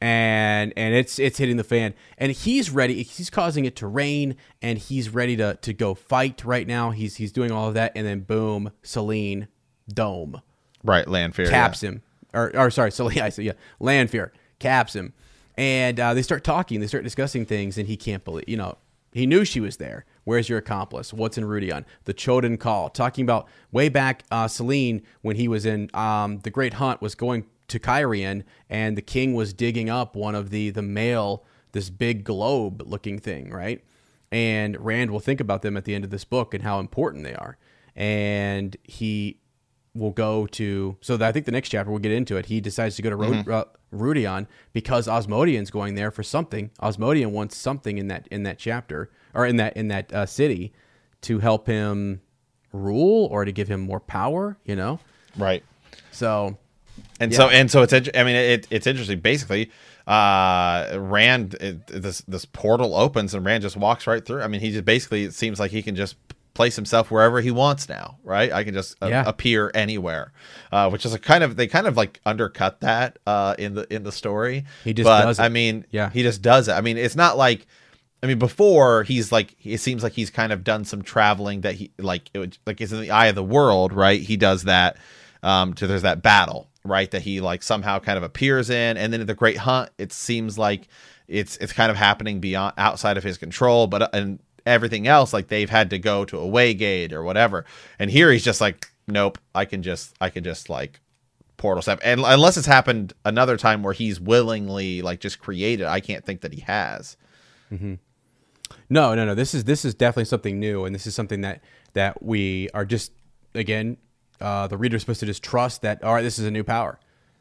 And and it's it's hitting the fan. And he's ready he's causing it to rain and he's ready to to go fight right now. He's he's doing all of that and then boom Selene dome. Right, Lanfear. caps him. Or, or sorry [laughs] Selene I said yeah. Lanfear caps him. And uh, they start talking they start discussing things and he can't believe you know he knew she was there where's your accomplice what's in Rhuidean the Choedan Kal talking about way back uh, Selene when he was in um, the Great Hunt was going to Cairhien, and the king was digging up one of the the male, this big globe looking thing, right? And Rand will think about them at the end of this book and how important they are, and he will go to. So I think the next chapter we'll get into it. He decides to go to Ro- Mm-hmm. uh, Rhuidean because Asmodean's going there for something. Asmodean wants something in that in that chapter or in that in that uh, city to help him rule or to give him more power. You know, Right. so And Yeah. so and so it's I mean it, it's interesting basically uh Rand it, this this portal opens and Rand just walks right through. I mean he just basically it seems like he can just place himself wherever he wants now, right? I can just uh, Yeah. appear anywhere. Uh which is a kind of they kind of like undercut that uh in the in the story. He just but, does it. I mean Yeah. he just does it. I mean it's not like I mean, before he's like, it seems like he's kind of done some traveling that he like, it would, like is in the eye of the world, right? He does that. Um, to there's that battle, right? That he like somehow kind of appears in, and then the Great Hunt, it seems like it's it's kind of happening beyond outside of his control, but uh, and everything else, like they've had to go to a way gate or whatever. And here he's just like, nope, I can just I can just like portal step, and unless it's happened another time where he's willingly like just created, I can't think that he has. No, no, no. This is this is definitely something new, and this is something that that we are just again, uh, the is supposed to just trust that. All right, this is a new power.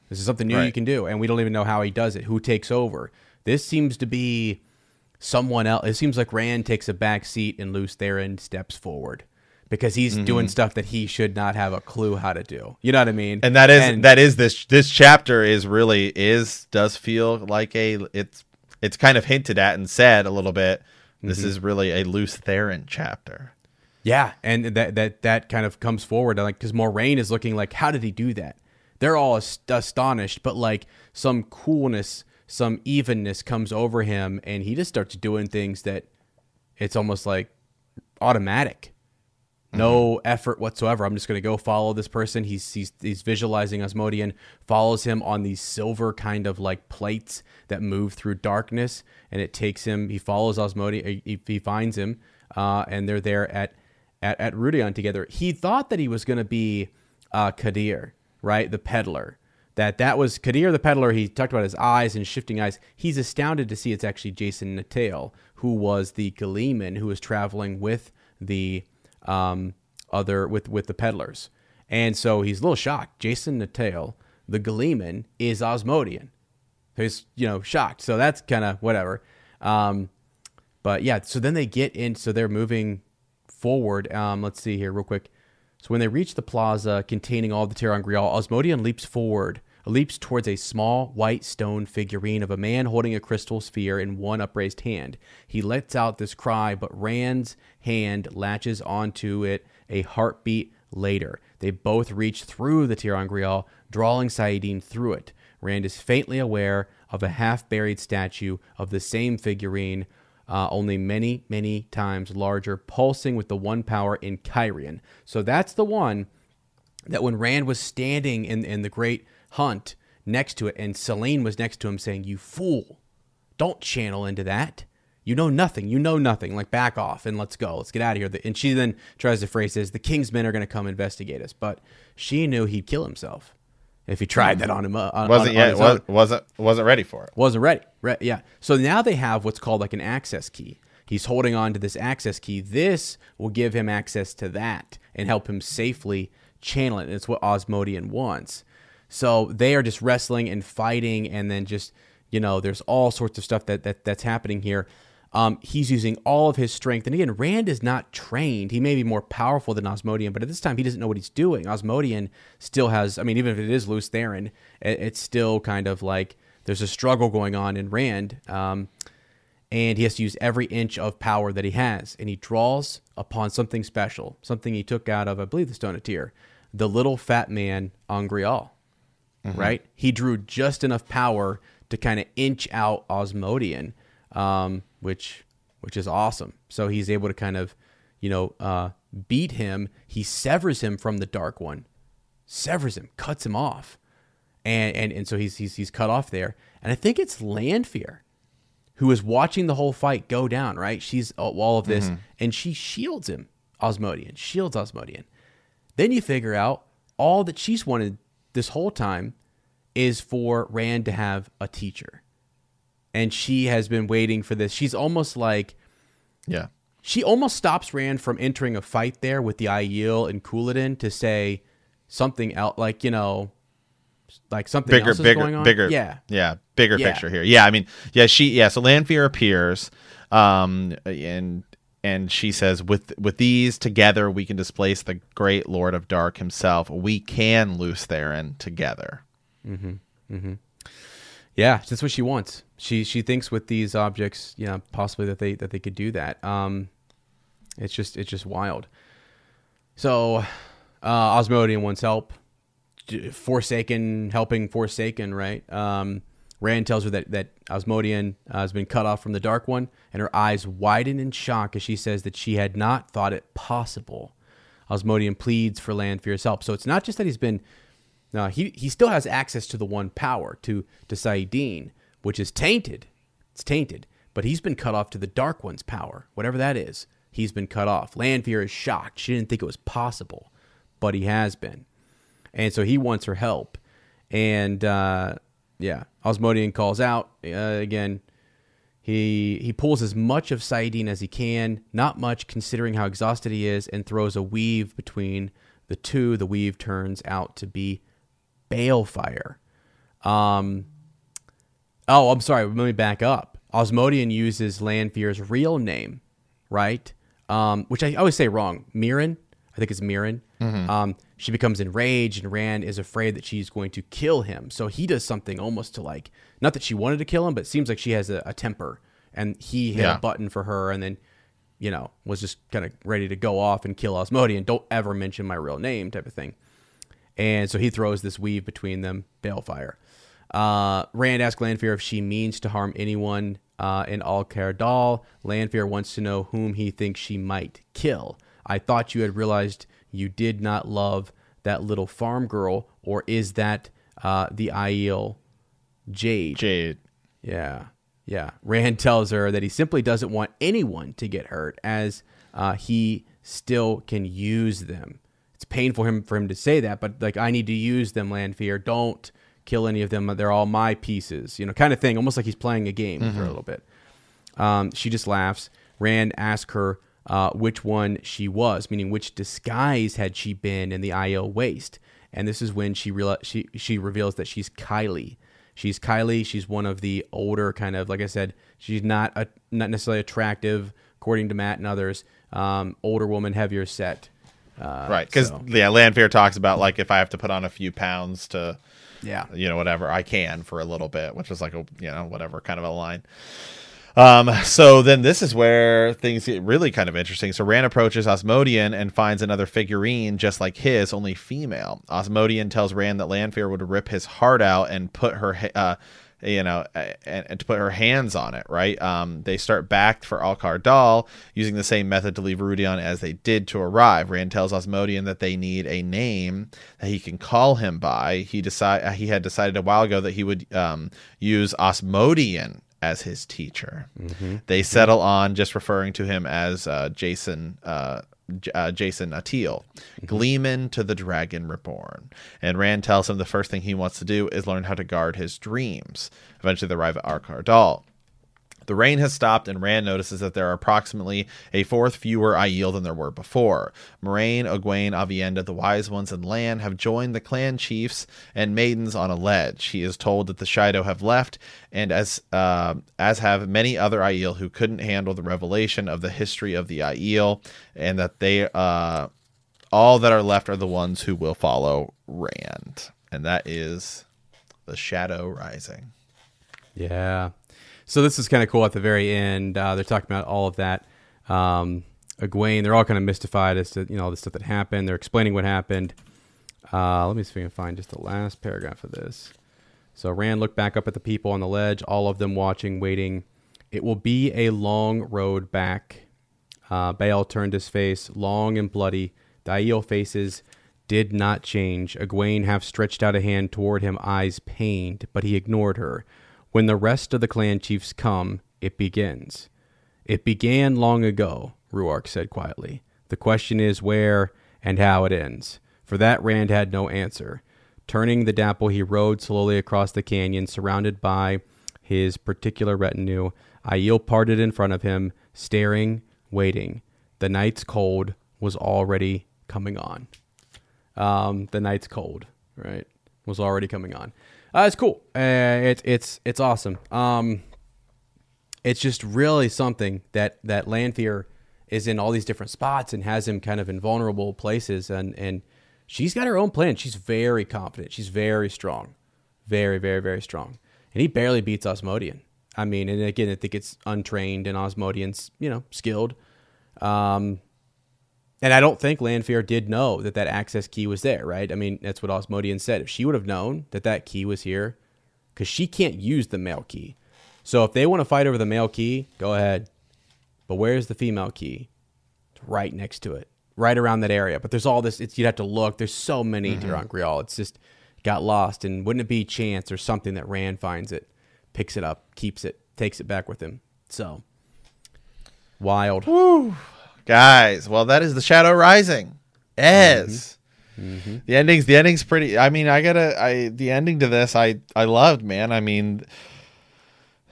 This is something new you can do, and we don't even know how he does it. Who takes over? This seems to be someone else. It seems like Rand takes a back seat and Lews Therin steps forward because he's Mm-hmm. doing stuff that he should not have a clue how to do. You know what I mean? and that is that is this this chapter is really is does feel like a it's it's kind of hinted at and said a little bit this Mm-hmm. is really a Lews Therin chapter Yeah, and that that that kind of comes forward, like because Moiraine is looking like, how did he do that? They're all ast- astonished, but like some coolness, some evenness comes over him, and he just starts doing things that it's almost like automatic, no effort whatsoever. I'm just gonna go follow this person. He's he's he's visualizing Asmodean, follows him on these silver kind of like plates that move through darkness, and it takes him. He follows Asmodean. He, he finds him, uh, and they're there at at at Rhuidean together. He thought that he was gonna be uh, Kadere, right, the peddler. That that was Kadere the peddler. He talked about his eyes and shifting eyes. He's astounded to see it's actually Jasin Natael, who was the gleeman who was traveling with the um, other with with the peddlers, and so he's a little shocked. Jasin Natael, the gleeman, is Asmodean. He's you know shocked. So that's kind of whatever. Um, but yeah, so then they get in. So they're moving forward. Um, let's see here real quick. So when they reach the plaza containing all the Terran Grial, Asmodean leaps forward, leaps towards a small white stone figurine of a man holding a crystal sphere in one upraised hand. He lets out this cry, but Rand's hand latches onto it a heartbeat later. They both reach through the ter'angreal, drawing Saidin through it. Rand is faintly aware of a half buried statue of the same figurine uh, only many, many times larger, pulsing with the one power in Cairhien. So that's the one that when Rand was standing in, in the great hunt next to it, and Selene was next to him saying, You fool, don't channel into that. You know nothing. You know nothing. Like, back off and let's go. Let's get out of here. And she then tries to phrase this the king's men are going to come investigate us. But she knew he'd kill himself if he tried that on him. Uh, on, wasn't on, yet his was, wasn't wasn't ready for it wasn't ready. Re- yeah. So now they have what's called like an access key. He's holding on to this access key. This will give him access to that and help him safely channel it. And it's what Asmodean wants. So they are just wrestling and fighting, and then just you know, there's all sorts of stuff that, that that's happening here. Um, he's using all of his strength, and again, Rand is not trained. He may be more powerful than Asmodean, but at this time, he doesn't know what he's doing. Asmodean still has, I mean, even if it is Lews Therin, it, it's still kind of like there's a struggle going on in Rand. Um, and he has to use every inch of power that he has. And he draws upon something special, something he took out of, I believe, the Stone of Tear, the little fat man angreal, right? He drew just enough power to kind of inch out Asmodean, um, which which is awesome. So he's able to kind of, you know, uh, beat him. He severs him from the Dark One, severs him, cuts him off, and and and so he's he's he's cut off there. And I think it's Lanfear who is watching the whole fight go down, right? She's uh, all of this, and she shields him, Asmodean, shields Asmodean. Then you figure out all that she's wanted this whole time is for Rand to have a teacher. And she has been waiting for this. She's almost like Yeah. she almost stops Rand from entering a fight there with the Aiel and Couladin to say something else, like you know, like something bigger, else is bigger, going on. bigger, yeah, yeah, bigger Yeah. picture here. Yeah, I mean, yeah, she, yeah. So Lanfear appears, um, and and she says, with with these together, we can displace the great Lord of Dark himself. We can Lews Therin together. yeah. That's what she wants. She she thinks with these objects, yeah, possibly that they that they could do that. Um, it's just it's just wild. So, uh, Asmodean wants help. Forsaken helping Forsaken, right? Um, Rand tells her that that Asmodean uh, has been cut off from the Dark One, and her eyes widen in shock as she says that she had not thought it possible. Asmodean pleads for Lanfear's help. So it's not just that he's been no, he he still has access to the one power to to Saidin, which is tainted. It's tainted, but he's been cut off to the Dark One's power, whatever that is. He's been cut off. Lanfear is shocked. She didn't think it was possible, but he has been, and so he wants her help. And uh, yeah, Asmodean calls out uh, again. He he pulls as much of Saidin as he can, not much considering how exhausted he is, and throws a weave between the two. The weave turns out to be balefire. Um, oh, I'm sorry. Let me back up. Asmodean uses Lanfear's real name, right? Um, which I always say wrong. Mierin. I think it's Mierin. Um, she becomes enraged, and Rand is afraid that she's going to kill him. So he does something almost to like, not that she wanted to kill him, but it seems like she has a, a temper, and he hit Yeah. a button for her, and then, you know, was just kind of ready to go off and kill Asmodean. Don't ever mention my real name, type of thing. And so he throws this weave between them, balefire. Uh, Rand asks Lanfear if she means to harm anyone uh, in Alcair Dal. Lanfear wants to know whom he thinks she might kill. I thought you had realized you did not love that little farm girl, or is that uh, the Aiel Jade? Jade. Yeah, yeah. Rand tells her that he simply doesn't want anyone to get hurt, as uh, he still can use them. It's painful for him for him to say that, but like I need to use them, Lanfear. Don't kill any of them. They're all my pieces, you know, kind of thing. Almost like he's playing a game with her a little bit. Um, she just laughs. Rand asks her uh, which one she was, meaning which disguise had she been in the Aiel waste. And this is when she reala- she she reveals that she's Keille. She's Keille. She's one of the older kind of like I said. She's not a, not necessarily attractive, according to Mat and others. Um, older woman, heavier set. Uh, Right, because so, yeah, Lanfear talks about like if I have to put on a few pounds to, yeah, you know, whatever I can for a little bit, which is like a you know whatever kind of a line. Um, so then this is where things get really kind of interesting. So Rand approaches Asmodean and finds another figurine just like his, only female. Asmodean tells Rand that Lanfear would rip his heart out and put her, uh, you know, and, and to put her hands on it. Right? Um, they start back for Alcair Dal using the same method to leave Rhuidean as they did to arrive. Rand tells Asmodean that they need a name that he can call him by. He decide he had decided a while ago that he would um, use Asmodean as his teacher. They settle on just referring to him as uh, Jasin. Uh, uh, Jasin Natael, Gleeman to the Dragon Reborn. And Rand tells him the first thing he wants to do is learn how to guard his dreams. Eventually, they arrive at Alcair Dal. The rain has stopped, and Rand notices that there are approximately a fourth fewer Aiel than there were before. Moiraine, Egwene, Aviendha, the Wise Ones, and Lan have joined the clan chiefs and maidens on a ledge. He is told that the Shaido have left, and as uh, as have many other Aiel who couldn't handle the revelation of the history of the Aiel, and that they uh, all that are left are the ones who will follow Rand, and that is the Shadow Rising. Yeah. So this is kind of cool at the very end. Uh, they're talking about all of that. Um, Egwene, they're all kind of mystified as to you know all the stuff that happened. They're explaining what happened. Uh, let me see if I can find just the last paragraph of this. So Rand looked back up at the people on the ledge, all of them watching, waiting. It will be a long road back. Uh, turned his face, long and bloody. The Aiel faces did not change. Egwene half stretched out a hand toward him, eyes pained, but he ignored her. When the rest of the clan chiefs come, it begins. It began long ago, Rhuarc said quietly. The question is where and how it ends. For that, Rand had no answer. Turning the dapple, he rode slowly across the canyon, surrounded by his particular retinue. Aiel parted in front of him, staring, waiting. The night's cold was already coming on. Um, the night's cold, right? Was already coming on. Uh, it's cool. Uh, it's it's it's awesome. Um, it's just really something that that Lanfear is in all these different spots and has him kind of in vulnerable places and and she's got her own plan. She's very confident. She's very strong. Very, very, very strong. And he barely beats Asmodean. I mean, and again, I think it's untrained and Asmodean's, you know, skilled. Um, and I don't think Lanfear did know that that access key was there, right? I mean, that's what Asmodean said. If she would have known that that key was here, because she can't use the male key. So if they want to fight over the male key, go ahead. But where's the female key? It's right next to it, right around that area. But there's all this. It's you'd have to look. There's so many Mm-hmm. on Grial. It's just got lost. And wouldn't it be chance or something that Rand finds it, picks it up, keeps it, takes it back with him? So wild. Guys. Well, that is the Shadow Rising. Ez. The ending's the ending's pretty. I mean, I gotta. I the ending to this, I I loved, man. I mean,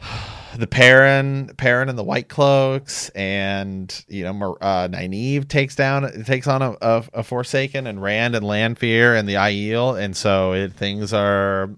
[sighs] the Perrin, Perrin and the White Cloaks, and you know, uh, Nynaeve takes down, takes on a, a, a Forsaken, and Rand and Lanfear and the Aiel, and so it, things are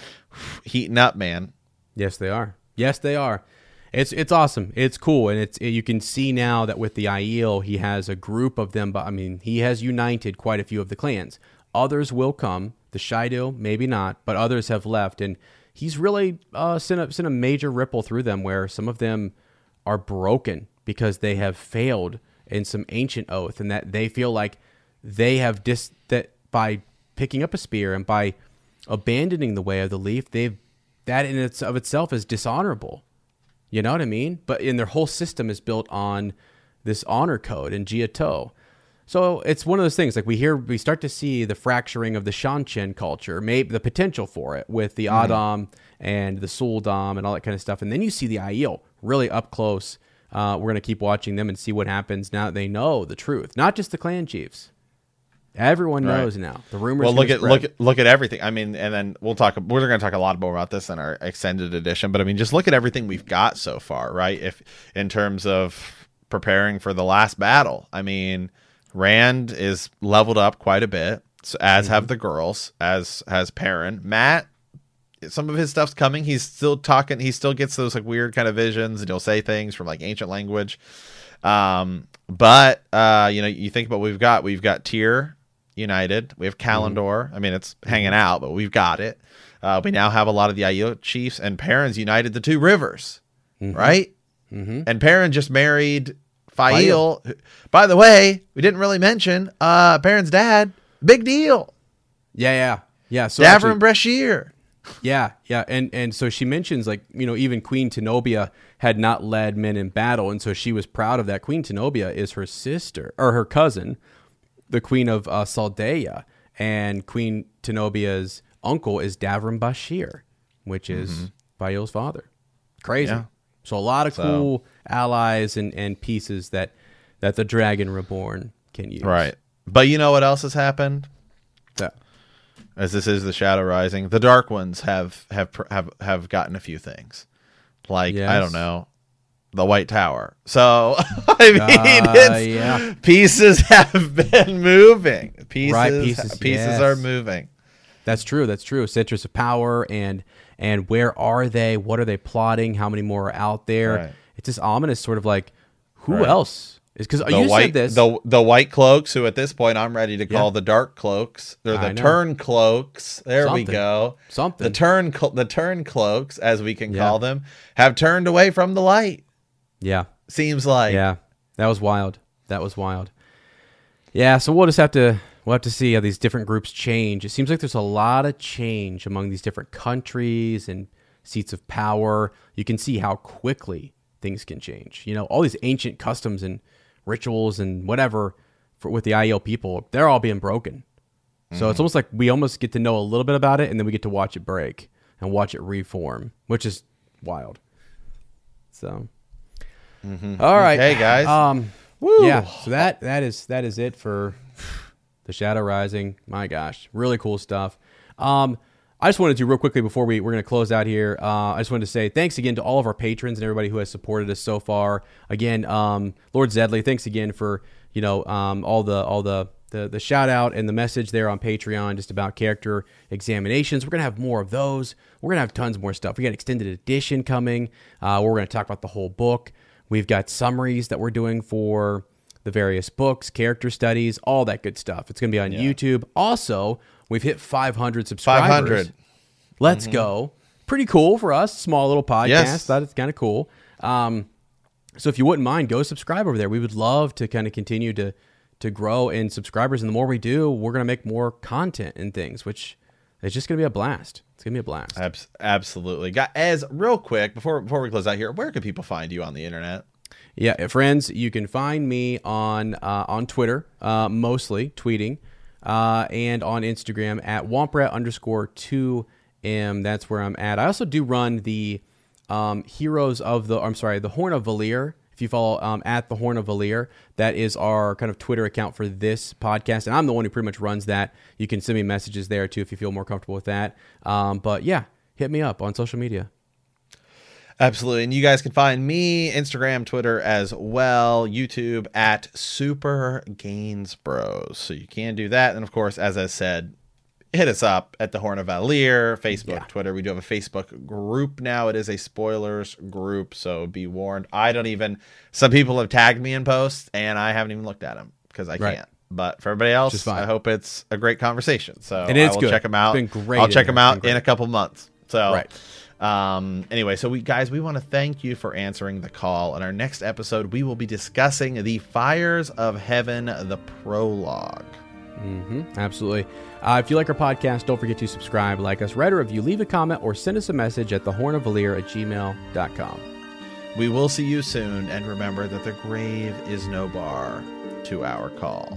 [sighs] heating up, man. Yes, they are. Yes, they are. It's it's awesome. It's cool, and it's you can see now that with the Aiel, he has a group of them. But I mean, he has united quite a few of the clans. Others will come. The Shaido, maybe not, but others have left, and he's really uh, sent a sent a major ripple through them, where some of them are broken because they have failed in some ancient oath, and that they feel like they have dis that by picking up a spear and by abandoning the way of the leaf, they've that in its of itself is dishonorable. You know what I mean? But in their whole system is built on this honor code and ji'e'toh. So it's one of those things like we hear we start to see the fracturing of the Seanchan culture, maybe the potential for it with the a'dam and the sul'dam and all that kind of stuff. And then you see the Aiel really up close. Uh, we're gonna keep watching them and see what happens now that they know the truth. Not just the clan chiefs. Everyone Right. knows now. The rumors. well look at spread. look at look at everything i mean and then we'll talk we're going to talk a lot more about this in our extended edition but i mean just look at everything we've got so far right if in terms of preparing for the last battle i mean rand is leveled up quite a bit so as have the girls as has Perrin. matt some of his stuff's coming he's still talking he still gets those like weird kind of visions and he'll say things from like ancient language um but uh you know you think about what we've got we've got Tear united. We have Callandor I mean it's hanging out but we've got it. Uh we now have a lot of the Aiel chiefs and Perrin's united the two rivers right? Mhm. and Perrin just married Faile who- by the way we didn't really mention uh Perrin's dad. Big deal. Yeah, yeah, yeah. So Davram actually- Bashere Yeah, yeah, and and so she mentions like you know even Queen Tenobia had not led men in battle, and so she was proud of that. Queen Tenobia is her sister or her cousin, the Queen of uh, Saldaea, and Queen Tenobia's uncle is Davram Bashere, which is Faile's father. Crazy. Yeah. So a lot of So- cool allies and and pieces that that the Dragon Reborn can use. right but you know what else has happened So, as this is the shadow rising the dark ones have have have have gotten a few things like i don't know the white tower so [laughs] i mean Uh, it's yeah. pieces have been moving pieces Right, pieces, pieces, yes. are moving That's true. That's true. Citrus of power and and where are they? What are they plotting? How many more are out there? Right. It's this ominous sort of like who Right. else is because you white said this. the the white cloaks who at this point i'm ready to call Yeah. the dark cloaks they're the turn cloaks there we go Something. the turn the turn cloaks as we can Yeah. call them have turned away from the light yeah, seems like yeah, that was wild. That was wild. Yeah, so we'll just have to we'll have to see how these different groups change. It seems like there's a lot of change among these different countries and seats of power. You can see how quickly things can change. You know, all these ancient customs and rituals and whatever for, with the Aiel people, they're all being broken. So it's mm-hmm. almost like we almost get to know a little bit about it and then we get to watch it break and watch it reform, which is wild. So all right. Okay, guys. Um Woo. yeah, so that that is that is it for the Shadow Rising. My gosh, really cool stuff. Um, I just wanted to real quickly before we we're going to close out here. Uh, I just wanted to say thanks again to all of our patrons and everybody who has supported us so far. Again, um, Lord Zedley, thanks again for you know um, all the all the, the the shout out and the message there on Patreon just about character examinations. We're gonna have more of those. We're gonna have tons more stuff. We got an extended edition coming. Uh, we're gonna talk about the whole book. We've got summaries that we're doing for the various books, character studies, all that good stuff. It's gonna be on YouTube. Also, we've hit 500 subscribers. 500. Let's go. Pretty cool for us. Small little podcast. Yes. Thought it's kind of cool. Um, so if you wouldn't mind, go subscribe over there. We would love to kind of continue to to grow in subscribers, and the more we do, we're gonna make more content and things, which is just gonna be a blast. It's gonna be a blast. Abs- absolutely. Got as real quick before before we close out here, where can people find you on the internet? Yeah, uh, friends, you can find me on uh, on Twitter, uh, mostly tweeting, uh, and on Instagram at womprat underscore two m. That's where I'm at. I also do run the um, Heroes of the. I'm sorry, the Horn of Valere. If you follow um, at the Horn of Valere, that is our kind of Twitter account for this podcast, and I'm the one who pretty much runs that. You can send me messages there too if you feel more comfortable with that. Um, but yeah, hit me up on social media. Absolutely. And you guys can find me, Instagram, Twitter as well, YouTube at Super Gains Bros. So you can do that. And of course, as I said, hit us up at the Horn of Valere, Facebook, Yeah. Twitter. We do have a Facebook group now. It is a spoilers group, so be warned. I don't even. Some people have tagged me in posts, and I haven't even looked at them because I Right. can't. But for everybody else, Which is fine. I hope it's a great conversation. So It is I will good. check them out. It's been great I'll check them out in a couple months. So Right. um, anyway, so we guys, we want to thank you for answering the call. In our next episode, we will be discussing the Fires of Heaven, the prologue. hmm absolutely. Uh, if you like our podcast, don't forget to subscribe, like us, write a review, leave a comment, or send us a message at thehornofvalir at gmail.com. We will see you soon, and remember that the grave is no bar to our call.